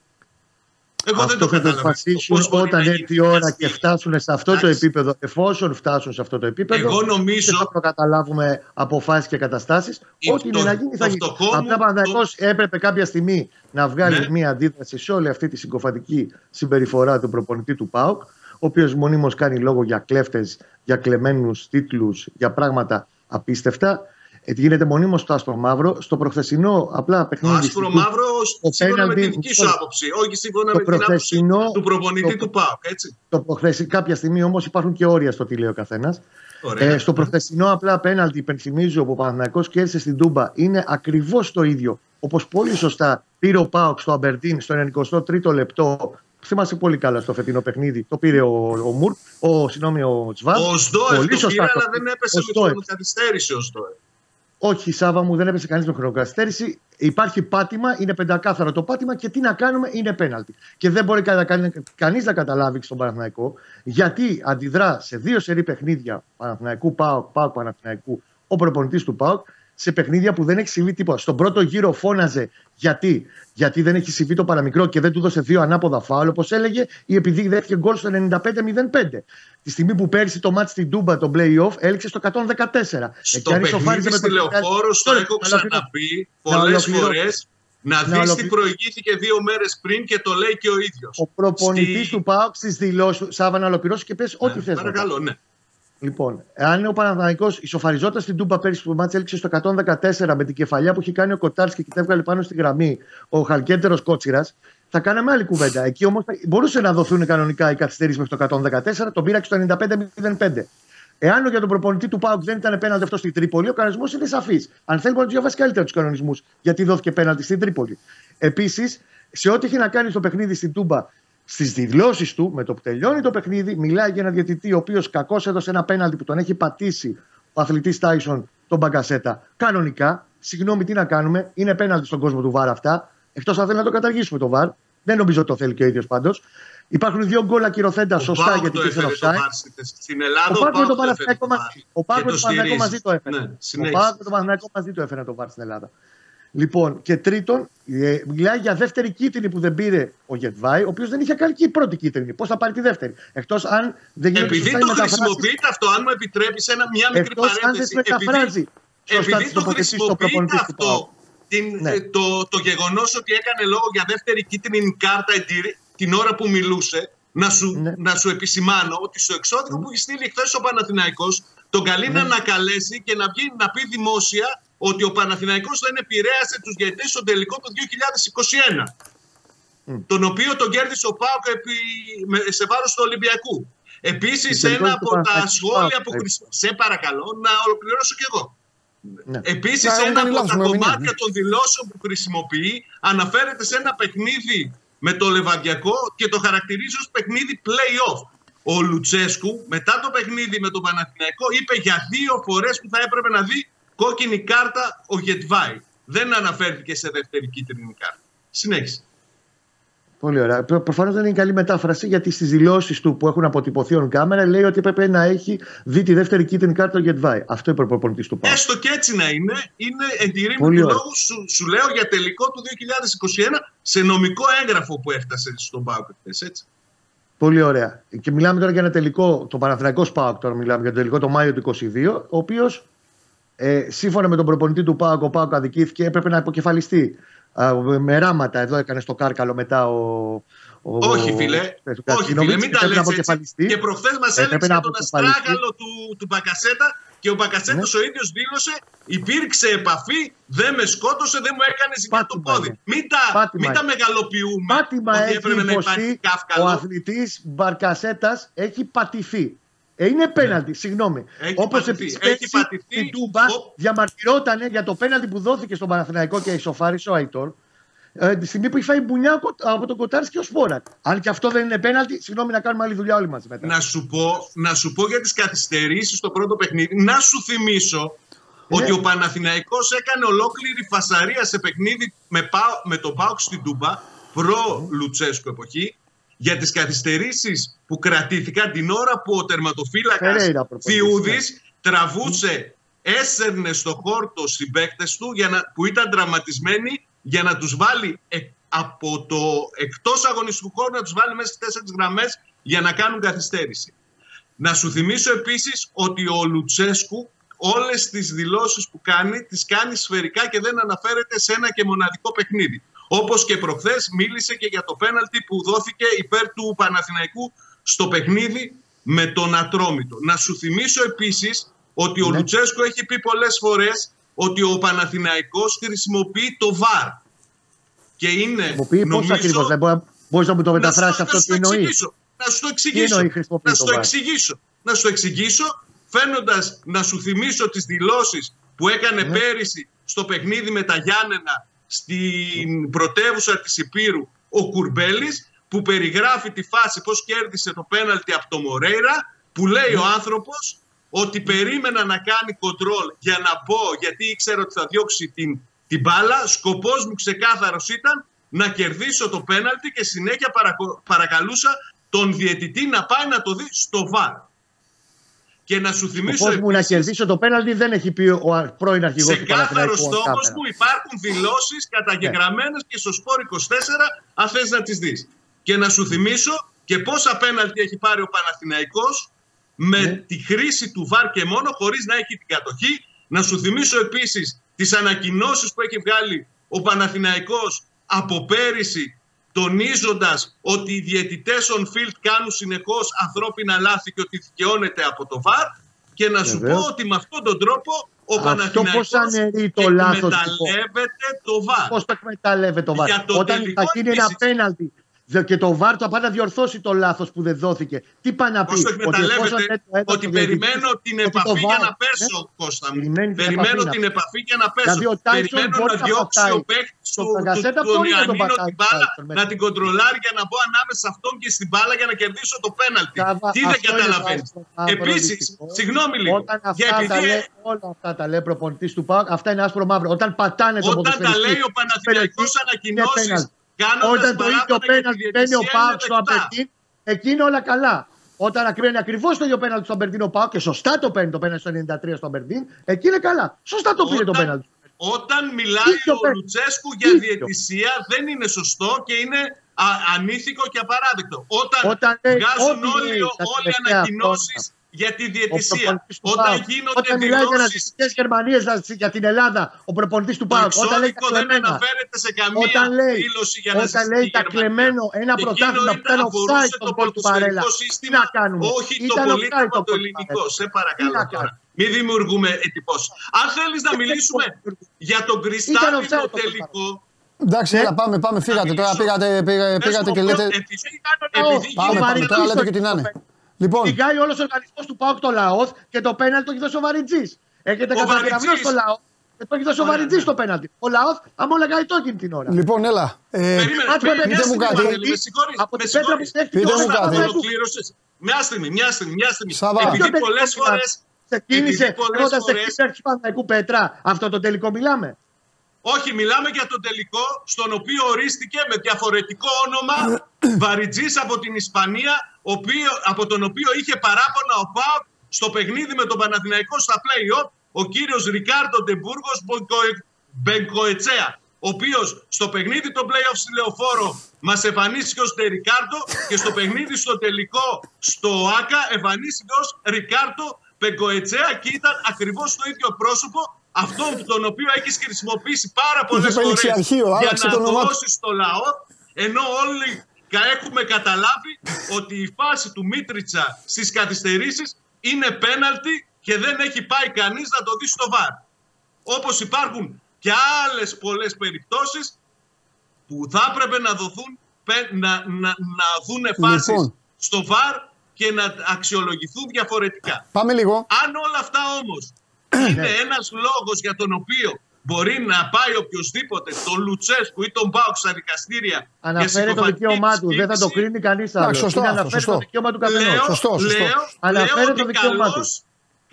Εγώ δεν Αυτό το θα το καταλαβαίνω. αποφασίσουν Πώς μπορεί όταν να έρθει η γίνει ώρα δικαστή. και φτάσουν σε αυτό το Εντάξει. επίπεδο. Εφόσον φτάσουν σε αυτό το επίπεδο. Εγώ και νομίζω θα προκαταλάβουμε αποφάσεις και καταστάσεις. Η- Ό,τι το- είναι να γίνει θα το γίνει. φτωχό μου, Απλά Παναθυναϊκό έπρεπε κάποια στιγμή να βγάλει Ναι. μια αντίδραση σε όλη αυτή τη συγκοφαντική συμπεριφορά του προπονητή του ΠΑΟΚ, ο οποίος μονίμως κάνει λόγο για κλέφτες, για κλεμμένους τίτλους, για πράγματα απίστευτα. Ε, γίνεται μονίμως το άσπρο μαύρο. Στο προχθεσινό απλά Το παιχνίδι. άσπρο στην- μαύρο το σύμφωνα με τη πέναλτι- δική σου άποψη. Όχι σύμφωνα το με την άποψη προχθεσινό- του προπονητή το- του ΠΑΟΚ. Έτσι. Το προχθεσι... Κάποια στιγμή όμως υπάρχουν και όρια στο τι λέει ο καθένας. Ωραία. Ε, στο προχθεσινό απλά πέναλτι, υπενθυμίζω, που ο Παναθηναϊκός κέρδισε στην Τούμπα είναι ακριβώς το ίδιο. Όπως πολύ σωστά πήρε ο Πάοκ στο Αμπερντίν στο 93ο λεπτό. Θυμάσαι πολύ καλά στο φετινό παιχνίδι. Το πήρε ο, ο Μουρ, ο, συγγνώμη, ο Τσβάρ. Ο Σδόεφ Πολύ το σωστά πήρε, το αλλά δεν πήρε. έπεσε Ο με Σδόεφ. τον καθυστέρηση ο Σδόεφ. Όχι, Σάβα μου, δεν έπεσε κανείς με χρονοκαθυστέρηση. Υπάρχει πάτημα, είναι πεντακάθαρο το πάτημα και τι να κάνουμε είναι πέναλτι. Και δεν μπορεί κανείς να καταλάβει στον Παναθηναϊκό γιατί αντιδρά σε δύο σερή παιχνίδια Παναθηναϊκού Πάοκ, Πάοκ Παναθηναϊκού, ο προπονητής του ΠΑΟΚ σε παιχνίδια που δεν έχει συμβεί τίποτα. Στον πρώτο γύρο φώναζε γιατί, γιατί δεν έχει συμβεί το παραμικρό και δεν του δώσε δύο ανάποδα φάουλ, όπως έλεγε, ή επειδή δέχτηκε γκολ στο 95-05. Τη στιγμή που πέρυσι το μάτι στην Τούμπα, το playoff, έληξε στο 114. Στο παιχνίδι στη Λεωφόρο, το έχω ξαναπεί πολλές φορές να δεις τι προηγήθηκε δύο μέρες πριν και το λέει και ο ίδιος. Ο προπονητής Στη... του ΠΑΟΚ στις δηλώσεις Σάβα να ολοκληρώσει και πες ό,τι ναι, θες. Παρακαλώ, ναι. Λοιπόν, αν ο Παναθανικό ισοφαριζόταν στην Τούμπα πέρυσι που μάτσε έληξε στο 114 με την κεφαλιά που έχει κάνει ο Κοτάρ και την έβγαλε πάνω στη γραμμή ο Χαλκέντερος Κότσιρας, θα κάναμε άλλη κουβέντα. Εκεί όμως μπορούσε να δοθούν κανονικά οι καθυστερήσεις μέχρι το 114, τον πήραξε στο 95-05. Εάν για τον προπονητή του Πάουκ δεν ήταν πέναλτι αυτό στην Τρίπολη, ο κανονισμός είναι σαφής. Αν θέλει, μπορεί να διαβάσει καλύτερα τους κανονισμούς γιατί δόθηκε πέναλτι στην Τρίπολη. Επίσης, σε ό,τι έχει να κάνει στο παιχνίδι στην Τούμπα, στις δηλώσεις του, με το που τελειώνει το παιχνίδι, μιλάει για ένα διαιτητή ο οποίος κακώς έδωσε ένα πέναλτι που τον έχει πατήσει ο αθλητής Τάισον, τον Μπαγκασέτα. Κανονικά, συγγνώμη, τι να κάνουμε, είναι πέναλτι στον κόσμο του Βάρ αυτά. Εκτός αν θέλει να το καταργήσουμε το Βάρ. Δεν νομίζω ότι το θέλει και ο ίδιος πάντως. Υπάρχουν δύο γκολ ακυρωθέντα σωστά γιατί υπήρχε offside. Στην Ελλάδα ο Πάκο το Παναθηναϊκό μαζί. Ο ΠΑΟΚ με το Παναθηναϊκό μαζί το έφερε. Ναι, ο Πάκο το Παναθηναϊκό μαζί το έφερε το VAR στην Ελλάδα. Λοιπόν, και τρίτον, ε, μιλάει για δεύτερη κίτρινη που δεν πήρε ο Γετβάη, ο οποίος δεν είχε κάνει και η πρώτη κίτρινη. Πώς θα πάρει τη δεύτερη; Εκτός αν δεν γίνεται Επειδή το χρησιμοποιείτε αυτό, αν μου επιτρέπεις μια μικρή Εκτός παρένθεση. Αν δεν μεταφράζει επειδή το χρησιμοποιείτε αυτό, την, Ναι. το, το γεγονός ότι έκανε λόγο για δεύτερη κίτρινη κάρτα την ώρα που μιλούσε, να σου, Ναι. να σου επισημάνω ότι στο εξώδικο που έχει στείλει χθες ο Παναθηναϊκός τον καλεί Ναι. να ανακαλέσει και να βγει να πει δημόσια ότι ο Παναθηναϊκός δεν επηρέασε τους διαιτητές στο τελικό το 2021. Τον οποίο τον κέρδισε ο Πάοκ επί- με- σε βάρος του Ολυμπιακού. Επίσης Και τελικό ένα του από τα Παναθηναϊκού σχόλια Πάοκ, που έτσι. χρησιμοποιεί. Σε παρακαλώ να ολοκληρώσω κι εγώ. Ναι. Επίσης, Να, ένα να από μιλάς, τα με μηνύα, κομμάτια ναι. των δηλώσεων που χρησιμοποιεί αναφέρεται σε ένα παιχνίδι με το Λεβαδιακό και το χαρακτηρίζει ως παιχνίδι play-off. Ο Λουτσέσκου μετά το παιχνίδι με τον Παναθηναϊκό είπε για δύο φορές που θα έπρεπε να δει κόκκινη κάρτα ο Γετβάη. Δεν αναφέρθηκε σε δεύτερη κίτρινη κάρτα. Συνέχισε. Πολύ ωραία. Προφανώς δεν είναι καλή μετάφραση γιατί στις δηλώσεις του που έχουν αποτυπωθεί on κάμερα λέει ότι έπρεπε να έχει δει τη δεύτερη κίτρινη κάρτα ο Γετβάη. Αυτό είπε ο προπονητής του Πάου. Έστω και έτσι να είναι, είναι εντηρήμου του Πολύ ωραία. λόγου σου, σου λέω για τελικό του 2021 σε νομικό έγγραφο που έφτασε στον Πάοκ χθες, έτσι. Πολύ ωραία. Και μιλάμε τώρα για ένα τελικό, το Παναθηναϊκός ΣΠΑΟΚ τώρα μιλάμε για το τελικό το Μάιο του 2022, ο οποίος ε, σύμφωνα με τον προπονητή του ΠΑΟΚ, ο ΠΑΟΚ αδικήθηκε, έπρεπε να αποκεφαλιστεί. Α, με ράματα, εδώ έκανε στο κάρκαλο μετά ο. ο Όχι, φίλε. ο Όχι, φίλε, Κατσίνοβιτς, μην τα έπρεπε να λες έτσι. αποκεφαλιστεί. Και προχθές μας Έπρεπε έλεξε να τον αποκεφαλιστεί. αστράγαλο του, του Μπακασέτα και ο Μπακασέτας ο ίδιος δήλωσε υπήρξε επαφή, δεν με σκότωσε, δεν μου έκανε ζημιά το Πάτημα πόδι. είναι. Μην τα, Πάτημα μην τα είναι. μεγαλοποιούμε Πάτημα ότι έχει έπρεπε να υπάρχει υποστεί ο καύκαλο. αθλητής Μπαρκασέτας έχει πατηθεί. Ε, είναι πέναλτι, συγγνώμη. Ναι. Έχει Όπως πατηθεί. επίσης Έχει πατηθεί. στην Τούμπα Ο- διαμαρτυρόταν για το πέναλτι που δόθηκε στον Παναθηναϊκό και ισοφάρισε ο Αϊτόρ. Ε, τη στιγμή που έχει φάει μπουνιά ο Κο- από τον Κοτάρη και ο Σπόρακ. Αν και αυτό δεν είναι πέναλτι, συγγνώμη να κάνουμε άλλη δουλειά όλοι μαζί μετά. Να σου, πω, να σου πω για τις καθυστερήσεις στο πρώτο παιχνίδι. Να σου θυμίσω ότι ο Παναθηναϊκός έκανε ολόκληρη φασαρία σε παιχνίδι με, Πάο- με τον Πάουκ στην Τούμπα προ Λουτσέσκου εποχή για τις καθυστερήσεις που κρατήθηκαν την ώρα που ο τερματοφύλακας Φερέιρα προπονητής, Θιούδης τραβούσε, έσερνε στο χόρτο συμπαίκτες του για να, που ήταν τραυματισμένοι για να τους βάλει ε, από το εκτός αγωνιστικού χώρου να τους βάλει μέσα στις τέσσερις γραμμές για να κάνουν καθυστέρηση. Να σου θυμίσω επίσης ότι ο Λουτσέσκου όλες τις δηλώσεις που κάνει τις κάνει σφαιρικά και δεν αναφέρεται σε ένα και μοναδικό παιχνίδι. Όπως και προχθές μίλησε και για το πέναλτι που δόθηκε υπέρ του Παναθηναϊκού στο παιχνίδι με τον Ατρόμητο. Να σου θυμίσω επίσης ότι ο Ναι. Λουτσέσκου έχει πει πολλές φορές ότι ο Παναθηναϊκός χρησιμοποιεί το ΒΑΡ. Και είναι, Χρησιμοποιεί πώς νομίζω, ακριβώς. Μπορείς να μου το να μεταφράσει σου- αυτό να τι σου το εννοείς; εξηγήσω. Να σου το εξηγήσω. εννοεί χρησιμοποιεί Να σου το το VAR? εξηγήσω. Να σου το εξηγήσω φαίνοντας να σου θυμίσω τις δηλώσεις που έκανε Ναι. πέρυσι στο παιχνίδι με τα Γιάννενα στην πρωτεύουσα της Υπήρου ο Κουρμπέλης που περιγράφει τη φάση πώς κέρδισε το πέναλτι από το Μορέιρα που λέει Ναι. ο άνθρωπος ότι περίμενα να κάνει κοντρόλ για να μπω γιατί ήξερα ότι θα διώξει την, την μπάλα. Σκοπός μου ξεκάθαρος ήταν να κερδίσω το πέναλτι και συνέχεια παρακο- παρακαλούσα τον διαιτητή να πάει να το δει στο βάρ. Και να σου Ο θυμίσω φως μου να επίσης, κερδίσω το πέναλτι δεν έχει πει ο α- πρώην αρχηγός του Ξεκάθαρος Παναθηναϊκού. στόχος κάμερα. που υπάρχουν δηλώσεις καταγεγραμμένες και στο σπόρ 24, αν θες να τις δεις. Και να σου θυμίσω και πόσα πέναλτι έχει πάρει ο Παναθηναϊκός με Ναι. τη χρήση του ΒΑΡ και μόνο, χωρίς να έχει την κατοχή. Να σου θυμίσω επίσης τις ανακοινώσεις που έχει βγάλει ο Παναθηναϊκός από πέρυσι τονίζοντας ότι οι διαιτητές on field κάνουν συνεχώς ανθρώπινα λάθη και ότι δικαιώνεται από το ΒΑΡ και να σου Βεβαίως. πω ότι με αυτόν τον τρόπο ο Αυτό Παναθηναϊκός πώς αναιρεί το λάθος του εκμεταλλεύεται το ΒΑΡ. Πώς το εκμεταλλεύεται το βάρ. Για το Όταν τελικό θα γίνει ένα επίσης. πέναλτι δε- και το βάρ το πάει να διορθώσει το λάθος που δεν δόθηκε. Τι πάει να πει, Πώς το εκμεταλλεύεται, εφόσον δεν το έδωσε ότι ο διαιτητής, περιμένω την ότι το επαφή για VAR, να πέσω, ναι, Κώστα μου. περιμένει την Περιμένω επαφή την να- επαφή για να πέσω. Δηλαδή, ο Tyson Περιμένω μπορεί να να διώξει πατάει. ο παίχτης Το του, του, Παγκασέτα του μπορεί να τον Ιωαννίνο πατάει την μπάλα, Tyson μέσα. να την κοντρολάρει για να μπω ανάμεσα σε αυτόν και στην μπάλα για να κερδίσω το πέναλτι. Καβα- Τι δεν αυτό είναι καταλαβαίνεις. το άσπρο Επίσης, μαύρο συγγνώμη λίγο. Όταν Για αυτά τα επειδή λέει, όλα αυτά τα λέει προπονητής του ΠΑΟΚ, αυτά είναι άσπρο μαύρο. Όταν πατάνε το Όταν τα ποδοσφαιριστή λέει ο στην Παναθηναϊκός περιοχή, ανακοινώσεις, είναι πέναλτι. κάνοντας Όταν το ίδιο παράπονα για τη πέναλτι μπαίνει ο διαιτησία, ΠΑΟΚ είναι στο δεκτά. Αμπερτίν, εκεί είναι όλα καλά. Όταν ακρίνει ακριβώς το ίδιο πέναλτι στο Αμπερτίν ο ΠΑΟΚ και σωστά το παίρνει το πέναλτι στο 93 στο Αμπερτίν, εκεί είναι καλά. Σωστά το πήρε το Όταν- πέναλτι. Όταν μιλάει Ίδιο ο παίρνει. Λουτσέσκου για Ίδιο. διαιτησία δεν είναι σωστό και είναι α, ανήθικο και απαράδεκτο. Όταν, Όταν λέει βγάζουν ό,τι όλοι, λέει τα όλοι τελευταία ανακοινώσεις χρόνια. Για τη Ο διαιτησία. προπονητής του Όταν ΠΑΟΚ. γίνονται Όταν μιλάει για δηλώσεις ναζιστικέ Γερμανίε για την Ελλάδα, ο προπονητής του το ΠΑΟΚ. Όταν λέει τα εξώδικο δεν κλεμμένα. αναφέρεται σε καμία Όταν λέει, δήλωση για όταν ναζιστική λέει τα Γερμανία. κλεμμένο ένα Εκείνο πρωτάθλημα που ήταν- ήταν αφορούσε offside το τον κόλ του Παρέλα. ποδοσφαιρικό Τι σύστημα, να κάνουμε; όχι το Ήταν offside πολίτευμα τον το κόλ του ελληνικό. Παρέλα. Σε Τι παρακαλώ να τώρα. κάνουμε; Μην δημιουργούμε εντυπώσεις. Αν θέλεις να μιλήσουμε για τον κρυστάλλινο offside το τελικό. Εντάξει, έλα, πάμε, πάμε, φύγατε τώρα. Πήγατε, πήγα- Πες πήγατε μου, και λέτε. επειδή- λαό. επειδή Πάμε, γίνεται- πάμε, τώρα λέτε και τι να είναι. Λοιπόν, Πηγάει όλος ο οργανισμός του ΠΑΟΚ το λαός και το πέναλτι το έχει δώσει ο Βαριτζή. Έχετε Ο καταγεγραμμένο Βαριτζής. στο λαός και το έχει δώσει ο Ωραία, Βαριτζή ναι. το πέναλτι. Ο λαός, άμα λέγανε το εκείνη την ώρα. λοιπόν, έλα. Ε, Περίμενε, Μάτς περίμενε, πείτε μια μου στιγμή, κάτι. Παντελή, με συγχωρείς, Από με την πέτρα που συγχωρείς. στέφτηκε Πείτε ο μου Κώστα, κάτι. το Παναθηναϊκός. ολοκλήρωσες. Μια στιγμή, μια στιγμή, μια στιγμή. Σάβα. Επειδή Ποιο πολλές τελικό φορέ. Ξεκίνησε επειδή πολλές λέγοντα φορές- εκεί πέρα του Παναθηναϊκού Πέτρα. Αυτό το τελικό μιλάμε. Όχι, μιλάμε για τον τελικό, στον οποίο ορίστηκε με διαφορετικό όνομα Βαριτζής από την Ισπανία, οποίο, από τον οποίο είχε παράπονα ο ΠΑΟΚ στο παιχνίδι με τον Παναθηναϊκό στα play-off, ο κύριος Ρικάρντο Ντεμπούργος Μπενκοετσέα, ο οποίος στο παιχνίδι των play-off στη Λεωφόρο μας εμφανίστηκε ως Ντερικάρντο και στο παιχνίδι στο τελικό στο ΆΚΑ εμφανίστηκε ως Ρικάρντο Μπενκοετσέα και ήταν ακριβώς το ίδιο πρόσωπο αυτόν τον οποίο έχεις χρησιμοποιήσει πάρα πολλές πάει φορές ληξιαρχείο, για άλλαξε να το όνομά του. δώσεις στο λαό ενώ όλοι κα- έχουμε καταλάβει ότι η φάση του Μίτριτσα στις καθυστερήσεις είναι πέναλτι και δεν έχει πάει κανείς να το δει στο βάρ. Όπως υπάρχουν και άλλες πολλές περιπτώσεις που θα έπρεπε να δοθούν πε- να, να, να δουν φάσεις Λοιπόν. στο βάρ και να αξιολογηθούν διαφορετικά. πάμε λίγο. Αν όλα αυτά όμως είναι ένας λόγος για τον οποίο μπορεί να πάει οποιοδήποτε τον Λουτσέσκου ή τον Μπάουξ στα δικαστήρια για Αναφέρει το συκοφαντική δικαίωμά του. Δεν θα το σύλληψη, κρίνει κανείς άλλος. Εντάξει, σωστό Είναι αυτό, αναφέρει σωστό. το δικαίωμα του καθενός. Λέω, Σωστό, σωστό. λέω, Αναφέρει λέω το ότι δικαίωμά του. καλώς,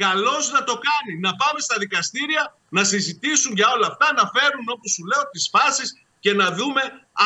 καλώς να το κάνει. Να πάμε στα δικαστήρια, να συζητήσουν για όλα αυτά, να φέρουν όπως σου λέω τις φάσεις και να δούμε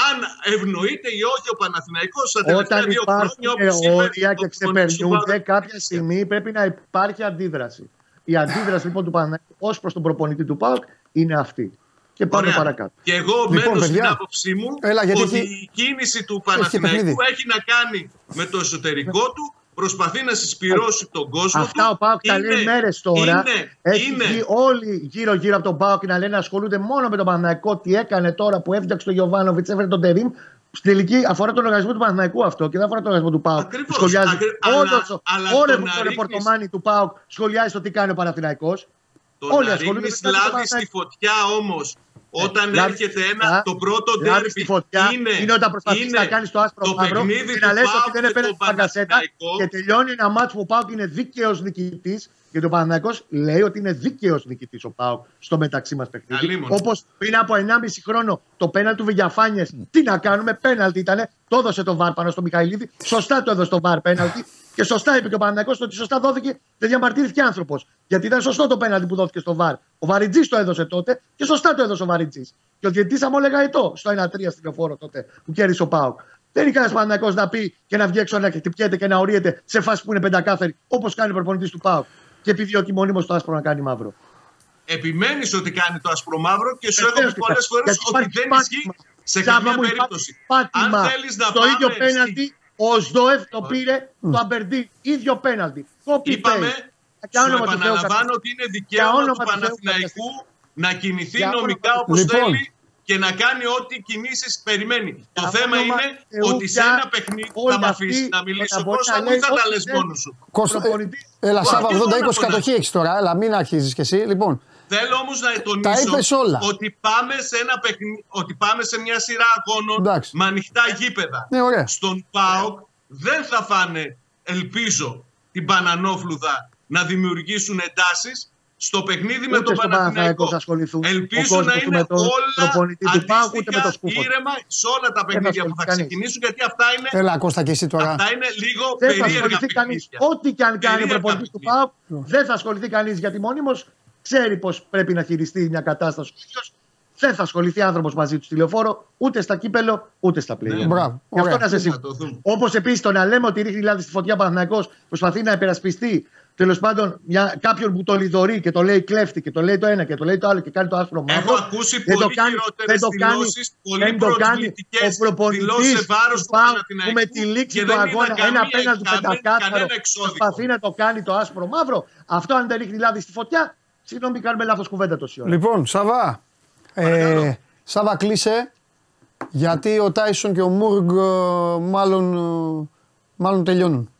αν ευνοείται ή όχι ο Παναθηναϊκός στα τελευταία Όταν δύο υπάρχουν χρόνια όπως είπε όρια ο και προπονητής του ξεπερνούνται, Πάου. κάποια στιγμή πρέπει να υπάρχει αντίδραση. Η αντίδραση λοιπόν του Παναθηναϊκού ως προς τον προπονητή του ΠΑΟΚ είναι αυτή. Και πάμε Ωραία. παρακάτω. Και εγώ Λοιπόν, μένω στην παιδιά, άποψή μου έλα, γιατί ότι έχει- η κίνηση του παιχνίδι. Παναθηναϊκού έχει να κάνει με το εσωτερικό του, προσπαθεί να συσπυρώσει τον κόσμο Αυτά του. ο Πάοκ τα λέει μέρες τώρα. Είναι, Έχει είναι, βγει όλοι γύρω-γύρω από τον Πάοκ να λένε ασχολούνται μόνο με τον Παναθηναϊκό. Τι έκανε τώρα που έφτιαξε τον Γιωβάνοβιτς, έφερε τον Τερήμ. Στην τελική αφορά τον οργανισμό του Παναθηναϊκού αυτό και δεν αφορά τον οργανισμό του Πάοκ. Ακριβώς. Σχολιάζει. Ακρι- αλλά- Όλο αλλά όλο το το να ρίχνεις- ρεπορτομάνι του Πάοκ σχολιάζει το τι κάνει ο Παναθηναϊκός. Το όλοι να ασχολούνται ρίχνεις με το λάδι Παναθηναϊκό. στη φωτιά όμως όταν λάδι έρχεται στη ένα, φωτιά, το πρώτο λάδι ντέρμπι στη φωτιά είναι, είναι όταν προσπαθείς είναι να κάνεις το άσπρο το μαύρο παιχνίδι και του να λες ΠΑΟΚ ότι δεν με έπαιρνε τον την παγκασέτα Παναθηναϊκός. και τελειώνει ένα μάτσο που ο Πάοκ είναι δίκαιος νικητής. Γιατί ο Παναθηναϊκός λέει ότι είναι δίκαιος νικητής ο Πάοκ στο μεταξύ μας παιχνίδι. Αλίμονο. Όπως πριν από 1,5 χρόνο το πέναλ του Βηγιαφάνιε. Τι να κάνουμε, πέναλτι ήταν. Το έδωσε το βάρ πάνω στο Μιχαηλίδη. Σωστά το έδωσε το βάρ πέναλτι. Και σωστά είπε και ο Παναθηναϊκός ότι σωστά δόθηκε. Δεν διαμαρτύρθηκε άνθρωπος. Γιατί ήταν σωστό το πέναλτι που δόθηκε στο βάρ. Ο Βαριτζής το έδωσε τότε και σωστά το έδωσε ο Βαριτζής. Και ο διαιτητής αμόλεγα ετώ στο 1-3 στην λεωφόρο τότε που κέρδισε ο Πάοκ. Δεν είναι κανένας Παναθηναϊκός να πει και να βγει έξω να χτυπιέται και να ορίεται σε φάση που είναι πεντακάθαρη όπως κάνει ο προπονητής του Πάοκ. Και επιδιώκει μόνιμο το άσπρο να κάνει μαύρο. Επιμένεις ότι κάνει το άσπρο μαύρο και σου Βεβαίως έχω πει και πολλές θα- φορές γιατί ότι υπάρχει δεν πάτημα. ισχύει σε Σάβα καμία μου, υπάρχει περίπτωση. Πάτημα. Αν θέλεις να το ίδιο πάμε πέναλτι, ο Σδόεφ το πήρε το Αμπερντίν. ίδιο πέναλτι. Copy Είπαμε, paste. Για σου όνομα του Θεού, επαναλαμβάνω ότι είναι δικαίωμα όνομα του του Θεού, Παναθηναϊκού να κινηθεί Για όνομα νομικά του όπως Θεού. Λοιπόν. θέλει και να κάνει ό,τι κινήσεις περιμένει. Το Για θέμα όνομα είναι Θεού, ότι σε πια ένα παιχνίδι όλοι θα με αυτοί αφήσεις να να μιλήσω μπορεί Κώστας να μου ή λέει θα τα ό,τι λες θέλει. μόνος σου. Κώστα, ε, Προπονητής. έλα, Μα, Σάβα, και 80-20 μόνο κατοχή έχεις τώρα. Έλα, μην αρχίζεις κι εσύ. Λοιπόν, Θέλω όμως να Τα τονίσω είπες όλα. ότι πάμε σε ένα παιχνίδι, ότι πάμε σε μια σειρά αγώνων Εντάξει. με ανοιχτά γήπεδα. ναι, ωραία. Στον ΠΑΟΚ δεν θα φάνε, ελπίζω, την Πανανόφλουδα να δημιουργήσουν εντάσεις στο παιχνίδι με Ούτε τον στο Παναθηναϊκό. Παναθηναϊκό θα ασχοληθούν. Ο Ελπίζω κόσμος να του είναι με τον όλα προπονητή του ΠΑΟΚ, ούτε με το αντίστοιχα σκούφο. ήρεμα σε όλα τα παιχνίδια που θα ασχοληθεί κανείς. ξεκινήσουν γιατί αυτά είναι, Έλα, Κώστα και εσύ τώρα. αυτά είναι λίγο Δεν θα περίεργα ασχοληθεί κανείς. παιχνίδια. Ό,τι και αν κάνει ο Περίεργα προπονητής του παιχνίδια. ΠΑΟΚ, δεν θα ασχοληθεί κανείς γιατί μόνιμος ξέρει πώ πρέπει να χειριστεί μια κατάσταση. ο ίδιος. Δεν θα ασχοληθεί άνθρωπος μαζί του στη λεωφόρο, ούτε στα κύπελο, ούτε στα πλοία. Ναι. Μπράβο. Γι' αυτό Ωραία. να σε Θα σίγουρο. το δούμε. Όπως επίσης το να λέμε ότι ρίχνει λάδι στη φωτιά Παναθυναϊκό προσπαθεί να υπερασπιστεί τέλος πάντων μια, κάποιον που το λιδωρεί και το λέει κλέφτη και το λέει το ένα και το λέει το άλλο και κάνει το άσπρο μαύρο. Έχω ακούσει δεν πολύ το κάνει- χειρότερες δεν το κάνει- δηλώσεις, πολύ δεν το κάνει προσβλητικέ ο προπονητής δηλώσεις σε βάρος του του ΠΑΟΚ Παναθηναϊκού. που με τη λήξη και του δεν αγώνα είδα ένα καμία- απέναντι κανένα- πεντακάθαρο κανένα εξώδικο. προσπαθεί να το κάνει το άσπρο μαύρο. Αυτό αν δεν ρίχνει λάδι στη φωτιά, συγγνώμη, κάνουμε λάθος κουβέντα τόση ώρα. Λοιπόν, Σάβα. Ε, Σάβα, κλείσε. Γιατί ο Τάισον και ο Μούργκ ε, μάλλον, ε, μάλλον τελειώνουν.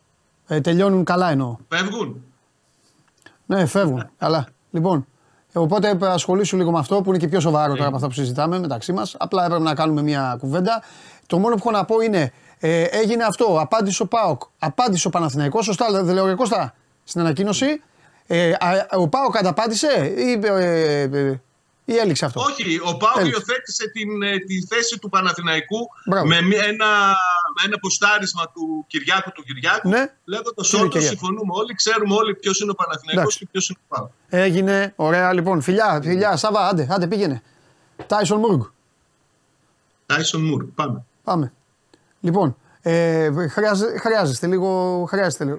Ε, τελειώνουν καλά εννοώ. Φεύγουν. Ναι, φεύγουν. καλά. Λοιπόν, ε, οπότε ε, ασχολήσου λίγο με αυτό που είναι και πιο σοβαρό τώρα από αυτά που συζητάμε μεταξύ μας. Απλά έπρεπε να κάνουμε μια κουβέντα. Το μόνο που έχω να πω είναι, ε, έγινε αυτό, απάντησε ο Πάοκ, απάντησε ο Παναθηναϊκός, σωστά δεν λέω ρε Κώστα, στην ανακοίνωση. Ε, α, ο Πάοκ ανταπάντησε ή, ε, ε, ή έληξε αυτό. Όχι, ο Πάο Έλειξε. υιοθέτησε την, ε, τη θέση του Παναθηναϊκού Μπράβο. με μια- ένα, με ένα ποστάρισμα του Κυριάκου του Κυριάκου. Ναι. Λέγοντας Είναι όλοι Κυριάκου; συμφωνούμε όλοι, ξέρουμε όλοι ποιος είναι ο Παναθηναϊκός Εντάξει. και ποιος είναι ο Πάο. Έγινε, ωραία λοιπόν. Φιλιά, φιλιά, Σάβα, άντε, άντε πήγαινε. Τάισον Μούργκ. Τάισον Μουρ, πάμε. Πάμε. Λοιπόν, ε, χρειάζε- χρειάζεστε λίγο. Χρειάζεστε λίγο.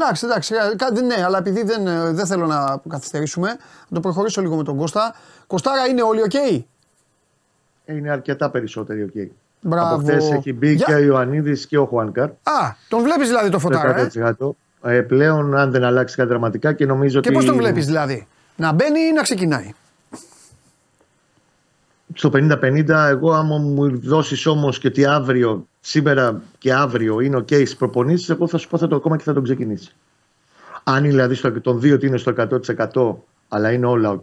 Εντάξει, εντάξει, χρειά- κάτι- ναι, αλλά επειδή δεν, ε, δεν θέλω να καθυστερήσουμε, να το προχωρήσω λίγο με τον Κώστα. Κωστάρα είναι όλοι οκ. Είναι αρκετά περισσότεροι, οκ. Μπράβο. Από χθες έχει μπει Για- και ο Ιωαννίδης και ο Χουάνκαρ. Α, τον βλέπεις δηλαδή το Φωτάρα, ε; 100%. Ε, πλέον, αν δεν αλλάξει κάτι δραματικά και νομίζω Και ότι. πώς τον βλέπεις δηλαδή; Να μπαίνει ή να ξεκινάει; Στο 50-50, εγώ άμα μου δώσεις όμως και ότι αύριο, σήμερα και αύριο είναι οκ στι προπονήσει, εγώ θα σου πω θα το ακόμα και θα τον ξεκινήσει. Αν είναι δηλαδή στο, τον δύο ότι είναι στο 100% αλλά είναι όλα οκ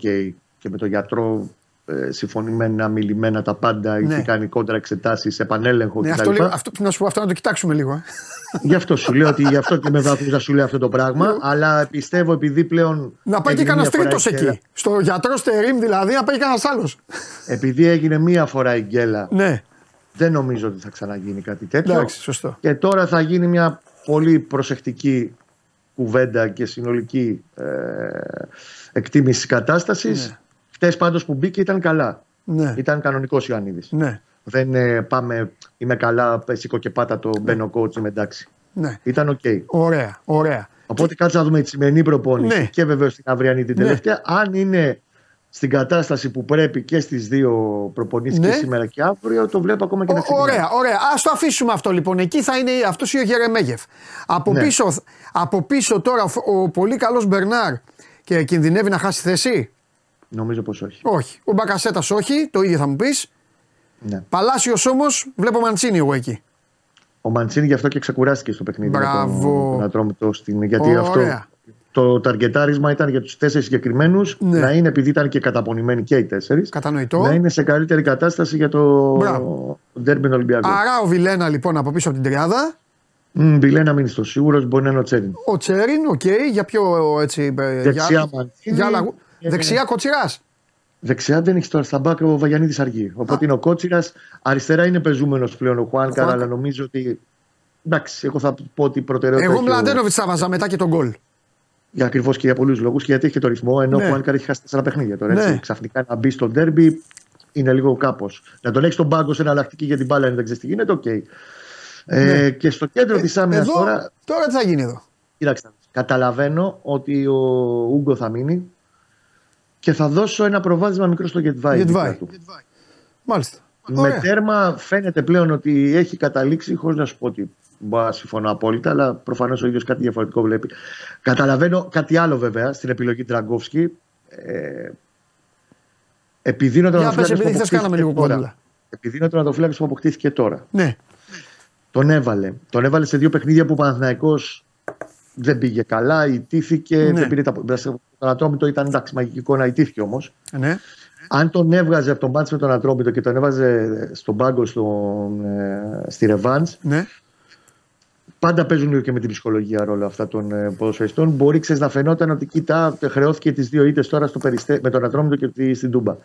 και με τον γιατρό ε, συμφωνημένα, μιλημένα τα πάντα, Ναι. έχει κάνει κόντρα εξετάσεις, επανέλεγχο Ναι, κτλ. αυτό, λίγο, αυτό, να σου πω αυτό να το κοιτάξουμε λίγο. Ε. Γι' αυτό σου λέω ότι γι' αυτό και με βάθμιζα σου λέω αυτό το πράγμα. αλλά πιστεύω επειδή πλέον. να πάει και έγινε κανένας μία φορά τρίτος η γκέλα- εκεί. Στο γιατρό Στερήμ δηλαδή, να πάει κανένας άλλος. Επειδή έγινε μία φορά η γκέλα, ναι, δεν νομίζω ότι θα ξαναγίνει κάτι τέτοιο. εντάξει, σωστό. Και τώρα θα γίνει μια πολύ προσεκτική κουβέντα και συνολική ε, εκτίμηση της κατάστασης. Ναι. Χτες πάντως που μπήκε ήταν καλά. Ναι, Ήταν κανονικός Ιωαννίδης. ναι, Δεν ε, πάμε, είμαι καλά, σήκω και πάτα το μπαίνω coach, είμαι εντάξει. ναι. Ήταν οκ. Ωραία, ωραία. Οπότε κάτσε να δούμε τη σημερινή προπόνηση Ναι. και βεβαίως την αυριανή την Ναι. τελευταία. Αν είναι στην κατάσταση που πρέπει και στις δύο προπονήσεις Ναι. και σήμερα και αύριο, το βλέπω ακόμα και να Ω, ξεκινάει. Ωραία, ωραία. Α το αφήσουμε αυτό λοιπόν. Εκεί θα είναι αυτός ή ο Γερεμέγεφ. Από, Ναι. πίσω, από πίσω τώρα ο, ο πολύ καλός Μπερνάρ και κινδυνεύει να χάσει θέση; Νομίζω πως όχι. Όχι. Ο Μπακασέτας όχι, το ίδιο θα μου πεις. Ναι. Παλάσιος όμως βλέπω Μαντσίνη εγώ εκεί. Ο Μαντσίνη γι' αυτό και ξεκουράστηκε στο παιχνίδι. με Μπράβο. τον- τον Ατρόμητο στην, γιατί Ωραία. αυτό το ταργετάρισμα ήταν για τους τέσσερις συγκεκριμένους Ναι. να είναι, επειδή ήταν και καταπονημένοι και οι τέσσερις, Κατανοητό. να είναι σε καλύτερη κατάσταση για το Μπράβο. ντέρμπιν Ολυμπιακό. Άρα ο Βιλένα λοιπόν από πίσω από την τριάδα. Μ, Μπιλέ να μην είναι στο σίγουρος, μπορεί να είναι ο Τσέριν. Ο Τσέριν, οκ, για πιο έτσι. ε, Δεξιά για, Μαντσίνη. για άλλα- Και- Δεξιά Κοτσιράς. Δεξιά δεν έχει τώρα στα μπακ ο Βαγιανίδης αργεί. Οπότε είναι ο Κότσιρας. Αριστερά είναι πεζούμενος πλέον ο Χουάνκαρ, Χουάνκαρ. αλλά νομίζω ότι. Εντάξει, εγώ θα πω ότι η προτεραιότητα. Εγώ έχει ο- Μλαντένοβιτς θα βάζα μετά και τον γκολ. Για ακριβώς και για πολλούς λόγους. Και γιατί έχει και το ρυθμό, ενώ Ναι. ο Χουάνκαρ έχει χάσει τέσσερα παιχνίδια τώρα. Έτσι. Ναι. Ξαφνικά να μπει στο ντέρμπι είναι λίγο κάπως. Να τον έχει τον πάγκο σε εναλλακτική για την μπάλα, αν δεν ξέρεις τι γίνεται, οκ. Ε, και στο κέντρο της άμυνας Ναι. Εδώ, τώρα. τώρα τι θα γίνει εδώ; Κοιτάξτε. Καταλαβαίνω ότι ο Ούγκο θα μείνει και θα δώσω ένα προβάδισμα μικρό στο Γετβάη. Γετβάη. δίπλα του. Μάλιστα. Με Ωραία. τέρμα φαίνεται πλέον ότι έχει καταλήξει, χωρίς να σου πω ότι μπορώ να συμφωνώ απόλυτα, αλλά προφανώς ο ίδιος κάτι διαφορετικό βλέπει. Καταλαβαίνω κάτι άλλο βέβαια στην επιλογή Τραγκόφσκι. Ε, επειδή είναι ο Για πες, τερματοφύλακας επειδή που χθες κάναμε αποκτήθηκε λίγο τώρα. κόντουλα. Επειδή είναι ο τερματοφύλακας που αποκτήθηκε τώρα. Ναι. Τον έβαλε. Τον έβαλε σε δύο παιχνίδια που ο Παναθηναϊκός δεν πήγε καλά, ητήθηκε. Ναι. Δεν πήρε τα... Το Ατρόμητο ήταν εντάξει, μαγική εικόνα, ητήθηκε όμως. ναι. Αν τον έβγαζε από τον μάτς με τον Ατρόμητο και τον έβαζε στον πάγκο στον, ε, στη Ρεβάνς, ναι. Πάντα παίζουν λίγο και με την ψυχολογία ρόλο αυτά των ε, ποδοσφαιριστών. Μπορεί ξέρεις, να φαινόταν ότι κοίτα, χρεώθηκε τις δύο ήττες τώρα στο περιστέ, με τον Ατρόμητο και τη- στην Τούμπα.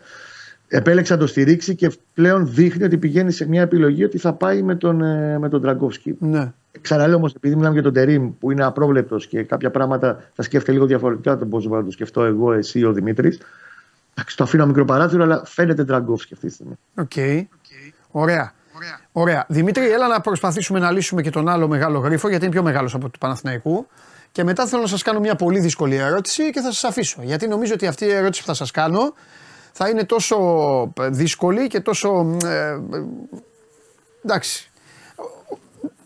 Επέλεξε να το στηρίξει και πλέον δείχνει ότι πηγαίνει σε μια επιλογή ότι θα πάει με τον, ε, με τον Τραγκόφσκι. ναι. Ξαναλέω όμως, επειδή μιλάμε για τον Τερήμ που είναι απρόβλεπτος και κάποια πράγματα θα σκέφτεται λίγο διαφορετικά από πώ να το σκεφτώ εγώ, εσύ, ο Δημήτρης. Εντάξει, το αφήνω μικρό παράθυρο, αλλά φαίνεται Ντραγκόφσκι αυτή τη στιγμή. Οκ. Ωραία. Ωραία. Δημήτρη, έλα να προσπαθήσουμε να λύσουμε και τον άλλο μεγάλο γρίφο, γιατί είναι πιο μεγάλος από του Παναθηναϊκού. Και μετά θέλω να σας κάνω μια πολύ δύσκολη ερώτηση και θα σας αφήσω. Γιατί νομίζω ότι αυτή η ερώτηση που θα σας κάνω θα είναι τόσο ε, δύσκολη και τόσο. ε, ε, εντάξει.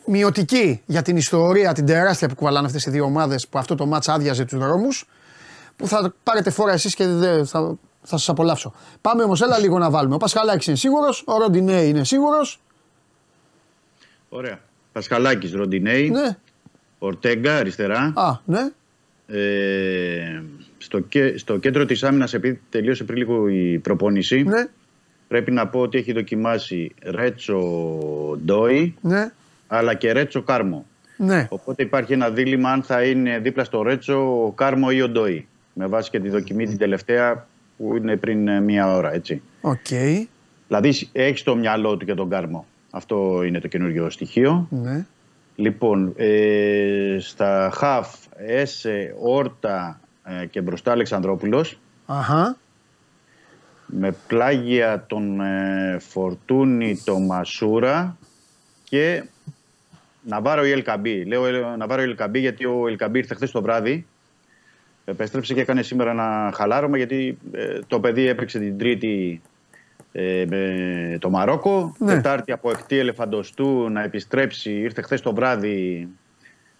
Μειωτική για την ιστορία, την τεράστια που κουβαλάνε αυτές οι δύο ομάδες που αυτό το ματς άδειαζε τους δρόμους. Που θα πάρετε φόρα εσείς και δεν θα, θα σας απολαύσω. Πάμε όμως, έλα λίγο να βάλουμε. Ο Πασχαλάκης είναι σίγουρος, ο Ροντινέη είναι σίγουρος. Ωραία. Πασχαλάκης, Ροντινέη, Ναι. Ορτέγκα αριστερά. Α, ναι. Ε, στο, κέ- στο κέντρο της άμυνας, επειδή τελείωσε πριν λίγο η προπόνηση, Ναι. πρέπει να πω ότι έχει δοκιμάσει Ρέτσο Ντόι, Ναι. αλλά και Ρέτσο Κάρμο. Ναι. Οπότε υπάρχει ένα δίλημα αν θα είναι δίπλα στο Ρέτσο ο Κάρμο ή ο Ντόι. Με βάση και τη δοκιμή την τελευταία που είναι πριν ε, μία ώρα, έτσι. Οκ. Δηλαδή έχει στο μυαλό του και τον Κάρμο. Αυτό είναι το καινούργιο στοιχείο. Ναι. Λοιπόν, ε, στα χαφ, Έσε, Χόρτα ε, και μπροστά Αλεξανδρόπουλος. Αχα. Με πλάγια τον ε, Φορτούνη, τον Μασούρα και Ναβάρο ή Ελκαμπή. Λέω ε, Ναβάρο ή Ελκαμπή γιατί ο Ελκαμπή ήρθε χθες το βράδυ. Επέστρεψε και έκανε σήμερα ένα χαλάρωμα γιατί ε, το παιδί έπαιξε την Τρίτη ε, με το Μαρόκο. Ναι. Τετάρτη από εκτή ελεφαντοστού να επιστρέψει. Ήρθε χθες το βράδυ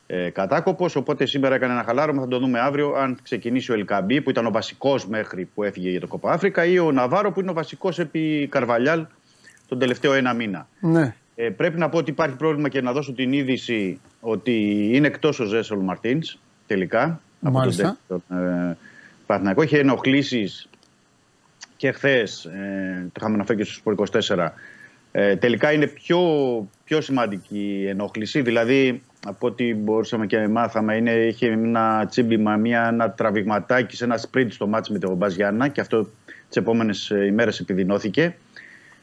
ε, κατάκοπος, οπότε σήμερα έκανε ένα χαλάρωμα. Θα το δούμε αύριο αν ξεκινήσει ο Ελκαμπή που ήταν ο βασικός μέχρι που έφυγε για το Κόπα Αφρικα ή ο Ναβάρο που είναι ο βασικός επί Καρβαλιάλ τον τελευταίο ένα μήνα. Ναι. Ε, πρέπει να πω ότι υπάρχει πρόβλημα και να δώσω την είδηση ότι είναι εκτός ο Ζέσολ Μαρτίνς τελικά. Μάλιστα. Από τον, τον ε, Παναθηναϊκό. Είχε ενοχλήσεις και χθες, ε, το είχαμε αναφέρει και στο Σπορ 24, ε, τελικά είναι πιο, πιο σημαντική η ενόχληση. Δηλαδή, από ό,τι μπορούσαμε και μάθαμε, είναι, είχε ένα τσίμπημα, μια, ένα τραβηγματάκι σε ένα σπριντ στο μάτς με τον Μπαζιάννα και αυτό τις επόμενες ημέρες επιδεινώθηκε.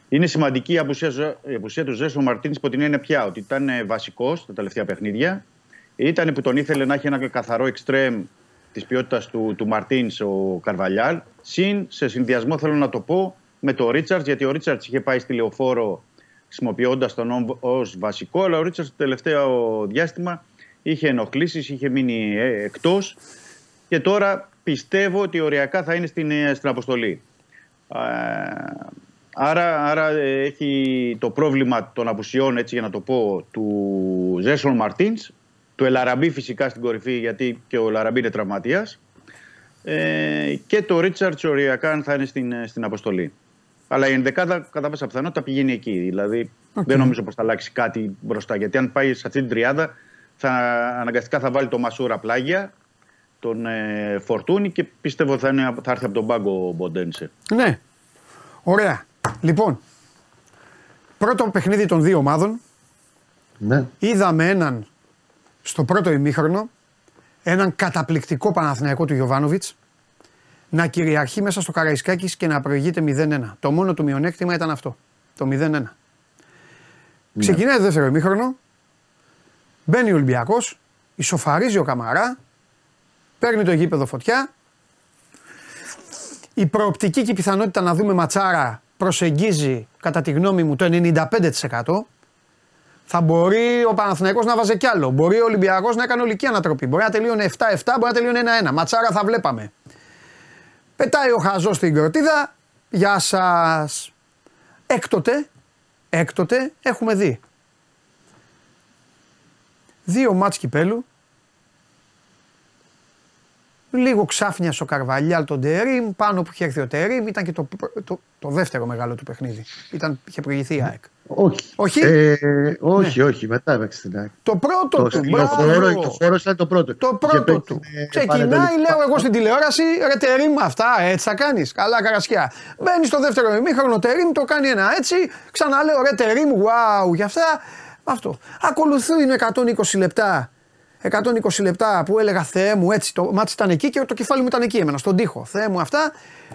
Είναι σημαντική η απουσία, Ζε- η απουσία του Ζέσο Μαρτίνης που την είναι πια ότι ήταν βασικός τα τελευταία παιχνίδια. Ήταν που τον ήθελε να έχει ένα καθαρό εξτρέμ της ποιότητας του, του Μαρτίνς ο Καρβαλιάλ. Συν σε συνδυασμό θέλω να το πω με το Ρίτσαρτ, γιατί ο Ρίτσαρτ είχε πάει στη λεωφόρο χρησιμοποιώντας τον ως βασικό, αλλά ο Ρίτσαρτ το τελευταίο διάστημα είχε ενοχλήσεις, είχε μείνει εκτός και τώρα πιστεύω ότι οριακά θα είναι στην, ε, στην αποστολή. Ε, Άρα, άρα ε, έχει το πρόβλημα των απουσιών, έτσι για να το πω, του Ζέσον Μαρτίνς, του Ελαραμπή φυσικά στην κορυφή, γιατί και ο Ελαραμπή είναι τραυματίας, ε, και το Ρίτσαρτ οριακά αν θα είναι στην, ε, στην αποστολή. Αλλά η ενδεκάδα κατά πάσα πιθανότητα πηγαίνει εκεί. Δηλαδή δεν νομίζω πως θα αλλάξει κάτι μπροστά. Γιατί αν πάει σε αυτή την τριάδα, θα, αναγκαστικά θα βάλει το Μασούρα πλάγια, τον ε, Φορτούνη και πιστεύω θα, είναι, θα έρθει από τον πάγκο ο Μποντένσε. Ναι. Ωραία. Λοιπόν, πρώτο παιχνίδι των δύο ομάδων. Ναι. Είδαμε έναν στο πρώτο ημίχρονο, έναν καταπληκτικό Παναθηναϊκό του Γιωβάνοβιτς να κυριαρχεί μέσα στο Καραϊσκάκης και να προηγείται 0-1. Το μόνο του μειονέκτημα ήταν αυτό. Το 0-1. Ξεκινάει το δεύτερο ημίχρονο. Μπαίνει ο Ολυμπιακός, ισοφαρίζει ο Καμαρά, παίρνει το γήπεδο φωτιά. Η προοπτική και η πιθανότητα να δούμε ματσάρα προσεγγίζει κατά τη γνώμη μου το 95%. Θα μπορεί ο Παναθηναϊκός να βάζει κι άλλο. Μπορεί ο Ολυμπιακός να έκανε ολική ανατροπή. Μπορεί να τελείωνε 7-7, μπορεί να τελείωνε 1-1. Ματσάρα θα βλέπαμε. Πετάει ο Χαζό στην κροτίδα. Γεια σας. Έκτοτε, έκτοτε έχουμε δει. Δύο μάτς κυπέλου. Λίγο ξάφνια ο Καρβαλιάλ τον Τερίμ, πάνω που είχε έρθει ο Τερίμ, ήταν και το, το, το δεύτερο μεγάλο του παιχνίδι. Ήταν, είχε προηγηθεί η ΑΕΚ. Όχι. Όχι; Ε, όχι, όχι, μετά έπαιξε στην ΑΕΚ. Το πρώτο Το του, μπράβο. χώρο, το χώρο ήταν το πρώτο. Το Είχε πρώτο παίξει, του. ε, Ξεκινάει, Πανετολικό. λέω εγώ στην τηλεόραση, ρε τερίμ αυτά, έτσι θα κάνεις. Καλά, καρασιά. Μπαίνει στο δεύτερο ημίχρονο, τερίμ, το κάνει ένα έτσι. Ξαναλέω, ρε τερίμ, wow, για αυτά. Αυτό. Ακολουθούν 120 λεπτά. 120 λεπτά που έλεγα Θεέ μου, έτσι το μάτι ήταν εκεί και το κεφάλι μου ήταν εκεί εμένα, στον τοίχο. Θεέ μου αυτά.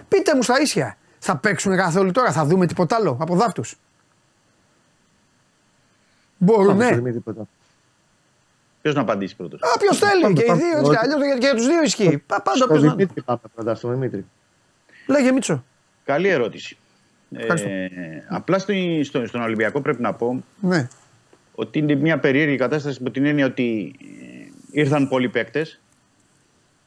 Πείτε μου στα ίσια. Θα παίξουν καθόλου τώρα, θα δούμε τίποτα άλλο από δάφτους. Μπορούν, Πάμε ναι. στο Δημήτρη πρώτα. Ποιος να απαντήσει πρώτος; Α, ποιος θέλει. Πάμε, Και οι πάμε. δύο, έτσι κι αλλιώς, και για τους δύο ισχύει. Πα- Πάντα Στο ποιος να- Δημήτρη πάμε πρώτα, στο Δημήτρη. Λέγε Μίτσο. Καλή ερώτηση. Ευχαριστώ. Ε, απλά στο, στο- στον Ολυμπιακό πρέπει να πω Ναι. ότι είναι μια περίεργη κατάσταση με την έννοια ότι ε, ήρθαν πολλοί παίκτες.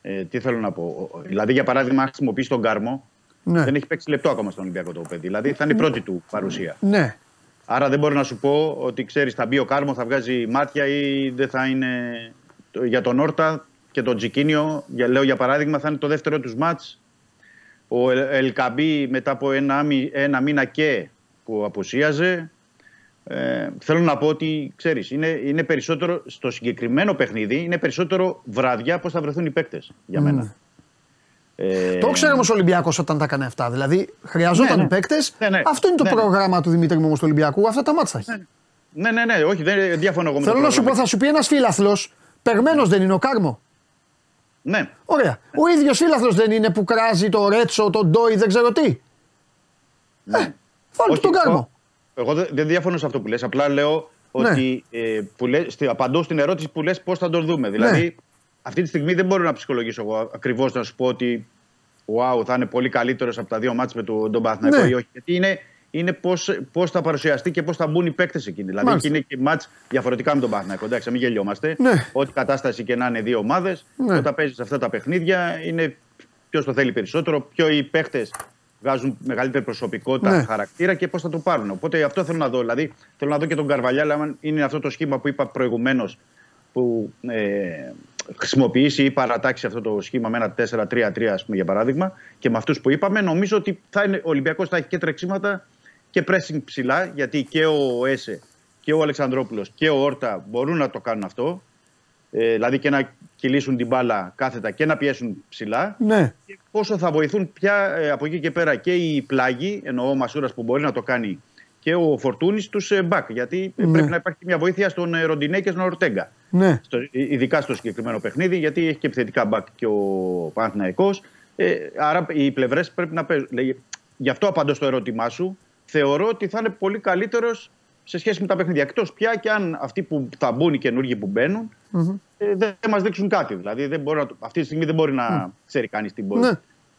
Ε, τι θέλω να πω. Ο- Δηλαδή, για παράδειγμα, αν χρησιμοποιήσει τον Κάρμο, Ναι. δεν έχει παίξει λεπτό ακόμα στον Ολυμπιακό το παιδί. Δηλαδή, θα είναι η πρώτη του παρουσία. Ναι. Άρα δεν μπορώ να σου πω ότι ξέρεις, θα μπει ο Κάρμο, θα βγάζει μάτια ή δεν θα είναι. το- Για τον Όρτα και τον Τζικίνιο, για, λέω για παράδειγμα, θα είναι το δεύτερο τους μάτς. Ο Ελ- Ελκαμπή μετά από ένα, μη- ένα μήνα και που απουσίαζε. Ε, θέλω να πω ότι ξέρεις, είναι, είναι περισσότερο στο συγκεκριμένο παιχνίδι, είναι περισσότερο βραδιά πώς θα βρεθούν οι παίκτες για μένα. Ε, Το ξέρει όμως ο Ολυμπιακός όταν τα έκανε αυτά. Δηλαδή χρειαζόταν Ναι, οι ναι. παίκτες. Ναι, ναι. Αυτό είναι το Ναι, ναι. πρόγραμμα του Δημήτρη μου όμως του Ολυμπιακού. Αυτά τα μάτσα έχει. Ναι, ναι, ναι, όχι, δεν διαφωνώ εγώ με Θέλω το να σου πω, πρόγραμμα. θα σου πει ένας φίλαθλος. Περμένος δεν είναι ο Κάρμο. Ναι, Ωραία. Ο ίδιος φίλαθλος δεν είναι που κράζει το Ρέτσο, τον Ντόι, δεν ξέρω τι. ναι. Ε, Βάλτε Όχι, τον Κάρμο. Εγώ, εγώ δεν δεν διαφωνώ σε αυτό που λες. Απλά λέω Ναι. ότι ε, που λες, στη, απαντώ στην ερώτηση που λες πώς θα τον δούμε. Ναι. Δηλαδή, αυτή τη στιγμή δεν μπορώ να ψυχολογήσω εγώ ακριβώς να σου πω ότι wow, θα είναι πολύ καλύτερος από τα δύο μάτς με τον, τον Παναθηναϊκό Ναι. ή όχι. Γιατί είναι, είναι πώς, πώς θα παρουσιαστεί και πώς θα μπουν οι παίκτες εκείνοι. Δηλαδή, Μάλιστα. εκεί είναι και μάτς διαφορετικά με τον Παναθηναϊκό. Εντάξει, να μην γελιόμαστε. Ναι. Ό,τι κατάσταση και να είναι δύο ομάδες, Ναι. όταν παίζεις αυτά τα παιχνίδια, είναι ποιος το θέλει περισσότερο, ποιο οι παίχτες βγάζουν μεγαλύτερη προσωπικότητα, Ναι. χαρακτήρα και πώς θα το πάρουν. Οπότε αυτό θέλω να δω. Δηλαδή, θέλω να δω και τον Καρβαλιάλ, αν είναι αυτό το σχήμα που είπα προηγουμένως, που ε, χρησιμοποιήσει ή παρατάξει αυτό το σχήμα με ένα 4-3-3, ας πούμε, για παράδειγμα, και με αυτούς που είπαμε, νομίζω ότι θα είναι, ο Ολυμπιακός θα έχει και τρεξίματα και pressing ψηλά, γιατί και ο Έσε και ο Αλεξανδρόπουλος και ο Όρτα μπορούν να το κάνουν αυτό. Ε, δηλαδή και να κυλήσουν την μπάλα κάθετα και να πιέσουν ψηλά Ναι. και πόσο θα βοηθούν πια ε, από εκεί και πέρα και οι πλάγοι, εννοώ ο Μασούρας που μπορεί να το κάνει και ο Φορτούνης τους ε, μπακ. Γιατί ε, Ναι. πρέπει να υπάρχει μια βοήθεια στον ε, Ροντινέ και στον Ορτέγκα. Ναι. Στο, ε, ειδικά στο συγκεκριμένο παιχνίδι, γιατί έχει και επιθετικά μπακ και ο Παναθηναϊκός. Ε, άρα οι πλευρές πρέπει να παίζουν. Λέει, Γι' αυτό απαντώ στο ερώτημά σου. Θεωρώ ότι θα είναι πολύ καλύτερος σε σχέση με τα παιχνίδια. Εκτός πια και αν αυτοί που θα μπουν οι καινούργοι που μπαινουν ε, δεν μας δείξουν κάτι. Δηλαδή δεν μπορεί να, το- αυτή τη στιγμή δεν μπορεί να ξέρει κανείς τι, μπορεί- Ναι.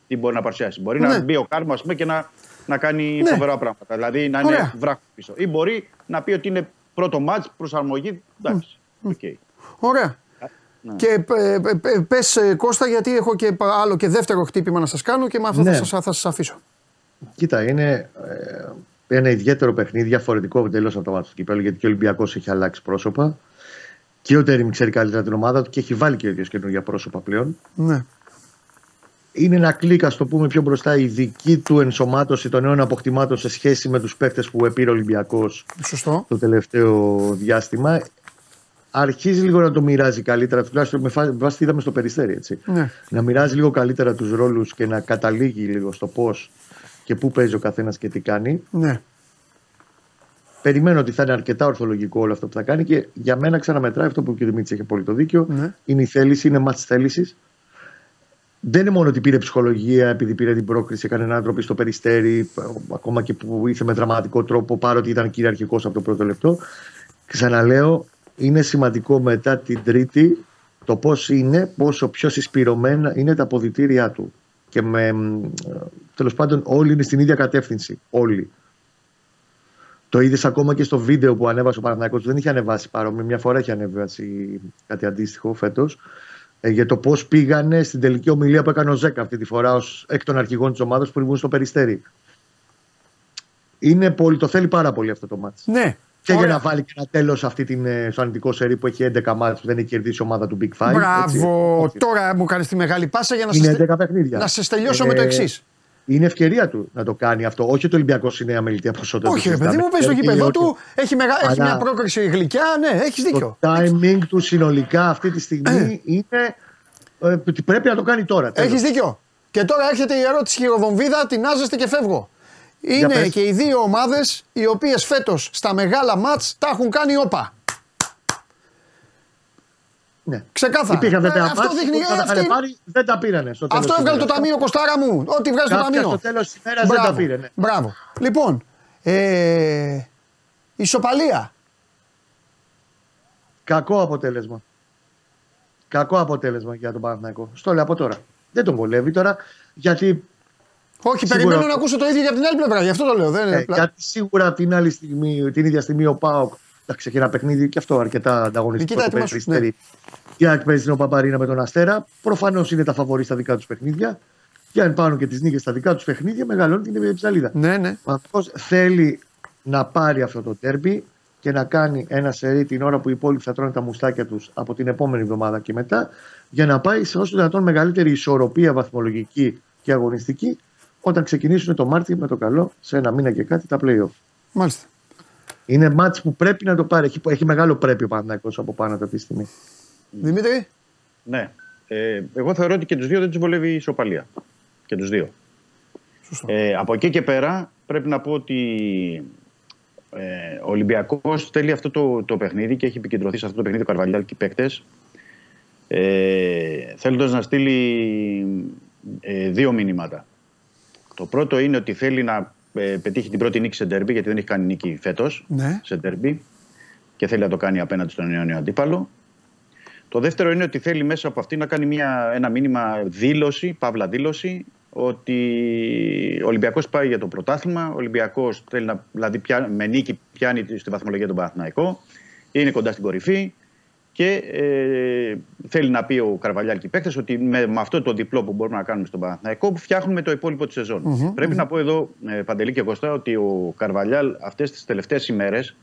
τι μπορεί να παρουσιάσει. Μπορεί Ναι. να μπει ο Κάρμο ας πούμε, και να, να κάνει Ναι. φοβερά πράγματα. Δηλαδή να Ωραία. είναι βράχος πίσω. Ή μπορεί να πει ότι είναι πρώτο ματς, προσαρμογή. Εντάξει. οκ. Ωραία. Ναι. Και ε, πες Κώστα, γιατί έχω και άλλο και δεύτερο χτύπημα να σας κάνω και με αυτό Ναι. θα, σας, θα σας αφήσω. Κοίτα, είναι ε, ένα ιδιαίτερο παιχνίδι, διαφορετικό τελώ από το μάτι του κυπέλου, γιατί και ο Ολυμπιακός έχει αλλάξει πρόσωπα. Και ο Τέριμ ξέρει καλύτερα την ομάδα του και έχει βάλει και ο ίδιο καινούργια πρόσωπα πλέον. Ναι. Είναι ένα κλικ, ας το πούμε πιο μπροστά, η δική του ενσωμάτωση των νέων αποκτημάτων σε σχέση με τους παίχτε που επήρε ο Ολυμπιακός Σωστό. το τελευταίο διάστημα. Αρχίζει λίγο να το μοιράζει καλύτερα, τουλάχιστον με φα- βάση τι είδαμε στο περιστέρι. Έτσι. Ναι. Να μοιράζει λίγο καλύτερα τους ρόλους και να καταλήγει λίγο στο πώς και πού παίζει ο καθένας και τι κάνει. Ναι. Περιμένω ότι θα είναι αρκετά ορθολογικό όλο αυτό που θα κάνει και για μένα ξαναμετράει αυτό που και ο Δημήτρης έχει πολύ το δίκιο. Ναι. Είναι η θέληση, είναι μάτς θέλησης. Δεν είναι μόνο ότι πήρε ψυχολογία επειδή πήρε την πρόκριση, έκανε ένα τρόπο στο περιστέρι, ακόμα και που ήρθε με δραματικό τρόπο, παρότι ήταν κυριαρχικός από το πρώτο λεπτό. Ξαναλέω, είναι σημαντικό μετά την Τρίτη το πώς είναι, πόσο πιο συσπηρωμένα είναι τα αποδητήριά του. Και με, τέλος πάντων, όλοι είναι στην ίδια κατεύθυνση. Όλοι. Το είδες ακόμα και στο βίντεο που ανέβασε ο Παναθηναϊκός. Δεν είχε ανεβάσει παρόμοιο. Μια φορά είχε ανεβάσει κάτι αντίστοιχο φέτος. Ε, για το πώς πήγανε στην τελική ομιλία που έκανε ο Ζέκα αυτή τη φορά ως εκ των αρχηγών της ομάδας που ήμουν στο περιστέρι. Είναι πολύ, το θέλει πάρα πολύ αυτό το μάτς. Ναι. Και Ωραία. για να βάλει και ένα τέλος στο αρνητικό σερί που έχει 11 μάτς που δεν έχει κερδίσει η ομάδα του Big Five. Μπράβο. έτσι. Τώρα μου κάνεις τη μεγάλη πάσα για να Είναι σας, 11 παιχνίδια. να σας τελειώσω με το Ε, εξής. Είναι ευκαιρία του να το κάνει αυτό. Όχι ότι ο Ολυμπιακός είναι αμεληταία ποσότητα. Όχι, ρε παιδί μου, πες στο γήπεδο του, έχει, μεγα... έχει Αλλά- μια πρόκριση γλυκιά. Ναι, έχεις δίκιο. Το timing του συνολικά αυτή τη στιγμή είναι. ε, ότι πρέπει να το κάνει τώρα. τέλος. Έχεις δίκιο. Και τώρα έρχεται η ερώτηση χειροβομβίδα, τεινάζεστε και φεύγω. Είναι πες. και οι δύο ομάδες οι οποίες φέτος στα μεγάλα μάτς τα έχουν κάνει όπα. Ναι. Ξεκάθαρα. Υπήρχαν βέβαια Ε, αυτό μάτς δείχνει. που θα ε, τα αυτή- είχαν πάρει, δεν τα πήρανε στο τέλος Αυτό της έβγαλε το ημέρας. ταμείο Κοστάρα μου. Ό,τι βγάζει το Κάποια ταμείο. στο τέλος της ημέρας δεν τα πήρε, ναι. Μπράβο. Λοιπόν, ε, ισοπαλία. Κακό αποτέλεσμα. Κακό αποτέλεσμα για τον Παναθηναϊκό. Στο λέω από τώρα. Δεν τον βολεύει τώρα γιατί, Όχι, Σίγουρα. περιμένω να ακούσω το ίδιο για την άλλη πλευρά. Γι' αυτό το λέω. Δεν είναι ε, απλά- γιατί σίγουρα την άλλη στιγμή, την ίδια στιγμή ο Πάοκ. Εντάξει, έχει ένα παιχνίδι και αυτό αρκετά ανταγωνιστικό. Νικήτα, το ετοιμάσου, Περιστέρι. Και αν παίζει την Παπαρίνα με τον Αστέρα. Προφανώς είναι τα φαβορή στα δικά τους παιχνίδια. Και αν πάρουν και τις νίκες στα δικά τους παιχνίδια, μεγαλώνει την ψαλίδα. Ναι, ναι. Ο Παναθηναϊκός θέλει να πάρει αυτό το τέρμπι και να κάνει ένα σερί την ώρα που οι υπόλοιποι θα τρώνε τα μουστάκια τους από την επόμενη εβδομάδα και μετά, για να πάει σε όσο δυνατόν μεγαλύτερη ισορροπία βαθμολογική και αγωνιστική όταν ξεκινήσουν το Μάρτιο με το καλό σε ένα μήνα και κάτι τα playoff. Μάλιστα. Είναι μάτς που πρέπει να το πάρει. Έχει, έχει μεγάλο πρέπει ο Παναθηναϊκός από πάνω του αυτή τη στιγμή. Δημήτρη; Ναι. Ε, εγώ θεωρώ ότι και τους δύο δεν τους βολεύει η ισοπαλία. Και τους δύο. Σωστό. Ε, από εκεί και πέρα πρέπει να πω ότι ε, ο Ολυμπιακός θέλει αυτό το, το παιχνίδι και έχει επικεντρωθεί σε αυτό το παιχνίδι ο Καρβαλιάλ και οι παίκτες. Ε, Θέλοντας να στείλει ε, δύο μηνύματα. Το πρώτο είναι ότι θέλει να ε, πετύχει την πρώτη νίκη σε ντέρμπι, γιατί δεν έχει κάνει νίκη φέτος Ναι. σε ντέρμπι και θέλει να το κάνει απέναντι στον αιώνιο αντίπαλο. Το δεύτερο είναι ότι θέλει μέσα από αυτή να κάνει μια, ένα μήνυμα δήλωση, παύλα δήλωση, ότι ο Ολυμπιακός πάει για το πρωτάθλημα. Ο Ολυμπιακός θέλει να, δηλαδή πια, με νίκη πιάνει στη βαθμολογία τον Παναθηναϊκό, είναι κοντά στην κορυφή και ε, θέλει να πει ο Καρβαλιάλ και οι παίκτες ότι με, με αυτό το διπλό που μπορούμε να κάνουμε στον Παναθηναϊκό που φτιάχνουμε το υπόλοιπο της σεζόν. Πρέπει να πω εδώ, ε, Παντελή και Κωστά, ότι ο Καρβαλιάλ αυτές τις τελευταίες ημέρες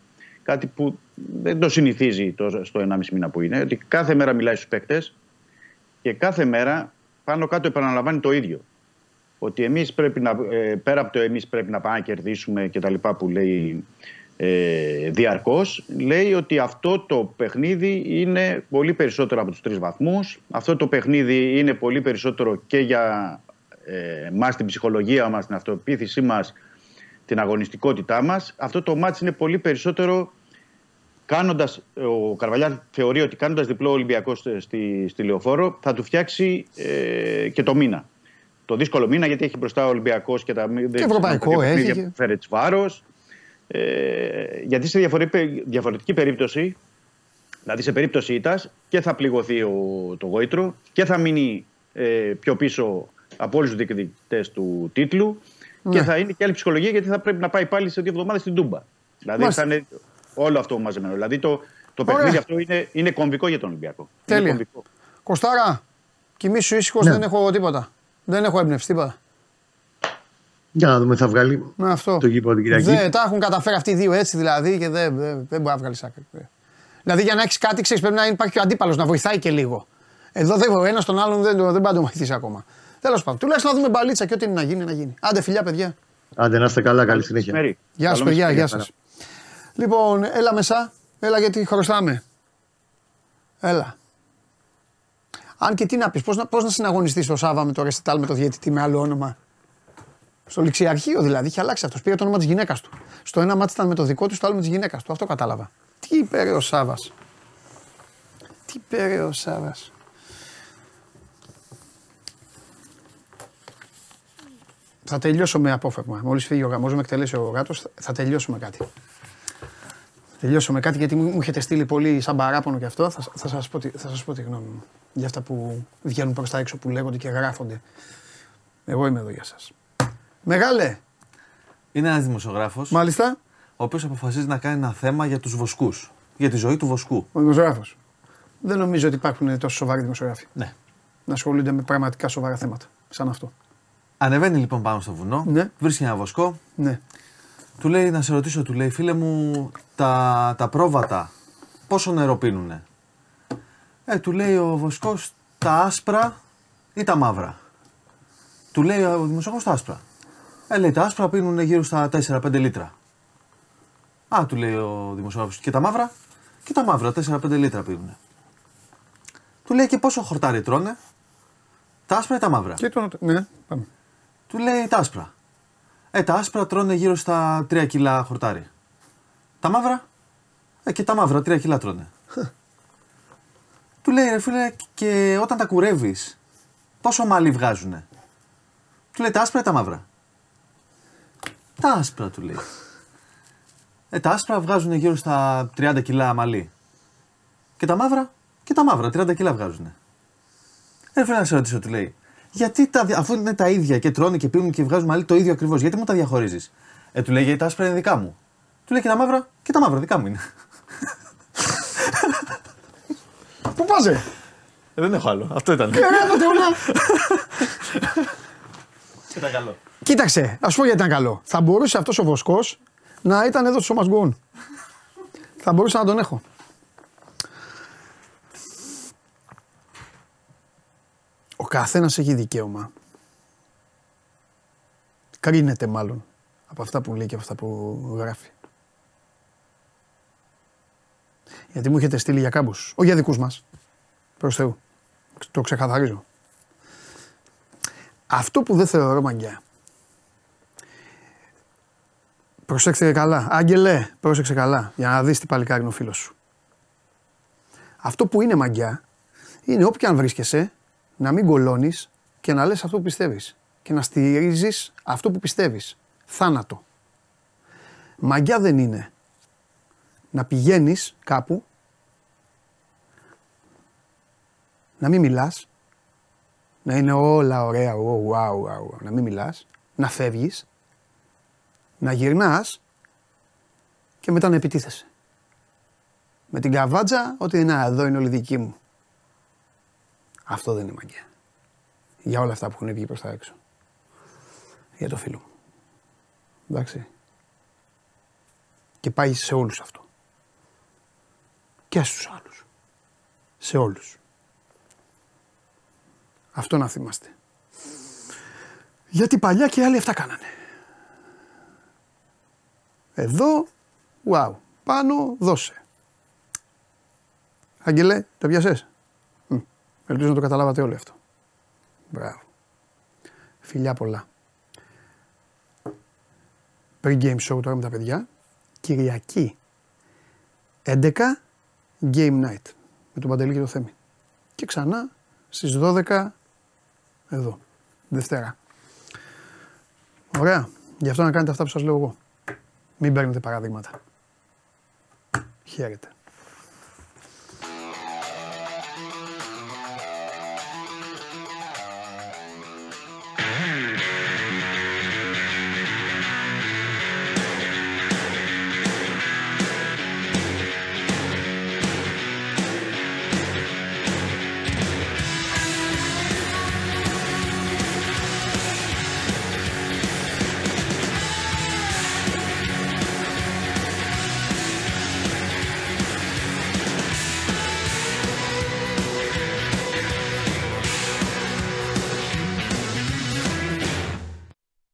κάτι που δεν το συνηθίζει το, στο 1,5 μήνα που είναι, ότι κάθε μέρα μιλάει στους παίκτες και κάθε μέρα πάνω κάτω επαναλαμβάνει το ίδιο. Ότι εμείς πρέπει να, ε, πέρα από το εμείς πρέπει να πάμε να κερδίσουμε και τα λοιπά που λέει ε, διαρκώς, λέει ότι αυτό το παιχνίδι είναι πολύ περισσότερο από τους τρεις βαθμούς. Αυτό το παιχνίδι είναι πολύ περισσότερο και για ε, μας την ψυχολογία μας, την αυτοπεποίθησή μας, την αγωνιστικότητά μας. Αυτό το μάτς είναι πολύ περισσότερο κάνοντας, ο Καρβαλιάρ θεωρεί ότι κάνοντας διπλό Ολυμπιακό στη, στη, στη Λεωφόρο θα του φτιάξει ε, και το μήνα. Το δύσκολο μήνα γιατί έχει μπροστά ο Ολυμπιακός και τα Και ευρωπαϊκό έχει και- Φέρε βάρος. Ε, γιατί σε διαφορετική, διαφορετική περίπτωση, δηλαδή σε περίπτωση ήττας και θα πληγωθεί ο, το γόητρο και θα μείνει ε, πιο πίσω από όλους τους διεκδικητές του τίτλου Ναι. και θα είναι και άλλη ψυχολογία γιατί θα πρέπει να πάει πάλι σε δύο εβδομάδες στην Τούμπα. Δηλαδή Μάλιστα. θα είναι όλο αυτό μαζεμένο. Δηλαδή το, το Ωραία. παιχνίδι αυτό είναι, είναι κομβικό για τον Ολυμπιακό. Είναι Τέλεια. κομβικό. Κοστάρα, κοιμήσου ήσυχος, Ναι. δεν έχω τίποτα. Δεν έχω έμπνευση, τίποτα. Για να δούμε, θα βγάλει Με αυτό. το γήπεδο την Κυριακή. Δεν, τα έχουν καταφέρει αυτοί οι δύο έτσι δηλαδή και δεν, δεν, δεν μπορεί να βγάλει άκρη. Δηλαδή για να έχεις κάτι, ξέρεις, πρέπει να υπάρχει και ο αντίπαλος να βοηθάει και λίγο. Εδώ δεν, ο ένας τον άλλον δεν, δεν πάει να τον βοηθήσει ακόμα. Τέλος πάντων, τουλάχιστον να δούμε μπαλίτσα και ό,τι είναι να γίνει, να γίνει. Άντε, φιλιά, παιδιά. Άντε να είστε καλά, καλή συνέχεια. Μεσημέρι. Γεια σα, Καλό παιδιά, μεσημέρι. γεια σας. Λοιπόν, έλα μεσά, έλα γιατί χρωστάμε. Έλα. Αν και τι να πεις, πώς να, πώς να συναγωνιστείς το Σάβα με το Ρεστιτάλ με το διαιτητή με άλλο όνομα; Στο ληξιαρχείο δηλαδή, είχε αλλάξει αυτός. Πήρε το όνομα της γυναίκας του. Στο ένα μάτι ήταν με το δικό του, στο άλλο με της γυναίκας του. Αυτό κατάλαβα. Τι είπε ρε ο Σάβας; Τι είπε ρε ο Σάβας; Θα τελειώσω με απόφευγμα. Μόλις φύγει ο γαμός, με εκτελέσει ο γάτος, θα τελειώσω με κάτι. Θα τελειώσω με κάτι γιατί μου, μου έχετε στείλει πολύ σαν παράπονο και αυτό. Θα, θα σας πω, τη- θα σας πω τη γνώμη μου. Για αυτά που βγαίνουν προς τα έξω που λέγονται και γράφονται. Εγώ είμαι εδώ για σας. Μεγάλε, Είναι ένας δημοσιογράφος, μάλιστα. ο ο οποίος αποφασίζει να κάνει ένα θέμα για τους βοσκούς. Για τη ζωή του βοσκού. Ο δημοσιογράφος. Δεν νομίζω ότι υπάρχουν τόσο σοβαροί δημοσιογράφοι. Ναι. Να ασχολούνται με πραγματικά σοβαρά θέματα. Σαν αυτό. Ανεβαίνει λοιπόν πάνω στο βουνό, Ναι. βρίσκει ένα βοσκό, Ναι. του λέει να σε ρωτήσω, του λέει φίλε μου, τα, τα πρόβατα πόσο νερό πίνουνε; Ε, του λέει ο βοσκός τα άσπρα ή τα μαύρα; Του λέει ο δημοσιογράφος τα άσπρα. Ε, λέει τα άσπρα πίνουν γύρω στα 4-5 λίτρα. Α, του λέει ο δημοσιογράφος, και τα μαύρα; Και τα μαύρα 4-5 λίτρα πίνουν. Του λέει και πόσο χορτάρι τρώνε; Τα άσπρα ή τα μαύρα; Και το. Ναι, πάμε. Του λέει τα άσπρα. Ε, τα άσπρα τρώνε γύρω στα 3 κιλά χορτάρι. Τα μαύρα; Ε, και τα μαύρα 3 κιλά τρώνε. του λέει ρε φίλε, και όταν τα κουρεύεις, πόσο μαλλί βγάζουνε; Του λέει τα άσπρα ή τα μαύρα; Τα άσπρα του λέει. Ε, τα άσπρα βγάζουν γύρω στα 30 κιλά μαλλί. Και τα μαύρα, και τα μαύρα 30 κιλά βγάζουνε. Ε, φίλε να σε ρωτήσω, του λέει. Γιατί τα, δια- αφού είναι τα ίδια και τρώνε και πίνουν και βγάζουν μαλλί το ίδιο ακριβώς, γιατί μου τα διαχωρίζεις; Ε, του λέει γιατί τα άσπρα είναι δικά μου. Του λέει και τα μαύρα, και τα μαύρα δικά μου είναι. Πού πάζε. Ε, δεν έχω άλλο. Αυτό ήταν. Ήταν καλό. Κοίταξε, ας πω γιατί ήταν καλό. Θα μπορούσε αυτός ο Βοσκός να ήταν εδώ στο Σώμα Θα μπορούσα να τον έχω. Ο καθένας έχει δικαίωμα. Κρίνεται μάλλον από αυτά που λέει και από αυτά που γράφει. Γιατί μου έχετε στείλει για κάμπους, όχι για δικούς μας. Προς Θεού. Το ξεκαθαρίζω. Αυτό που δεν θεωρώ μαγκιά. Προσέξτε καλά. Άγγελε, πρόσεξε καλά. Για να δεις τι παλικάρι είναι ο φίλος σου. Αυτό που είναι μαγκιά είναι όπου και αν βρίσκεσαι να μην κολώνεις και να λες αυτό που πιστεύεις. Και να στηρίζεις αυτό που πιστεύεις. Θάνατο. Μαγκιά δεν είναι να πηγαίνεις κάπου να μην μιλάς να είναι όλα ωραία, wow, wow, wow, να μην μιλάς, να φεύγεις, να γυρνάς και μετά να επιτίθεσαι. Με την καβάτζα, ότι να, εδώ είναι όλοι δικοί μου. Αυτό δεν είναι μαγεία. Για όλα αυτά που έχουν βγει προς τα έξω. Για το φίλο μου. Εντάξει. Και πάει σε όλους αυτό. Και στους άλλους. Σε όλους. Αυτό να θυμάστε. Γιατί παλιά και οι άλλοι αυτά κάνανε. Εδώ, wow. Πάνω, δώσε. Άγγελε, το πιάσες; Μμ. Ελπίζω να το καταλάβατε όλοι αυτό. Μπράβο. Φιλιά πολλά. Pre-game show τώρα με τα παιδιά. Κυριακή. 11 game night. Με τον Παντελή και το Θέμη. Και ξανά στις 12 εδώ. Δευτέρα. Ωραία. Γι' αυτό να κάνετε αυτά που σας λέω εγώ. Μην παίρνετε παραδείγματα. Χαίρετε.